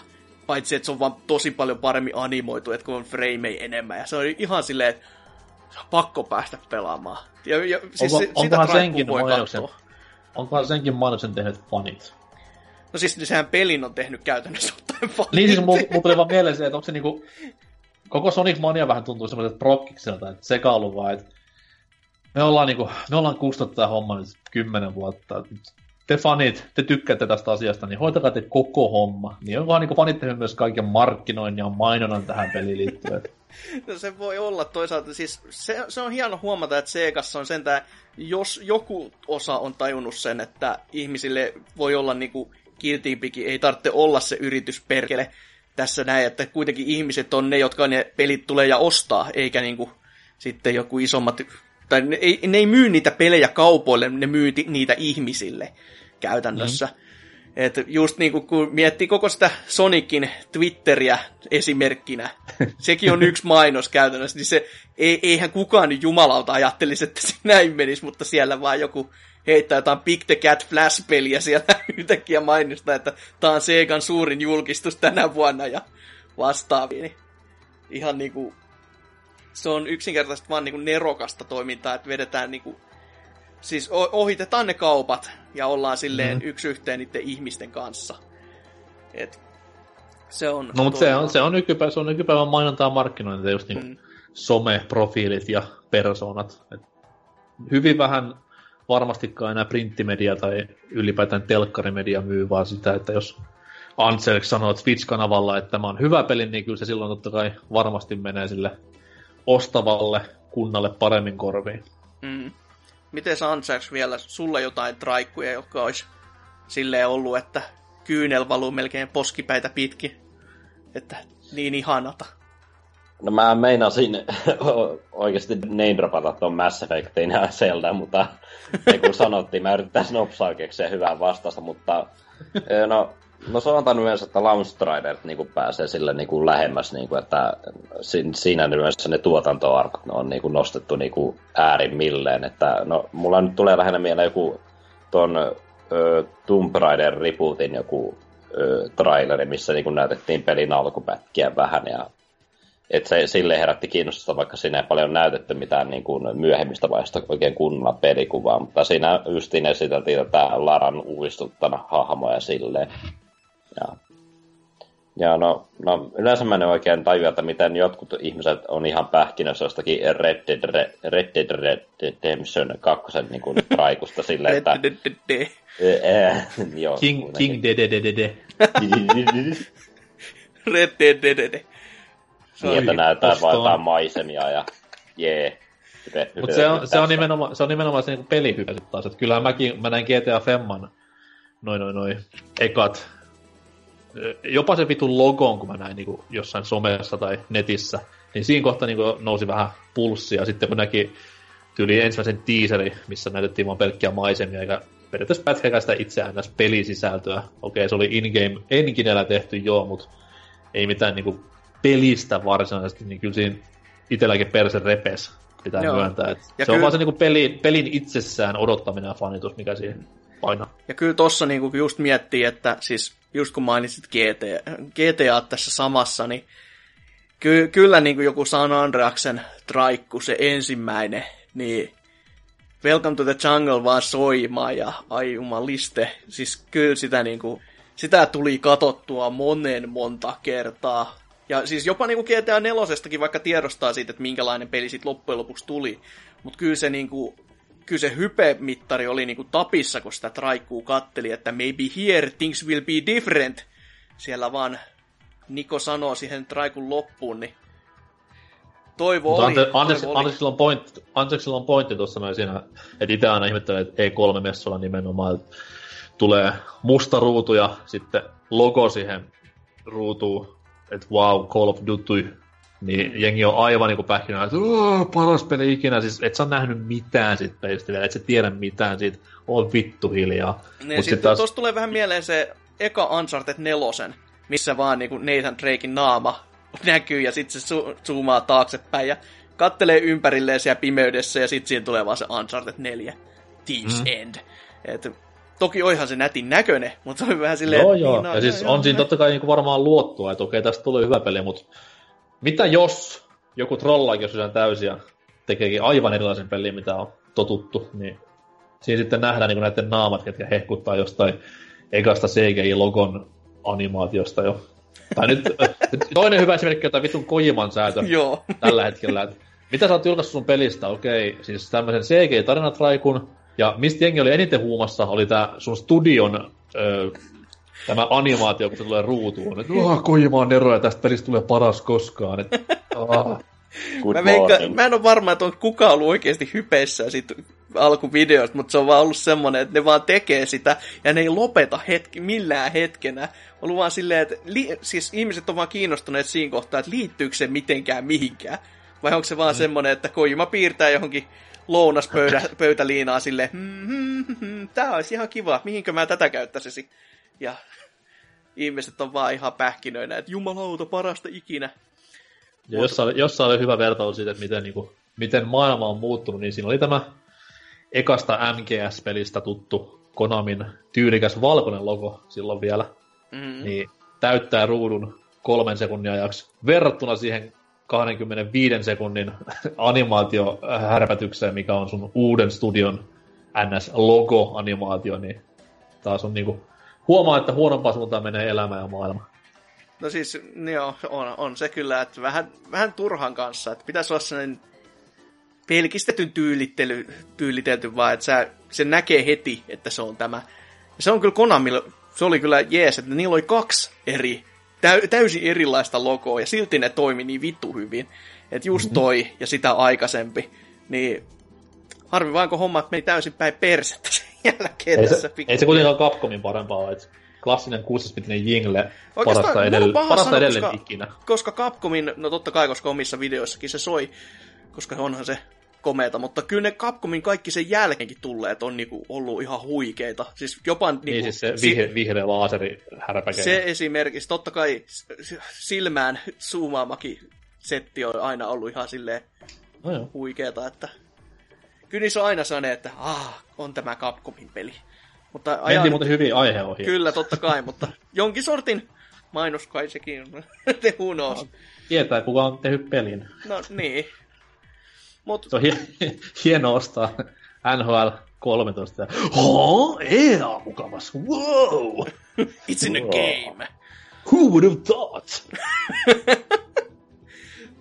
paitsi, että se on vaan tosi paljon paremmin animoitu, että kun on frameja enemmän. Ja se on ihan silleen, että pakko päästä pelaamaan. Ja, ja, siis Onko, sitä onkohan senkin voi mainoksen, onkohan senkin mainoksen tehnyt fanit? No siis sehän pelin on tehnyt käytännössä ottaen fanit. Niin siis mulla tuli vaan mieleen se, että onko se niinku... Koko Sonic Mania vähän tuntuu semmoiselta prokkikselta, että sekailu vaan, että me ollaan, niinku, me ollaan kustanut tämä homma nyt kymmenen vuotta. Te fanit, te tykkäätte tästä asiasta, niin hoitakaa te koko homma. Niin onkohan niinku fanit tehnyt myös kaiken markkinoinnin ja mainonnan tähän peliin liittyen. No se voi olla toisaalta, siis se, se on hieno huomata, että Segassa on sentään, jos joku osa on tajunnut sen, että ihmisille voi olla niinku kiltiipikin, ei tarvitse olla se yritysperkele tässä näin, että kuitenkin ihmiset on ne, jotka ne pelit tulee ja ostaa, eikä niinku sitten joku isommat, tai ne ne ei myy niitä pelejä kaupoille, ne myy niitä ihmisille käytännössä. Mm. Et just niin kuin, kun miettii koko sitä Sonicin Twitteriä esimerkkinä, sekin on yksi mainos käytännössä, niin se, ei, eihän kukaan nyt jumalauta ajattelisi, että se näin menisi, mutta siellä vaan joku heittää jotain Big the Cat Flash-peliä siellä yhtäkkiä mainosta, että tämä on Segan suurin julkistus tänä vuonna ja vastaavia. Niin ihan niinku, se on yksinkertaisesti vaan niinku nerokasta toimintaa, että vedetään niinku siis ohitetaan ne kaupat ja ollaan silleen mm. yksi yhteen niiden ihmisten kanssa. Et se on... No, mutta se on, se on, nykypäivä, se on nykypäivän mainontaa markkinointia, just niin mm. someprofiilit ja persoonat. Et hyvin vähän varmastikaan enää printtimedia tai ylipäätään telkkarimedia myy, vaan sitä, että jos Ansel sanoo Twitch-kanavalla, että tämä on hyvä peli, niin kyllä se silloin totta kai varmasti menee sille ostavalle kunnalle paremmin korviin. Mm miten ansaaks vielä sulle jotain traikkuja, jotka olisi silleen ollut, että kyynel valuu melkein poskipäitä pitkin. Että niin ihanata. No mä meinasin oikeasti name tuon Mass Effectin ja Zelda, mutta niin kuin sanottiin, mä yrittäisin nopsaa keksiä hyvää vastausta, mutta no No antanut myös, että Launch Strider niin pääsee sille niin kuin lähemmäs, niin kuin, että siinä myös ne tuotantoarvot on niin kuin nostettu niin kuin äärimmilleen. Että, no, mulla nyt tulee lähinnä mieleen joku ton ö, Tomb Raider rebootin joku ö, traileri, missä niin kuin näytettiin pelin alkupätkiä vähän ja et se sille herätti kiinnostusta, vaikka siinä ei paljon näytetty mitään niin kuin myöhemmistä vaiheista oikein kunnolla pelikuvaa, mutta siinä justiin esiteltiin tätä Laran uudistuttana hahmoja silleen. Ja, ja no, no, yleensä mä en oikein tajua, että miten jotkut ihmiset on ihan pähkinössä jostakin Red Dead, Red, Red Dead Redemption 2 niin kuin raikusta silleen, että... King, King de de de de de. Red Dead de de de. Niin, että näyttää vain jotain maisemia ja jee. Mutta se on, se, on nimenomaan, se on nimenomaan se niin pelihypä taas. Että kyllähän mäkin, mä näin GTA Femman noin noin noin ekat jopa se vitun logon, kun mä näin niin jossain somessa tai netissä, niin siinä kohtaa niin nousi vähän pulssia. Sitten kun näki tyyli ensimmäisen tiiseri, missä näytettiin vaan pelkkiä maisemia, eikä periaatteessa pätkäkään sitä itseään näistä pelisisältöä. Okei, se oli in-game enkinellä tehty joo, mutta ei mitään niin pelistä varsinaisesti, niin kyllä siinä itselläkin perse repes pitää Joo. myöntää. Että se kyllä... on vaan se niin peli, pelin itsessään odottaminen ja fanitus, mikä siihen painaa. Ja kyllä tossa niin just miettii, että siis just kun mainitsit GTA, GTA tässä samassa, niin ky- kyllä niin kuin joku San Andreaksen traikku, se ensimmäinen, niin Welcome to the Jungle vaan soimaan ja ai jumaliste. Siis kyllä sitä niinku, sitä tuli katottua monen monta kertaa. Ja siis jopa niinku GTA 4 vaikka tiedostaa siitä, että minkälainen peli sitten loppujen lopuksi tuli. Mutta kyllä se niinku, kyllä se hype-mittari oli niinku tapissa, kun sitä traikkuu katteli, että maybe here things will be different. Siellä vaan Niko sanoo siihen traikun loppuun, niin toivo Mutta oli. ante, anteeksi, toivo anteeksi, oli. on anteeksi, sillä on pointti tuossa noin siinä, että itse aina ihmettelen, että E3-messulla nimenomaan, että tulee musta ruutu ja sitten logo siihen ruutuun, että wow, Call of Duty, niin mm. jengi on aivan niinku pähkinä, että paras peli ikinä, siis et sä ole nähnyt mitään siitä pelistä vielä, et sä tiedä mitään siitä, on vittu hiljaa. Niin, sitten taas... tuossa tulee vähän mieleen se eka Uncharted 4, missä vaan niinku Nathan Drakein naama näkyy ja sitten se su- zoomaa taaksepäin ja kattelee ympärilleen siellä pimeydessä ja sitten siihen tulee vaan se Uncharted 4. Thieves mm. End. Et, toki oihan se nätin näköinen, mutta se oli vähän silleen... Joo, joo. Niin, no, ja siis joo, on joo, siinä totta kai niinku varmaan luottua, että okei, tästä tulee hyvä peli, mutta mitä jos joku trollaakin, jos on täysin ja tekeekin aivan erilaisen pelin, mitä on totuttu, niin siinä sitten nähdään niin näiden naamat, ketkä hehkuttaa jostain ekasta CGI-logon animaatiosta jo. Tai nyt toinen hyvä esimerkki on tämä vitun Kojiman säätö Joo. tällä hetkellä. Että mitä sä oot julkaissut sun pelistä? Okei, siis tämmöisen CG-tarinatraikun, ja mistä jengi oli eniten huumassa, oli tämä sun studion ö, tämä animaatio, kun se tulee ruutuun. Että oh, Kojimaan Nero ja tästä pelistä tulee paras koskaan. Et, oh. mä, veikka, mä en ole varma, että on kukaan ollut oikeasti hypeissä siitä alkuvideosta, mutta se on vaan ollut semmoinen, että ne vaan tekee sitä ja ne ei lopeta hetki, millään hetkenä. On ollut vaan silleen, että li, siis ihmiset on vaan kiinnostuneet siinä kohtaa, että liittyykö se mitenkään mihinkään. Vai onko se vaan mm. semmoinen, että Kojima piirtää johonkin lounaspöytäliinaa sille, hmm, hmm, hmm, tää olisi ihan kiva, mihinkö mä tätä käyttäisisin. Ja ihmiset on vaan ihan pähkinöinä, että jumalauta, parasta ikinä. Ja jossain, jossain oli hyvä vertailu siitä, että miten, niin kuin, miten maailma on muuttunut, niin siinä oli tämä ekasta MGS-pelistä tuttu Konamin tyylikäs valkoinen logo silloin vielä. Mm. Niin täyttää ruudun kolmen sekunnin ajaksi verrattuna siihen 25 sekunnin animaatiohärpätykseen, mikä on sun uuden studion NS-logo-animaatio, niin taas on niinku, huomaa, että huonompaa suuntaan menee elämä ja maailma. No siis, joo, on, on se kyllä, että vähän, vähän turhan kanssa, että pitäisi olla sellainen pelkistetyn tyylittely, tyylitelty vaan, että sä, se näkee heti, että se on tämä. Ja se on kyllä Konamilla, se oli kyllä jees, että niillä oli kaksi eri täy, täysin erilaista logoa, ja silti ne toimi niin vittu hyvin. Että just mhm. toi ja sitä aikaisempi, niin harvi vaan kun hommat meni täysin päin persettä jälkeen ei se, Ei se kuitenkaan Capcomin parempaa ole, että klassinen 6-bitinen Jingle parasta, edell- parasta sanoa, edelleen koska, ikinä. Koska Capcomin, no totta kai, koska omissa videoissakin se soi, koska onhan se komeeta, mutta kyllä ne Capcomin kaikki sen jälkeenkin tulleet on niinku ollut ihan huikeita. Siis jopa... Niinku, niin siis se vihreä, vihreä laaseri härpäkeä. Se esimerkiksi, totta kai silmään zoomaamakin setti on aina ollut ihan silleen no huikeeta, että kyllä niissä on aina sellainen, että ah, on tämä Capcomin peli. Mutta ajan... Mentiin muuten hyvin aiheohje. Kyllä, totta kai, mutta jonkin sortin mainos kai sekin on. Te. No, tietää, kuka on tehnyt pelin. No niin, Mut... Se on hie- hieno ostaa NHL 13. Oh, EA mukavas, wow! It's in a game. Who would have thought?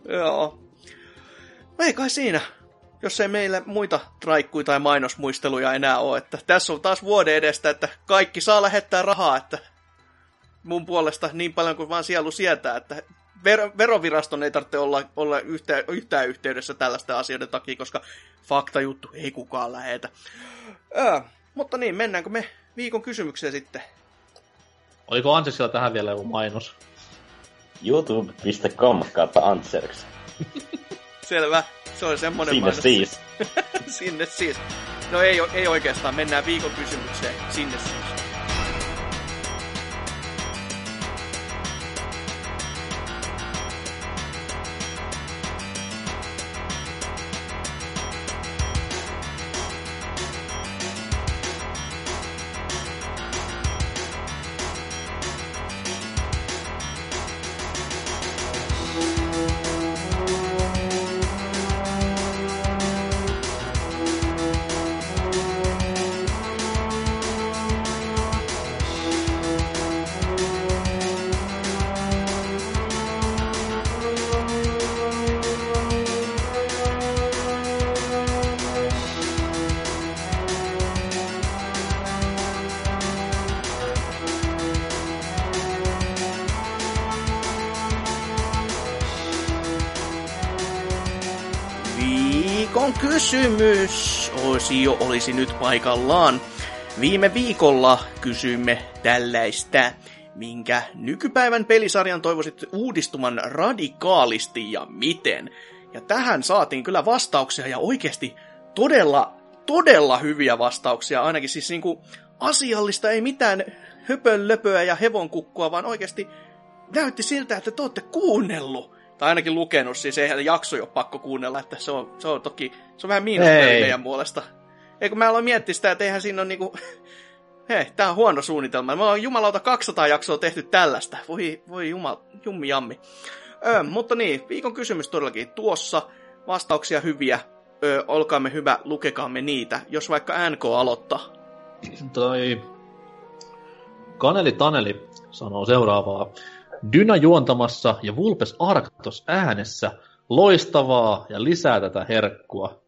Joo. No ei kai siinä. Jos ei meillä muita traikkuja tai mainosmuisteluja enää ole. Että tässä on taas vuoden edestä, että kaikki saa lähettää rahaa, että mun puolesta niin paljon kuin vaan sielu sietää, että ver- veroviraston ei tarvitse olla, olla yhtä, yhtään yhteydessä tällaista asioiden takia, koska faktajuttu ei kukaan lähetä. Öö, mutta niin, mennäänkö me viikon kysymykseen sitten? Oliko Anseksilla tähän vielä joku mainos? youtube.com kautta Antserks. Selvä, se oli semmonen Sinne mainos. siis. Sinne siis. No ei, ei oikeastaan, mennään viikon kysymykseen. Sinne siis. Osio olisi nyt paikallaan. Viime viikolla kysyimme tällaista, minkä nykypäivän pelisarjan toivoisit uudistuman radikaalisti ja miten. Ja tähän saatiin kyllä vastauksia ja oikeasti todella, todella hyviä vastauksia. Ainakin siis niinku asiallista, ei mitään höpönlöpöä ja hevonkukkua, vaan oikeasti näytti siltä, että te olette kuunnellut. Tai ainakin lukenut, siis eihän jakso jo pakko kuunnella, että se on, se on toki, se on vähän miinus meidän puolesta. Eikö mä aloin miettiä sitä, että eihän siinä ole niinku, hei, tää on huono suunnitelma. Me ollaan jumalauta 200 jaksoa tehty tällaista. Voi, voi jumal, jummi jammi. Ö, mutta niin, viikon kysymys todellakin tuossa. Vastauksia hyviä. Ö, olkaamme hyvä, lukekaamme niitä. Jos vaikka NK aloittaa. Toi Kaneli Taneli sanoo seuraavaa. Dyna juontamassa ja Vulpes Arctos äänessä. Loistavaa ja lisää tätä herkkua.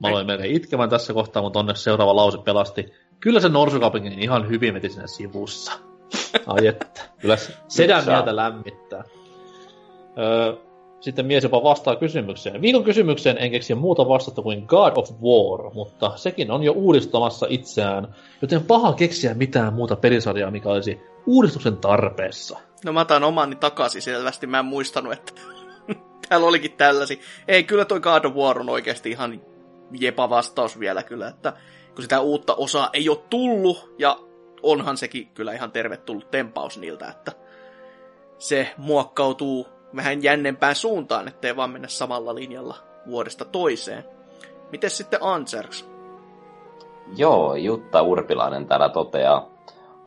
Mä aloin melkein itkemään tässä kohtaa, mutta onneksi seuraava lause pelasti. Kyllä se Norsukaupunki ihan hyvin veti siinä sivussa. Ai että. Kyllä sedän mieltä lämmittää. Öö, sitten mies jopa vastaa kysymykseen. Viikon kysymykseen en keksi muuta vastata kuin God of War, mutta sekin on jo uudistamassa itseään, joten paha keksiä mitään muuta pelisarjaa, mikä olisi uudistuksen tarpeessa. No mä otan omani takaisin selvästi, mä en muistanut, että täällä olikin tällaisia. Ei, kyllä toi God of War on oikeasti ihan jepa vastaus vielä kyllä, että kun sitä uutta osaa ei ole tullut, ja onhan sekin kyllä ihan tervetullut tempaus niiltä, että se muokkautuu vähän jännempään suuntaan, ettei vaan mennä samalla linjalla vuodesta toiseen. Miten sitten Anserks? Joo, Jutta Urpilainen täällä toteaa.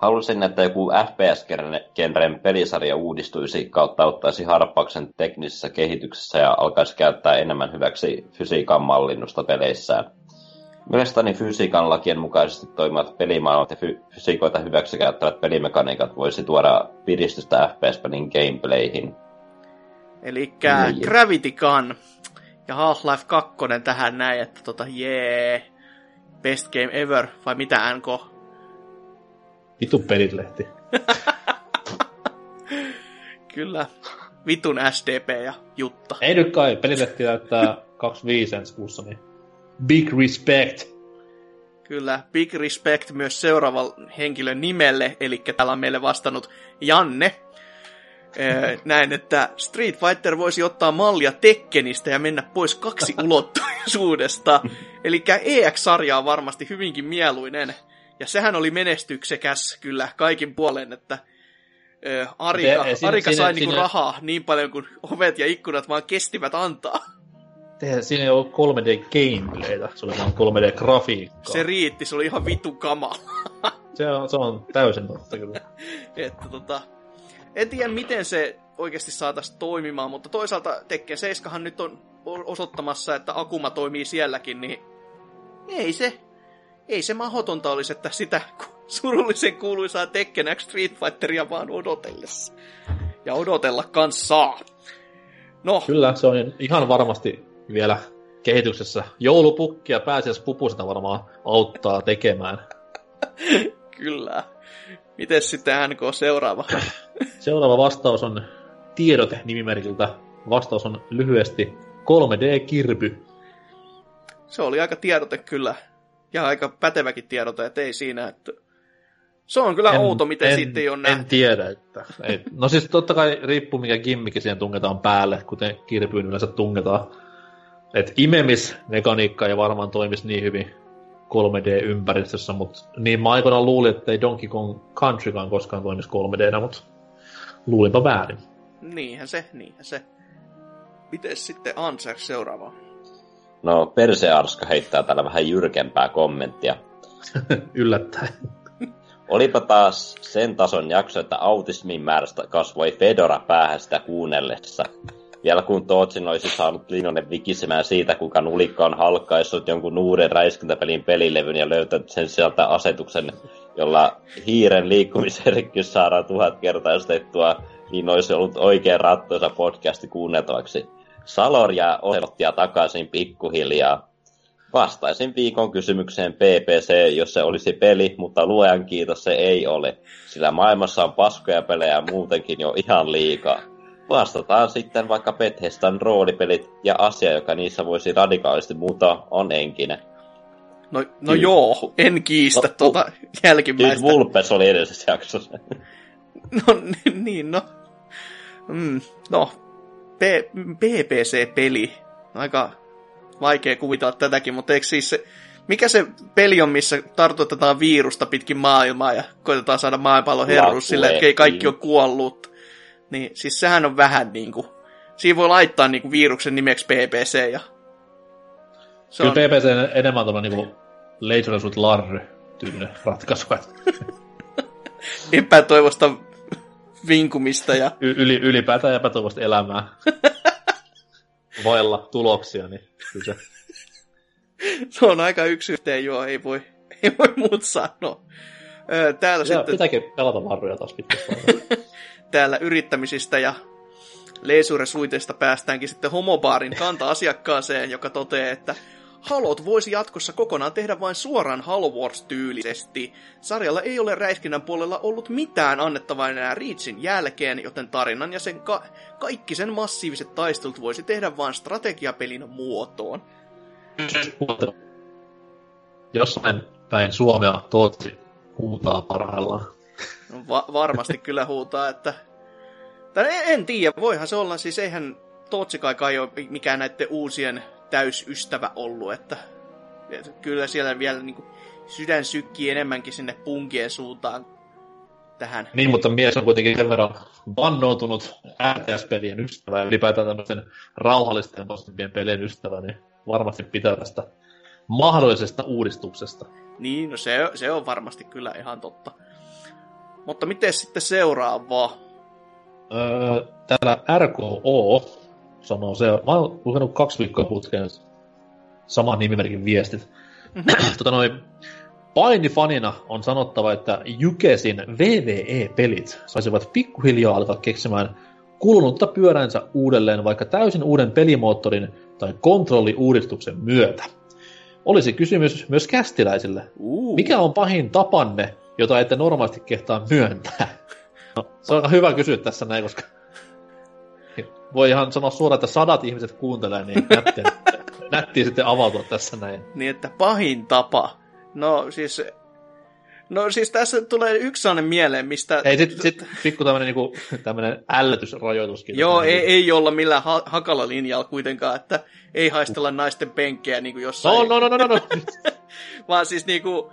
Halusin, että joku FPS-genren pelisarja uudistuisi kautta ottaisi harppauksen teknisessä kehityksessä ja alkaisi käyttää enemmän hyväksi fysiikan mallinnusta peleissään. Mielestäni fysiikan lakien mukaisesti toimivat pelimaailmat ja fy- fysiikoita hyväksikäyttävät pelimekaniikat voisi tuoda piristystä FPS-pelin gameplayhin. Eli niin. Gravity Gun ja Half-Life 2 tähän näin, että tota jee, yeah, best game ever, vai mitä NK? Vitu pelilehti. Kyllä, vitun SDP ja Jutta. Ei nyt kai, pelilehti näyttää 25 ensi kuussa, niin big respect. Kyllä, big respect myös seuraavan henkilön nimelle, eli täällä on meille vastannut Janne, näin, että Street Fighter voisi ottaa mallia Tekkenistä ja mennä pois kaksi ulottuisuudesta. Eli EX-sarja on varmasti hyvinkin mieluinen. Ja sehän oli menestyksekäs kyllä kaikin puolen, että Arika, te, Arika siinä, sai siinä, niinku rahaa niin paljon kuin ovet ja ikkunat vaan kestivät antaa. Te, siinä ei ollut 3D-gameplaytä, se oli vaan 3D-grafiikkaa. Se riitti, se oli ihan vittu kamala. se, on, se on täysin totta kyllä. että tota, en tiedä, miten se oikeasti saataisiin toimimaan, mutta toisaalta Tekken 7 nyt on osoittamassa, että Akuma toimii sielläkin, niin ei se, ei se mahdotonta olisi, että sitä surullisen kuuluisaa Tekken X Street Fighteria vaan odotellessa. Ja odotella kanssa No. Kyllä, se on ihan varmasti vielä kehityksessä. Joulupukki ja pääsiäispupu sitä varmaan auttaa tekemään. Kyllä. Miten sitten NK seuraava? Seuraava vastaus on tiedote nimimerkiltä. Vastaus on lyhyesti 3D-kirpy. Se oli aika tiedote kyllä. Ja aika päteväkin tiedote, että ei siinä, että se on kyllä en, outo, miten en, sitten ei ole En tiedä, että... Ei. No siis totta kai riippuu mikä gimmikki siihen tungetaan päälle, kuten kirpyyn yleensä tungetaan. Et imemismekaniikka ei varmaan toimisi niin hyvin 3D-ympäristössä, mutta niin mä aikoinaan luulin, että ei Donkey Kong Countrykaan koskaan toimisi 3D, mutta luulinpa väärin. Niinhän se, niinhän se. Miten sitten Answer seuraava? No, Persearska heittää täällä vähän jyrkempää kommenttia. Yllättäen. Olipa taas sen tason jakso, että autismin määrästä kasvoi Fedora päähän sitä kuunnellessa. Vielä kun Tootsin olisi saanut Linnonen vikisemään siitä, kuinka nulikka on halkkaissut jonkun uuden räiskintäpelin pelilevyn ja löytänyt sen sieltä asetuksen, jolla hiiren liikkumisherkkyys saadaan tuhat kertaistettua, niin olisi ollut oikein rattoisa podcasti kuunneltavaksi. Salor ja Oselottia takaisin pikkuhiljaa. Vastaisin viikon kysymykseen PPC, jos se olisi peli, mutta luojan kiitos se ei ole, sillä maailmassa on paskoja pelejä muutenkin jo ihan liikaa. Vastataan sitten vaikka Bethesdan roolipelit ja asia, joka niissä voisi radikaalisti muuttaa, on enkinen. No, no joo, en kiistä no, tuota jälkimmäistä. Nyt Vulpes oli edellisessä jaksossa. no niin, no. Mm, no, P- PPC-peli. Aika vaikea kuvitella tätäkin, mutta eikö siis se, mikä se peli on, missä tartutetaan virusta pitkin maailmaa ja koitetaan saada maapallon herruus sille, että ei kaikki ole kuollut. Niin siis sehän on vähän niin kuin, siinä voi laittaa niin kuin viruksen nimeksi PPC ja... Se Kyllä on... PPC enemmän on niin kuin Laser with Larry tyylinen ratkaisu. Epätoivosta vinkumista ja... Y- yli, ylipäätään epätoivosta elämää. Vailla tuloksia, niin kyllä se... on aika yksi yhteen, joo, ei voi, ei voi muut sanoa. Täällä ja, sitten... Pitääkin pelata varroja taas Täällä yrittämisistä ja leisuresuiteista päästäänkin sitten homobaarin kanta-asiakkaaseen, joka toteaa, että Halot voisi jatkossa kokonaan tehdä vain suoraan Halo Wars-tyylisesti. Sarjalla ei ole räiskinnän puolella ollut mitään annettavaa enää Reachin jälkeen, joten tarinan ja sen ka- kaikki sen massiiviset taistelut voisi tehdä vain strategiapelin muotoon. Jossain päin Suomea Tootsi huutaa parhaillaan. No, va- varmasti kyllä huutaa, että... Tai en, en tiedä, voihan se olla, siis eihän Tootsi kai ole mikään näiden uusien täysystävä ollut, että kyllä siellä vielä niin kuin, sydän sykkii enemmänkin sinne punkien suuntaan tähän. Niin, mutta mies on kuitenkin sen verran vannoutunut RTS-pelien ystävä ja ylipäätään tämmöisen rauhallisten positiivien pelien ystävä, niin varmasti pitää tästä mahdollisesta uudistuksesta. Niin, no se, se on varmasti kyllä ihan totta. Mutta miten sitten seuraavaa? Öö, täällä RKO sanoo se. Mä oon lukenut kaksi viikkoa putkeen saman nimimerkin viestit. Mm-hmm. tota noin, painifanina on sanottava, että Jukesin VVE-pelit saisivat pikkuhiljaa alkaa keksimään kulunutta pyöränsä uudelleen vaikka täysin uuden pelimoottorin tai kontrolliuudistuksen myötä. Olisi kysymys myös kästiläisille. Uh. Mikä on pahin tapanne, jota ette normaalisti kehtaa myöntää? No, se on hyvä kysyä tässä näin, koska voi ihan sanoa suoraan, että sadat ihmiset kuuntelee, niin nättiä, nättiä sitten avautua tässä näin. Niin, että pahin tapa. No siis No siis tässä tulee yksi sellainen mieleen, mistä... Ei, sit, sit pikku tämmönen, niinku, tämmönen ällötysrajoituskin. Joo, ei, ei olla millään ha- hakalla linjalla kuitenkaan, että ei haistella naisten penkkejä niin kuin jossain... No, no, no, no, no. Vaan siis niinku,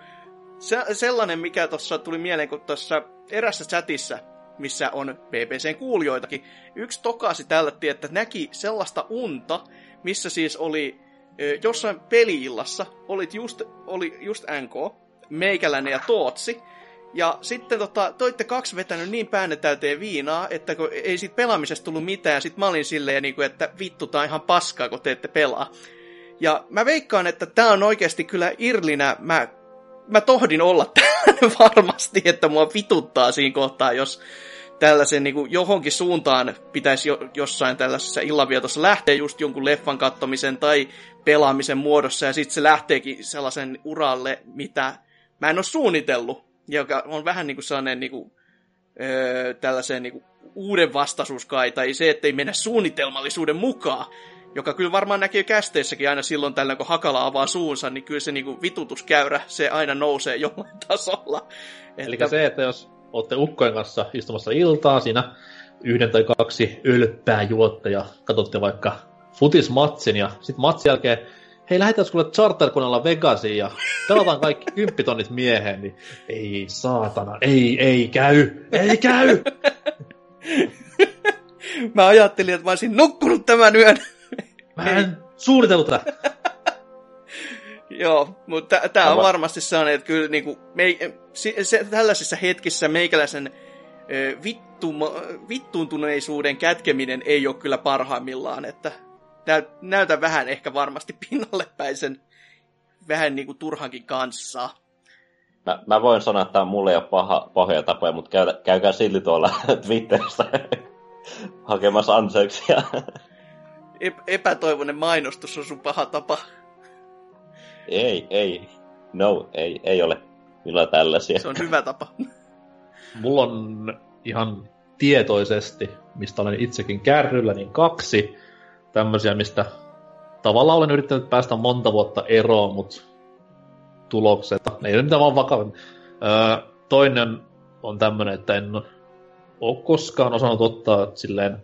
se, sellainen, mikä tuossa tuli mieleen, kun tuossa erässä chatissa missä on BBCn kuulijoitakin. Yksi tokasi tällä että näki sellaista unta, missä siis oli jossain peliillassa, olit just, oli just NK, meikäläinen ja Tootsi, ja sitten tota, toitte kaksi vetänyt niin päänne täyteen viinaa, että kun ei siitä pelaamisesta tullut mitään, sit mä olin silleen, niin kuin, että vittu, tää on ihan paskaa, kun te ette pelaa. Ja mä veikkaan, että tää on oikeasti kyllä Irlinä, mä, mä tohdin olla varmasti, että mua vituttaa siinä kohtaa, jos tällaisen niin kuin johonkin suuntaan pitäisi jo, jossain tällaisessa illanvietossa lähteä just jonkun leffan kattomisen tai pelaamisen muodossa, ja sitten se lähteekin sellaisen uralle, mitä mä en ole suunnitellut, joka on vähän niin kuin sellainen niin kuin, öö, tällaisen niin kuin uuden vastaisuus kai, tai se, että ei mennä suunnitelmallisuuden mukaan, joka kyllä varmaan näkee kästeissäkin aina silloin tällöin, kun Hakala avaa suunsa, niin kyllä se niin kuin vitutuskäyrä, se aina nousee jollain tasolla. Eli että... se, että jos olette ukkojen kanssa istumassa iltaa siinä yhden tai kaksi ylppää juotta ja katsotte vaikka futismatsin ja sitten matsin jälkeen hei lähdetään kuule charterkoneella Vegasiin ja pelataan kaikki kymppitonnit mieheen, niin ei saatana, ei, ei käy, ei käy! mä ajattelin, että mä olisin nukkunut tämän yön. Mä en. Joo, mutta tämä on varmasti sellainen, että kyllä niin kuin, me, se, se, tällaisissa hetkissä meikäläisen vittu, vittuuntuneisuuden kätkeminen ei ole kyllä parhaimmillaan, että näyt, näytä vähän ehkä varmasti pinnalle päin sen vähän niin kuin turhankin kanssa. Mä, mä voin sanoa, että mulle ei ole paha, pahoja tapoja, mutta käy, käykää silti tuolla Twitterissä hakemassa anseuksia. Epätoivoinen mainostus on sun paha tapa. Ei, ei. No, ei, ei ole. Minulla tällaisia. Se on hyvä tapa. Mulla on ihan tietoisesti mistä olen itsekin kärryllä, niin kaksi tämmöisiä, mistä tavallaan olen yrittänyt päästä monta vuotta eroon, mutta tulokset, ei ole mitään vaan vakavin. Öö, toinen on tämmöinen, että en ole koskaan osannut ottaa silleen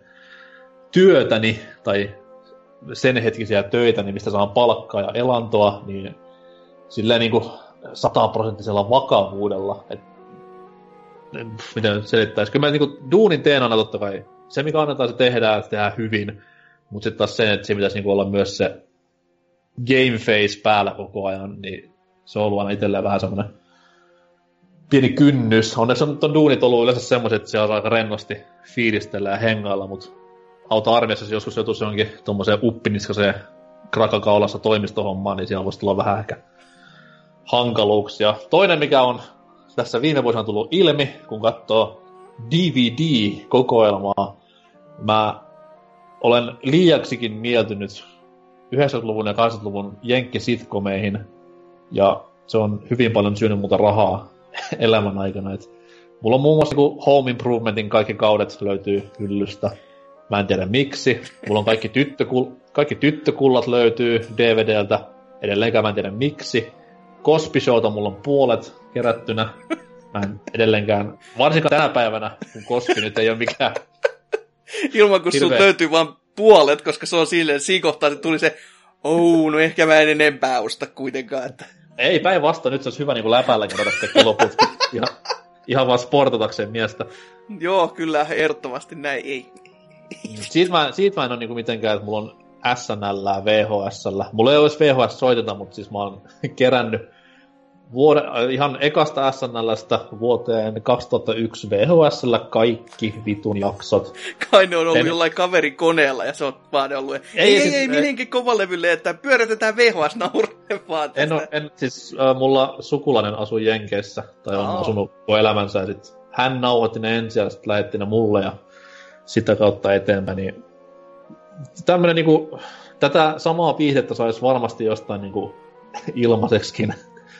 työtäni tai sen hetkisiä töitä, niin mistä saan palkkaa ja elantoa, niin silleen niin kuin sataprosenttisella vakavuudella. Et, miten selittäisi? Kyllä mä niin kuin, duunin teen aina totta kai. Se, mikä annetaan, se tehdään, se tehdään hyvin. Mutta sitten taas se, että siinä pitäisi niin olla myös se game face päällä koko ajan, niin se on ollut aina itselleen vähän semmoinen pieni kynnys. Onneksi on, on duunit ollut yleensä semmoiset, että se on aika rennosti fiilistellä ja hengailla, mutta auta armiassa, jos joskus joutuisi jonkin tuommoiseen uppiniskaseen krakakaulassa toimistohommaan, niin siellä voisi tulla vähän ehkä hankaluuksia. Toinen, mikä on tässä viime vuosina tullut ilmi, kun katsoo DVD-kokoelmaa, mä olen liiaksikin mieltynyt 90-luvun ja 80-luvun jenkkisitkomeihin, ja se on hyvin paljon syönyt muuta rahaa elämän aikana. Et mulla on muun muassa niin Home Improvementin kaikki kaudet löytyy hyllystä. Mä en tiedä miksi. Mulla on kaikki, tyttökul... kaikki tyttökullat löytyy DVDltä. Edelleenkään mä en tiedä miksi. Cosby Showta mulla on puolet kerättynä. Mä en edelleenkään, varsinkaan tänä päivänä, kun Cosby nyt ei ole mikään... Ilman kun sun löytyy vain puolet, koska se on silleen, siinä kohtaa että tuli se, oh, no ehkä mä en enempää osta kuitenkaan. Että... Ei päinvastoin, nyt se olisi hyvä niin läpällä kerrota kaikki loput. ihan, ihan vaan sportatakseen miestä. Joo, kyllä, ehdottomasti näin. Ei, siitä, mä, siitä mä en ole niinku mitenkään, että mulla on SNL, VHS. Mulla ei olisi VHS soiteta, mutta siis mä oon kerännyt vuode, ihan ekasta SNLstä vuoteen 2001 VHS kaikki vitun jaksot. Kai ne on ollut en... jollain kaverin koneella ja se on vaan ollut, ei, ei, ei, siis, ei mihinkin kovalevylle, että pyöritetään VHS naureen vaan en, ole, en, siis äh, mulla sukulainen asui Jenkeissä, tai on oh. asunut koko elämänsä, ja sit hän nauhoitti ne ensin ja sitten lähetti ne mulle, ja sitä kautta eteenpäin, niin tämmönen niinku, tätä samaa viihdettä saisi varmasti jostain niinku ilmaiseksikin.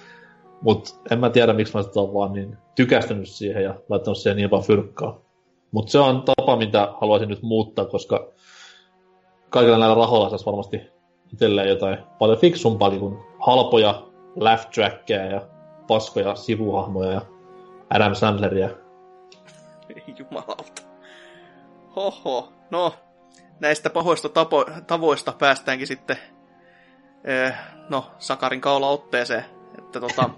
Mutta en mä tiedä, miksi mä sitä on vaan niin tykästynyt siihen ja laittanut siihen niin fyrkkaa. Mutta se on tapa, mitä haluaisin nyt muuttaa, koska kaikilla näillä rahoilla saisi varmasti itselleen jotain paljon fiksumpaakin kuin halpoja laugh trackia ja paskoja sivuhahmoja ja Adam Sandleria. Jumalauta. Hoho, no näistä pahoista tapo, tavoista päästäänkin sitten eh, no, Sakarin kaula otteeseen. Että tota,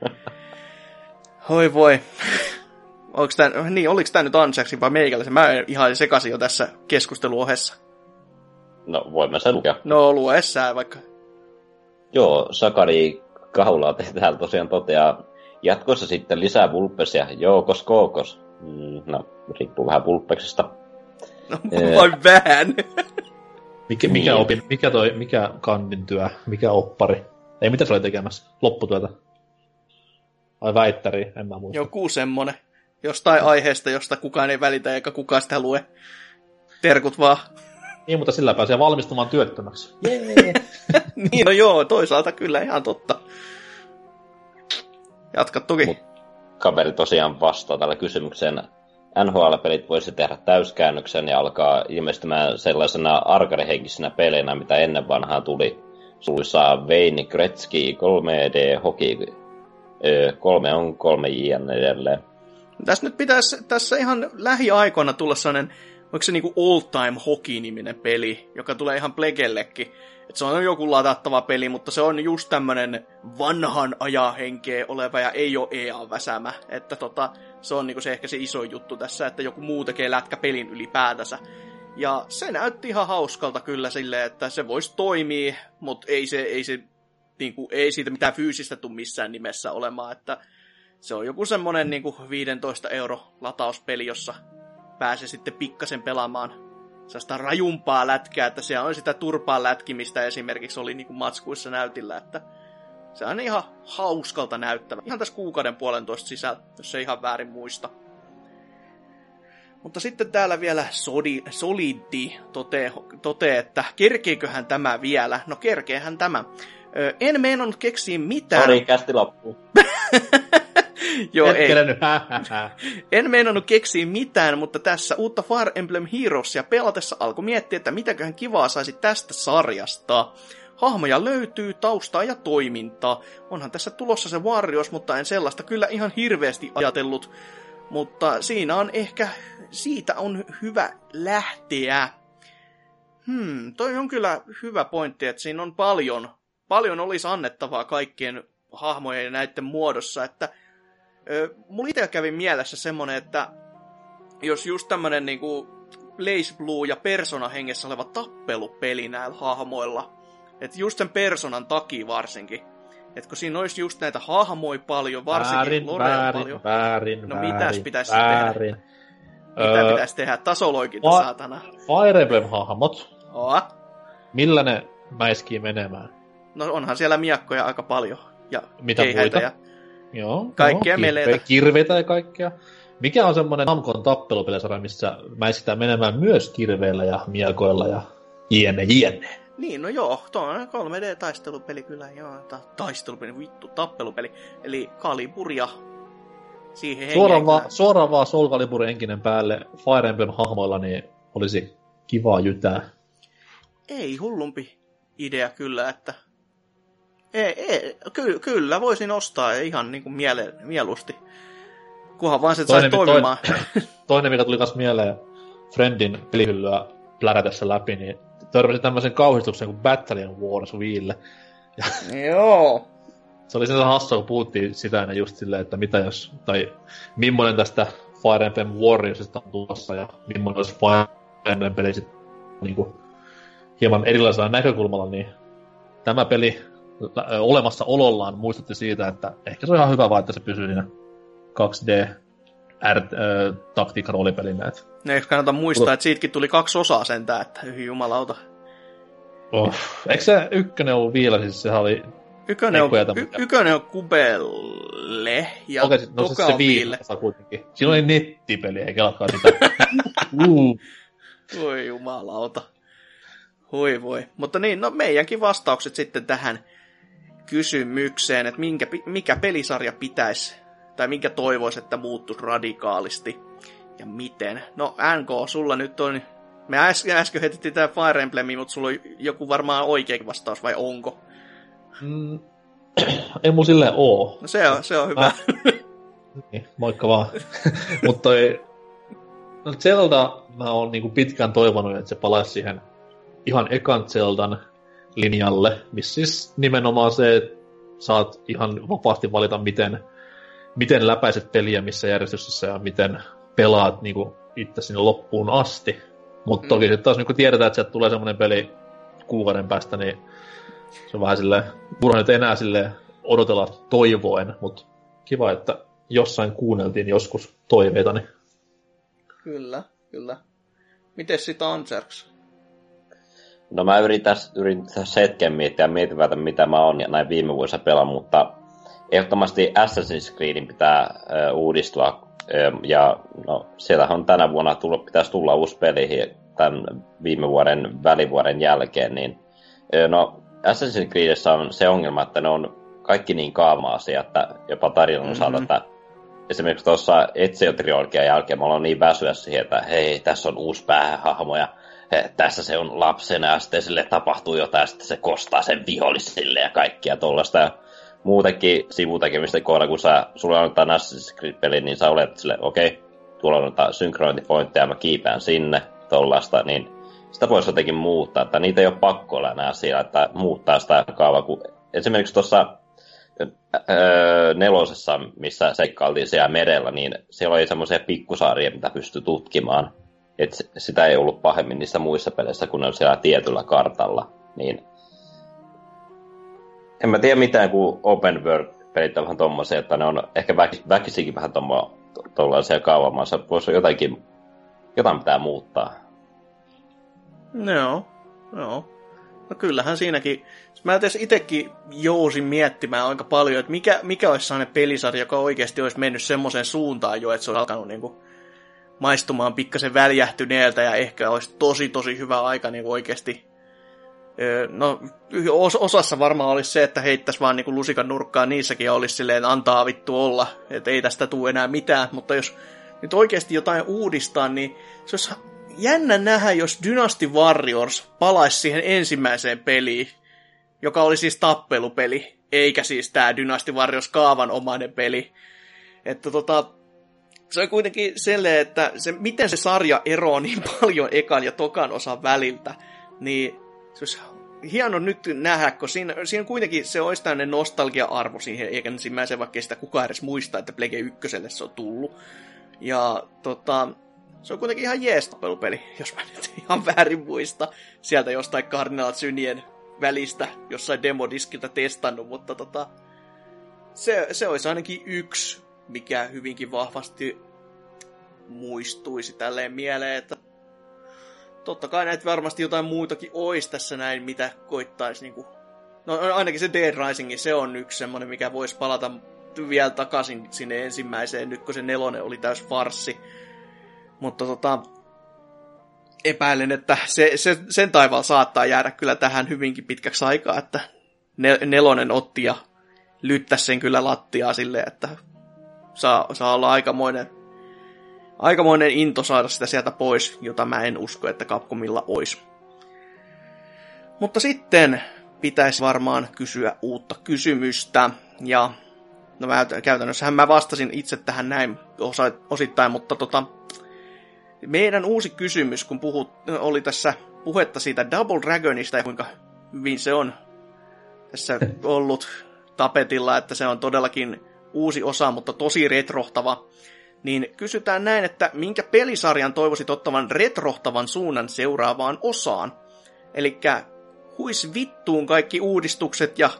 Hoi voi. Oliko tää, niin, oliko tämä nyt Anseksin vai meikäläisen? Mä ihan sekaisin jo tässä keskusteluohessa. No, voimme sen lukea. No, lue sää vaikka. Joo, Sakari Kaulaa täällä tosiaan toteaa, jatkossa sitten lisää vulppesia, joukos kookos. Mm, no, riippuu vähän vulppeksesta. No, vain vähän. mikä, mikä, niin. opin, mikä, toi, mikä kandin työ, mikä oppari? Ei, mitä se oli tekemässä? Lopputyötä? Vai väittäri? En mä muista. Joku semmonen. Jostain aiheesta, josta kukaan ei välitä eikä kukaan sitä lue. Terkut vaan. Niin, mutta sillä pääsee valmistumaan työttömäksi. Niin, no joo, toisaalta kyllä ihan totta. Jatka toki. Mut kaveri tosiaan vastaa tällä kysymykseen. NHL-pelit voisi tehdä täyskäännöksen ja alkaa ilmestymään sellaisena arkarihenkisenä peleinä, mitä ennen vanhaa tuli. Suluissa Wayne Gretzky 3D Hockey 3 on 3 jn edelleen. Tässä nyt pitäisi tässä ihan lähiaikoina tulla sellainen, onko se niinku Old Time Hockey-niminen peli, joka tulee ihan Plegellekin. Et se on joku latattava peli, mutta se on just tämmönen vanhan ajahenkeä oleva ja ei ole EA-väsämä. Että tota, se on niinku se ehkä se iso juttu tässä, että joku muu tekee lätkä pelin ylipäätänsä. Ja se näytti ihan hauskalta kyllä silleen, että se voisi toimia, mutta ei se, ei se niin kuin, ei siitä mitään fyysistä tule missään nimessä olemaan, että se on joku semmonen niin kuin 15 euro latauspeli, jossa pääsee sitten pikkasen pelaamaan sellaista rajumpaa lätkää, että se on sitä turpaa lätkimistä esimerkiksi oli niin kuin matskuissa näytillä, että se on ihan hauskalta näyttävä. Ihan tässä kuukauden puolentoista sisällä, jos ei ihan väärin muista. Mutta sitten täällä vielä Sodi, Solidi totee, totee, että kerkeeköhän tämä vielä? No kerkeehän tämä. En meinannut keksiä mitään. Sori, kästi loppu. Joo, ei. en meinannut keksiä mitään, mutta tässä uutta Fire Emblem Heroesia pelatessa alkoi miettiä, että mitäköhän kivaa saisi tästä sarjasta. Hahmoja löytyy, taustaa ja toimintaa. Onhan tässä tulossa se Warriors, mutta en sellaista kyllä ihan hirveästi ajatellut. Mutta siinä on ehkä, siitä on hyvä lähteä. Hmm, toi on kyllä hyvä pointti, että siinä on paljon, paljon olisi annettavaa kaikkien hahmojen ja näiden muodossa, että mulla itse kävi mielessä semmonen, että jos just tämmönen niinku Blaze Blue ja Persona hengessä oleva tappelupeli näillä hahmoilla, että just sen Personan takia varsinkin, että kun siinä olisi just näitä hahmoja paljon, varsinkin väärin, väärin, paljon. Väärin, no väärin, mitäs pitäisi väärin. tehdä? Mitä öö, pitäisi tehdä? Tasoloikinta, fa- saatana. Fire Emblem-hahmot. Oa. Millä ne mäiskii menemään? No onhan siellä miakkoja aika paljon. Ja Mitä muita? Ja joo, kaikkea joo, meleitä. Kirveitä ja kaikkea. Mikä on semmoinen Namcon tappelupelisarja, missä mäiskitään menemään myös kirveillä ja miakoilla ja jne, jne. Niin, no joo, tuo on 3D-taistelupeli kyllä, joo. Ta- taistelupeli, vittu, tappelupeli. Eli Kaliburia siihen suoraan, vaan, suoraan vaan Soul Caliburin enkinen päälle Fire Emblem-hahmoilla, niin olisi kivaa jytää. Ei hullumpi idea kyllä, että ei, ei, ky, kyllä voisin ostaa ihan niin kuin miele, mieluusti. Kunhan vaan se saisi toimimaan. Toinen, toinen, mikä tuli myös mieleen Friendin pelihyllyä plärätessä läpi, niin törmäsin tämmöisen kauhistuksen kuin Battalion Wars Wille. Joo. Se oli sen hassua, kun puhuttiin sitä ennen just silleen, että mitä jos, tai millainen tästä Fire Emblem Warriorsista on tulossa, ja millainen olisi Fire Emblem peli sitten niin kuin, hieman erilaisella näkökulmalla, niin tämä peli olemassa olollaan muistutti siitä, että ehkä se on ihan hyvä vaan, että se pysyy siinä 2D taktiikka roolipelin näet. No eikö kannata muistaa, että siitäkin tuli kaksi osaa sentään, että hyy jumalauta. Oh. Eikö se ykkönen ollut vielä, siis sehän oli... Ykkönen on, y- ykkönen on Kubelle ja okay, no, se, se viime kuitenkin. Siinä oli nettipeli, eikä alkaa sitä. uh. Voi jumalauta. Voi voi. Mutta niin, no meidänkin vastaukset sitten tähän kysymykseen, että minkä, mikä pelisarja pitäisi, tai minkä toivoisi, että muuttuisi radikaalisti, ja miten. No NK, sulla nyt on, me äsken, äsken heitettiin tämä Fire Emblem, mutta sulla on joku varmaan oikeakin vastaus, vai onko? Mm, ei mun silleen oo. No se on, se on hyvä. niin, moikka vaan. mutta toi, no Zelda mä oon niinku pitkään toivonut, että se palaisi siihen ihan ekan Zeldan linjalle, missä siis nimenomaan se, että saat ihan vapaasti valita, miten, miten läpäiset peliä, missä järjestyksessä ja miten pelaat niin kuin, itse sinne loppuun asti. Mutta mm. toki sitten taas niin kun tiedetään, että sieltä tulee semmoinen peli kuukauden päästä, niin se on vähän silleen, turha nyt enää sille odotella toivoen, mutta kiva, että jossain kuunneltiin joskus toiveitani. Kyllä, kyllä. Miten sitten Anserks? No mä yritän, yritän hetken miettiä mietivätä, mitä mä oon ja näin viime vuosina pelaan, mutta ehdottomasti Assassin's Creedin pitää ö, uudistua. Ö, ja no, siellähän on tänä vuonna tullut, pitäisi tulla uusi peli tämän viime vuoden välivuoden jälkeen, niin ö, no Assassin's Creedissä on se ongelma, että ne on kaikki niin kaama-asia, että jopa tarinan mm-hmm. osalta, että esimerkiksi tuossa Ezio-trilogian jälkeen mä olen niin väsyä siihen, että hei, tässä on uusi päähahmo ja tässä se on lapsena ja sitten sille tapahtuu jotain sitten se kostaa sen vihollisille ja kaikkia tuollaista. Ja muutenkin sivutekemistä kohdalla, kun sä, sulla on Assassin's peli niin sä olet sille, okei, okay, tuolla on noita synkrointipointteja, mä kiipään sinne, tuollaista, niin sitä voisi jotenkin muuttaa, että niitä ei ole pakko olla enää siellä, että muuttaa sitä kaavaa, kun esimerkiksi tuossa öö, nelosessa, missä seikkailtiin siellä merellä, niin siellä oli semmoisia pikkusaaria, mitä pystyi tutkimaan että sitä ei ollut pahemmin niissä muissa peleissä, kun ne on siellä tietyllä kartalla. Niin en mä tiedä mitään, kun open world-pelit on vähän tommosia, että ne on ehkä väkis, väkisikin vähän tuollaisia kaavamaassa. Voisi jotakin, jotain pitää muuttaa. Joo, joo. No kyllähän siinäkin, mä tässä itsekin jousin miettimään aika paljon, että mikä, mikä olisi sellainen pelisarja, joka oikeasti olisi mennyt semmoiseen suuntaan jo, että se olisi alkanut niinku maistumaan pikkasen väljähtyneeltä ja ehkä olisi tosi tosi hyvä aika niin oikeasti No, osassa varmaan olisi se, että heittäisi vaan niin lusikan nurkkaan niissäkin ja olisi silleen antaa vittu olla, että ei tästä tule enää mitään, mutta jos nyt oikeasti jotain uudistaa, niin se olisi jännä nähdä, jos Dynasty Warriors palaisi siihen ensimmäiseen peliin, joka oli siis tappelupeli, eikä siis tämä Dynasty Warriors kaavanomainen peli. Että tota, se on kuitenkin sellainen, että se, miten se sarja eroaa niin paljon ekan ja tokan osan väliltä, niin se olisi hieno nyt nähdä, kun siinä, siinä kuitenkin se olisi tämmöinen nostalgia-arvo siihen eikä ensimmäisen, vaikka sitä kukaan edes muistaa, että Plege 1 se on tullut. Ja tota, se on kuitenkin ihan jees tappelupeli, jos mä nyt ihan väärin muista. Sieltä jostain Cardinal Synien välistä jossain demodiskiltä testannut, mutta tota, se, se olisi ainakin yksi, mikä hyvinkin vahvasti muistuisi tälleen mieleen, että totta kai näitä varmasti jotain muutakin olisi tässä näin, mitä koittaisi niinku... No ainakin se Dead Rising, se on yksi semmonen, mikä voisi palata vielä takaisin sinne ensimmäiseen, nyt kun se nelonen oli täys farssi. Mutta tota, epäilen, että se, se, sen taivaalla saattaa jäädä kyllä tähän hyvinkin pitkäksi aikaa, että nelonen otti ja lyttäisi sen kyllä lattiaa silleen, että saa, saa olla aikamoinen, aikamoinen into saada sitä sieltä pois, jota mä en usko, että Capcomilla olisi. Mutta sitten pitäisi varmaan kysyä uutta kysymystä, ja no mä, käytännössähän mä vastasin itse tähän näin osa, osittain, mutta tota, meidän uusi kysymys, kun puhut, oli tässä puhetta siitä Double Dragonista ja kuinka hyvin se on tässä ollut tapetilla, että se on todellakin uusi osa, mutta tosi retrohtava, niin kysytään näin, että minkä pelisarjan toivoisit ottavan retrohtavan suunnan seuraavaan osaan? Eli huis vittuun kaikki uudistukset ja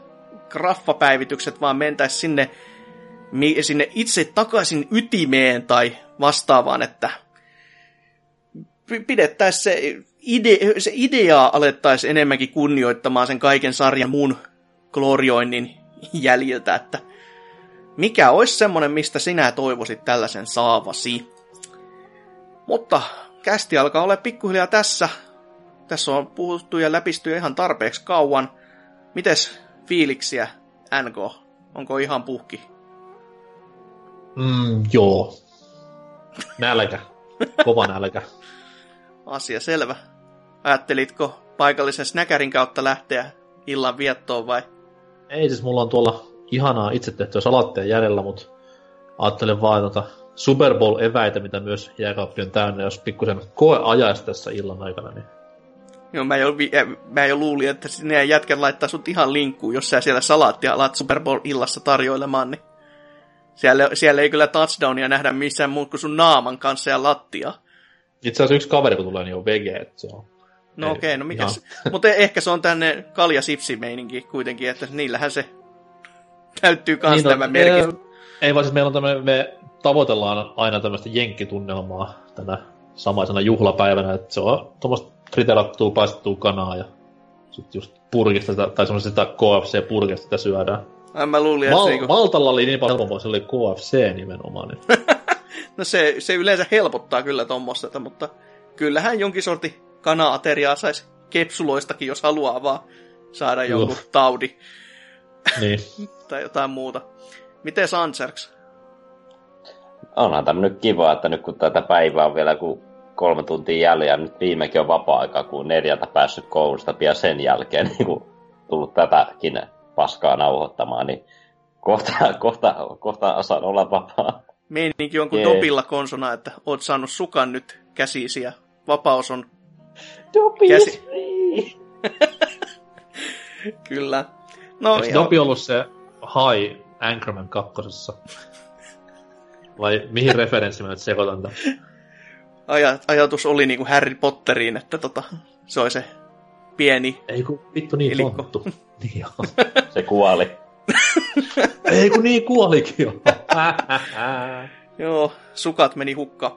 graffapäivitykset, vaan mentäisi sinne, sinne itse takaisin ytimeen tai vastaavaan, että pidettäisiin se, ide, se idea alettaisiin enemmänkin kunnioittamaan sen kaiken sarjan muun glorioinnin jäljiltä, että mikä olisi semmonen, mistä sinä toivoisit tällaisen saavasi. Mutta kästi alkaa olla pikkuhiljaa tässä. Tässä on puhuttu ja läpisty ihan tarpeeksi kauan. Mites fiiliksiä, NK? Onko ihan puhki? Mm, joo. Nälkä. Kova nälkä. Asia selvä. Ajattelitko paikallisen snäkärin kautta lähteä illan viettoon vai? Ei siis, mulla on tuolla ihanaa itse tehtyä salattia jäljellä, mutta ajattelen vaan tota Super Bowl-eväitä, mitä myös jääkaappi on täynnä, jos pikkusen koe ajaisi tässä illan aikana, niin Joo, mä jo, mä jo luulin, että ne jätkät laittaa sut ihan linkkuun, jos sä siellä salaattia alat Super Bowl-illassa tarjoilemaan, niin siellä, siellä ei kyllä touchdownia nähdä missään muut kuin sun naaman kanssa ja lattia. Itse asiassa yksi kaveri, kun tulee, niin on vege, että se on... No okei, okay, no mikä Mutta ehkä se on tänne kalja sipsi meininki kuitenkin, että niillähän se täyttyy kans niin, no, tämä merkitys. Ei vaan siis meillä on tämmöinen, me tavoitellaan aina tämmöistä jenkkitunnelmaa tänä samaisena juhlapäivänä, että se on tuommoista friterattua, paistettua kanaa ja sitten just purkista tai semmoisesta KFC-purkista sitä syödään. Ai mä luulin, että Mal- se... Maltalla oli niin paljon helpompaa, se oli KFC nimenomaan. Niin. no se, se yleensä helpottaa kyllä tuommoista, mutta kyllähän jonkin sorti kana-ateriaa saisi kepsuloistakin, jos haluaa vaan saada jonkun taudi. Niin. tai jotain muuta. Miten Sanserks? Onhan tämä nyt kiva, että nyt kun tätä päivää on vielä kuin kolme tuntia jäljellä, nyt viimekin on vapaa-aika, kun neljältä päässyt koulusta pian sen jälkeen niin kun tullut tätäkin paskaa nauhoittamaan, niin kohta, kohta, kohta saan olla vapaa. Meininki on kuin dopilla konsona, että oot saanut sukan nyt käsisi ja vapaus on Dopi käsi... Kyllä. No, Eikö Dopi ollut se High Anchorman kakkosessa? Vai mihin referenssi mä nyt sekoitan tämän? Aj- ajatus oli niinku Harry Potteriin, että tota, se oli se pieni Ei kun vittu niin ilikko. tonttu. Niin se kuoli. Ei kun niin kuolikin jo. Joo, sukat meni hukkaan.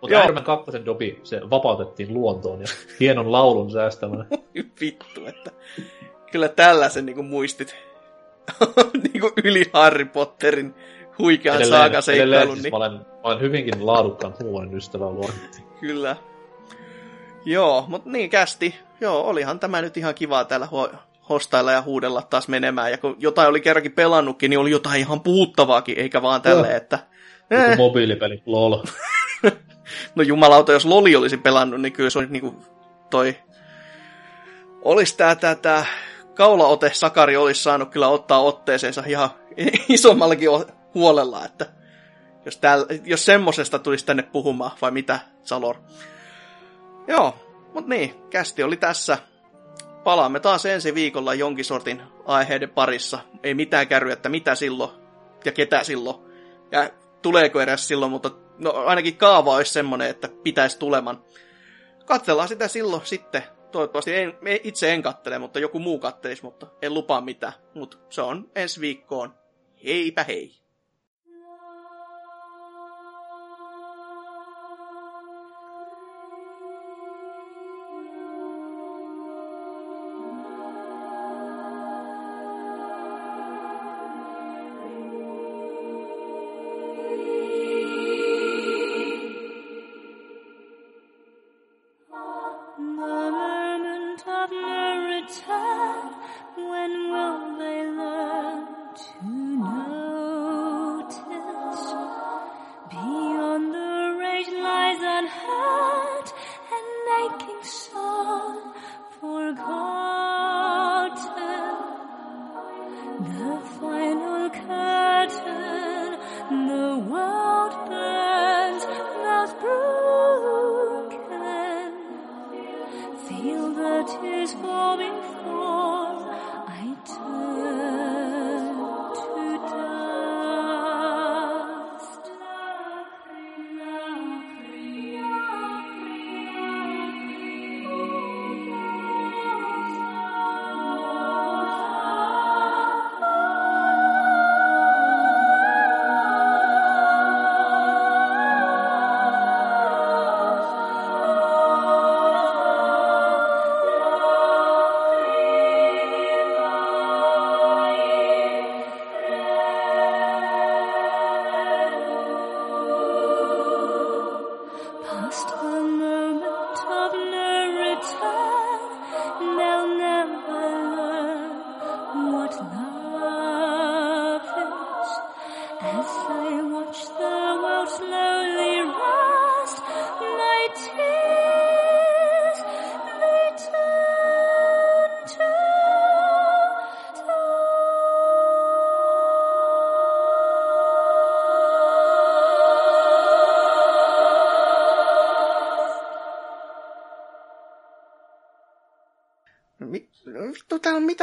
Mutta Iron Man 2 dobi, se vapautettiin luontoon ja hienon laulun säästämään. Vittu, että kyllä tällaisen niin muistit niin kuin yli Harry Potterin huikean saakaseikkailun. Siis niin... mä, olen, mä olen hyvinkin laadukkaan huumorin ystävä luonti. Kyllä. Joo, mutta niin kästi. joo, olihan tämä nyt ihan kivaa täällä ho- hostailla ja huudella taas menemään. Ja kun jotain oli kerrankin pelannutkin, niin oli jotain ihan puhuttavaakin, eikä vaan tälle, että... Eh. mobiilipeli, lol. no jumalauta, jos Loli olisi pelannut, niin kyllä se olisi niin kuin toi... Olisi tää, tää, tää kaulaote Sakari olisi saanut kyllä ottaa otteeseensa ihan isommallakin huolella, että jos, täällä, jos semmosesta tulisi tänne puhumaan, vai mitä, Salor? Joo, mut niin, kästi oli tässä. Palaamme taas ensi viikolla jonkin sortin aiheiden parissa. Ei mitään kärryä, että mitä silloin ja ketä silloin. Ja tuleeko edes silloin, mutta no, ainakin kaava olisi semmonen, että pitäisi tuleman. Katsellaan sitä silloin sitten. Toivottavasti en, itse en kattele, mutta joku muu kattelisi, mutta en lupaa mitään. Mutta se on ensi viikkoon. Heipä hei!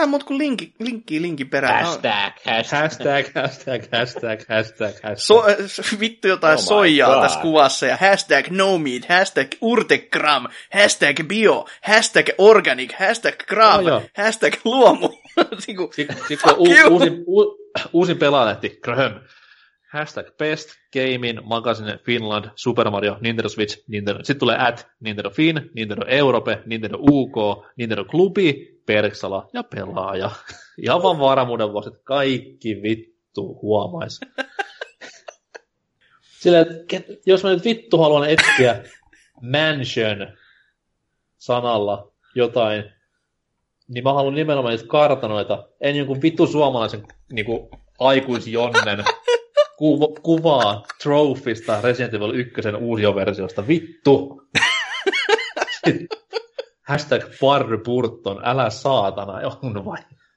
Mitään muuta kuin linkki, linkki linkin perään. Hashtag, hashtag, hashtag, hashtag, hashtag, hashtag, hashtag. So, vittu jotain oh soijaa God. tässä kuvassa ja hashtag no meat, hashtag urtegram, hashtag bio, hashtag organic, hashtag gram, oh, hashtag luomu. Sitten u, uusin, u, uusin pelaalehti, Graham. Hashtag best, gaming, magazine, Finland, Super Mario, Nintendo Switch, Nintendo. Sitten tulee at Nintendo Fin, Nintendo Europe, Nintendo UK, Nintendo Klubi, Perksala ja pelaaja. Ihan vaan varmuuden vuosi, että kaikki vittu huomais. Sillä, että jos mä nyt vittu haluan etsiä mansion sanalla jotain, niin mä haluan nimenomaan niitä kartanoita, en jonkun vittu suomalaisen niin kuin, aikuisjonnen ku- kuvaa Trophysta Resident Evil 1 uusioversiosta. Vittu! Hashtag Barry Burton, älä saatana, on vai?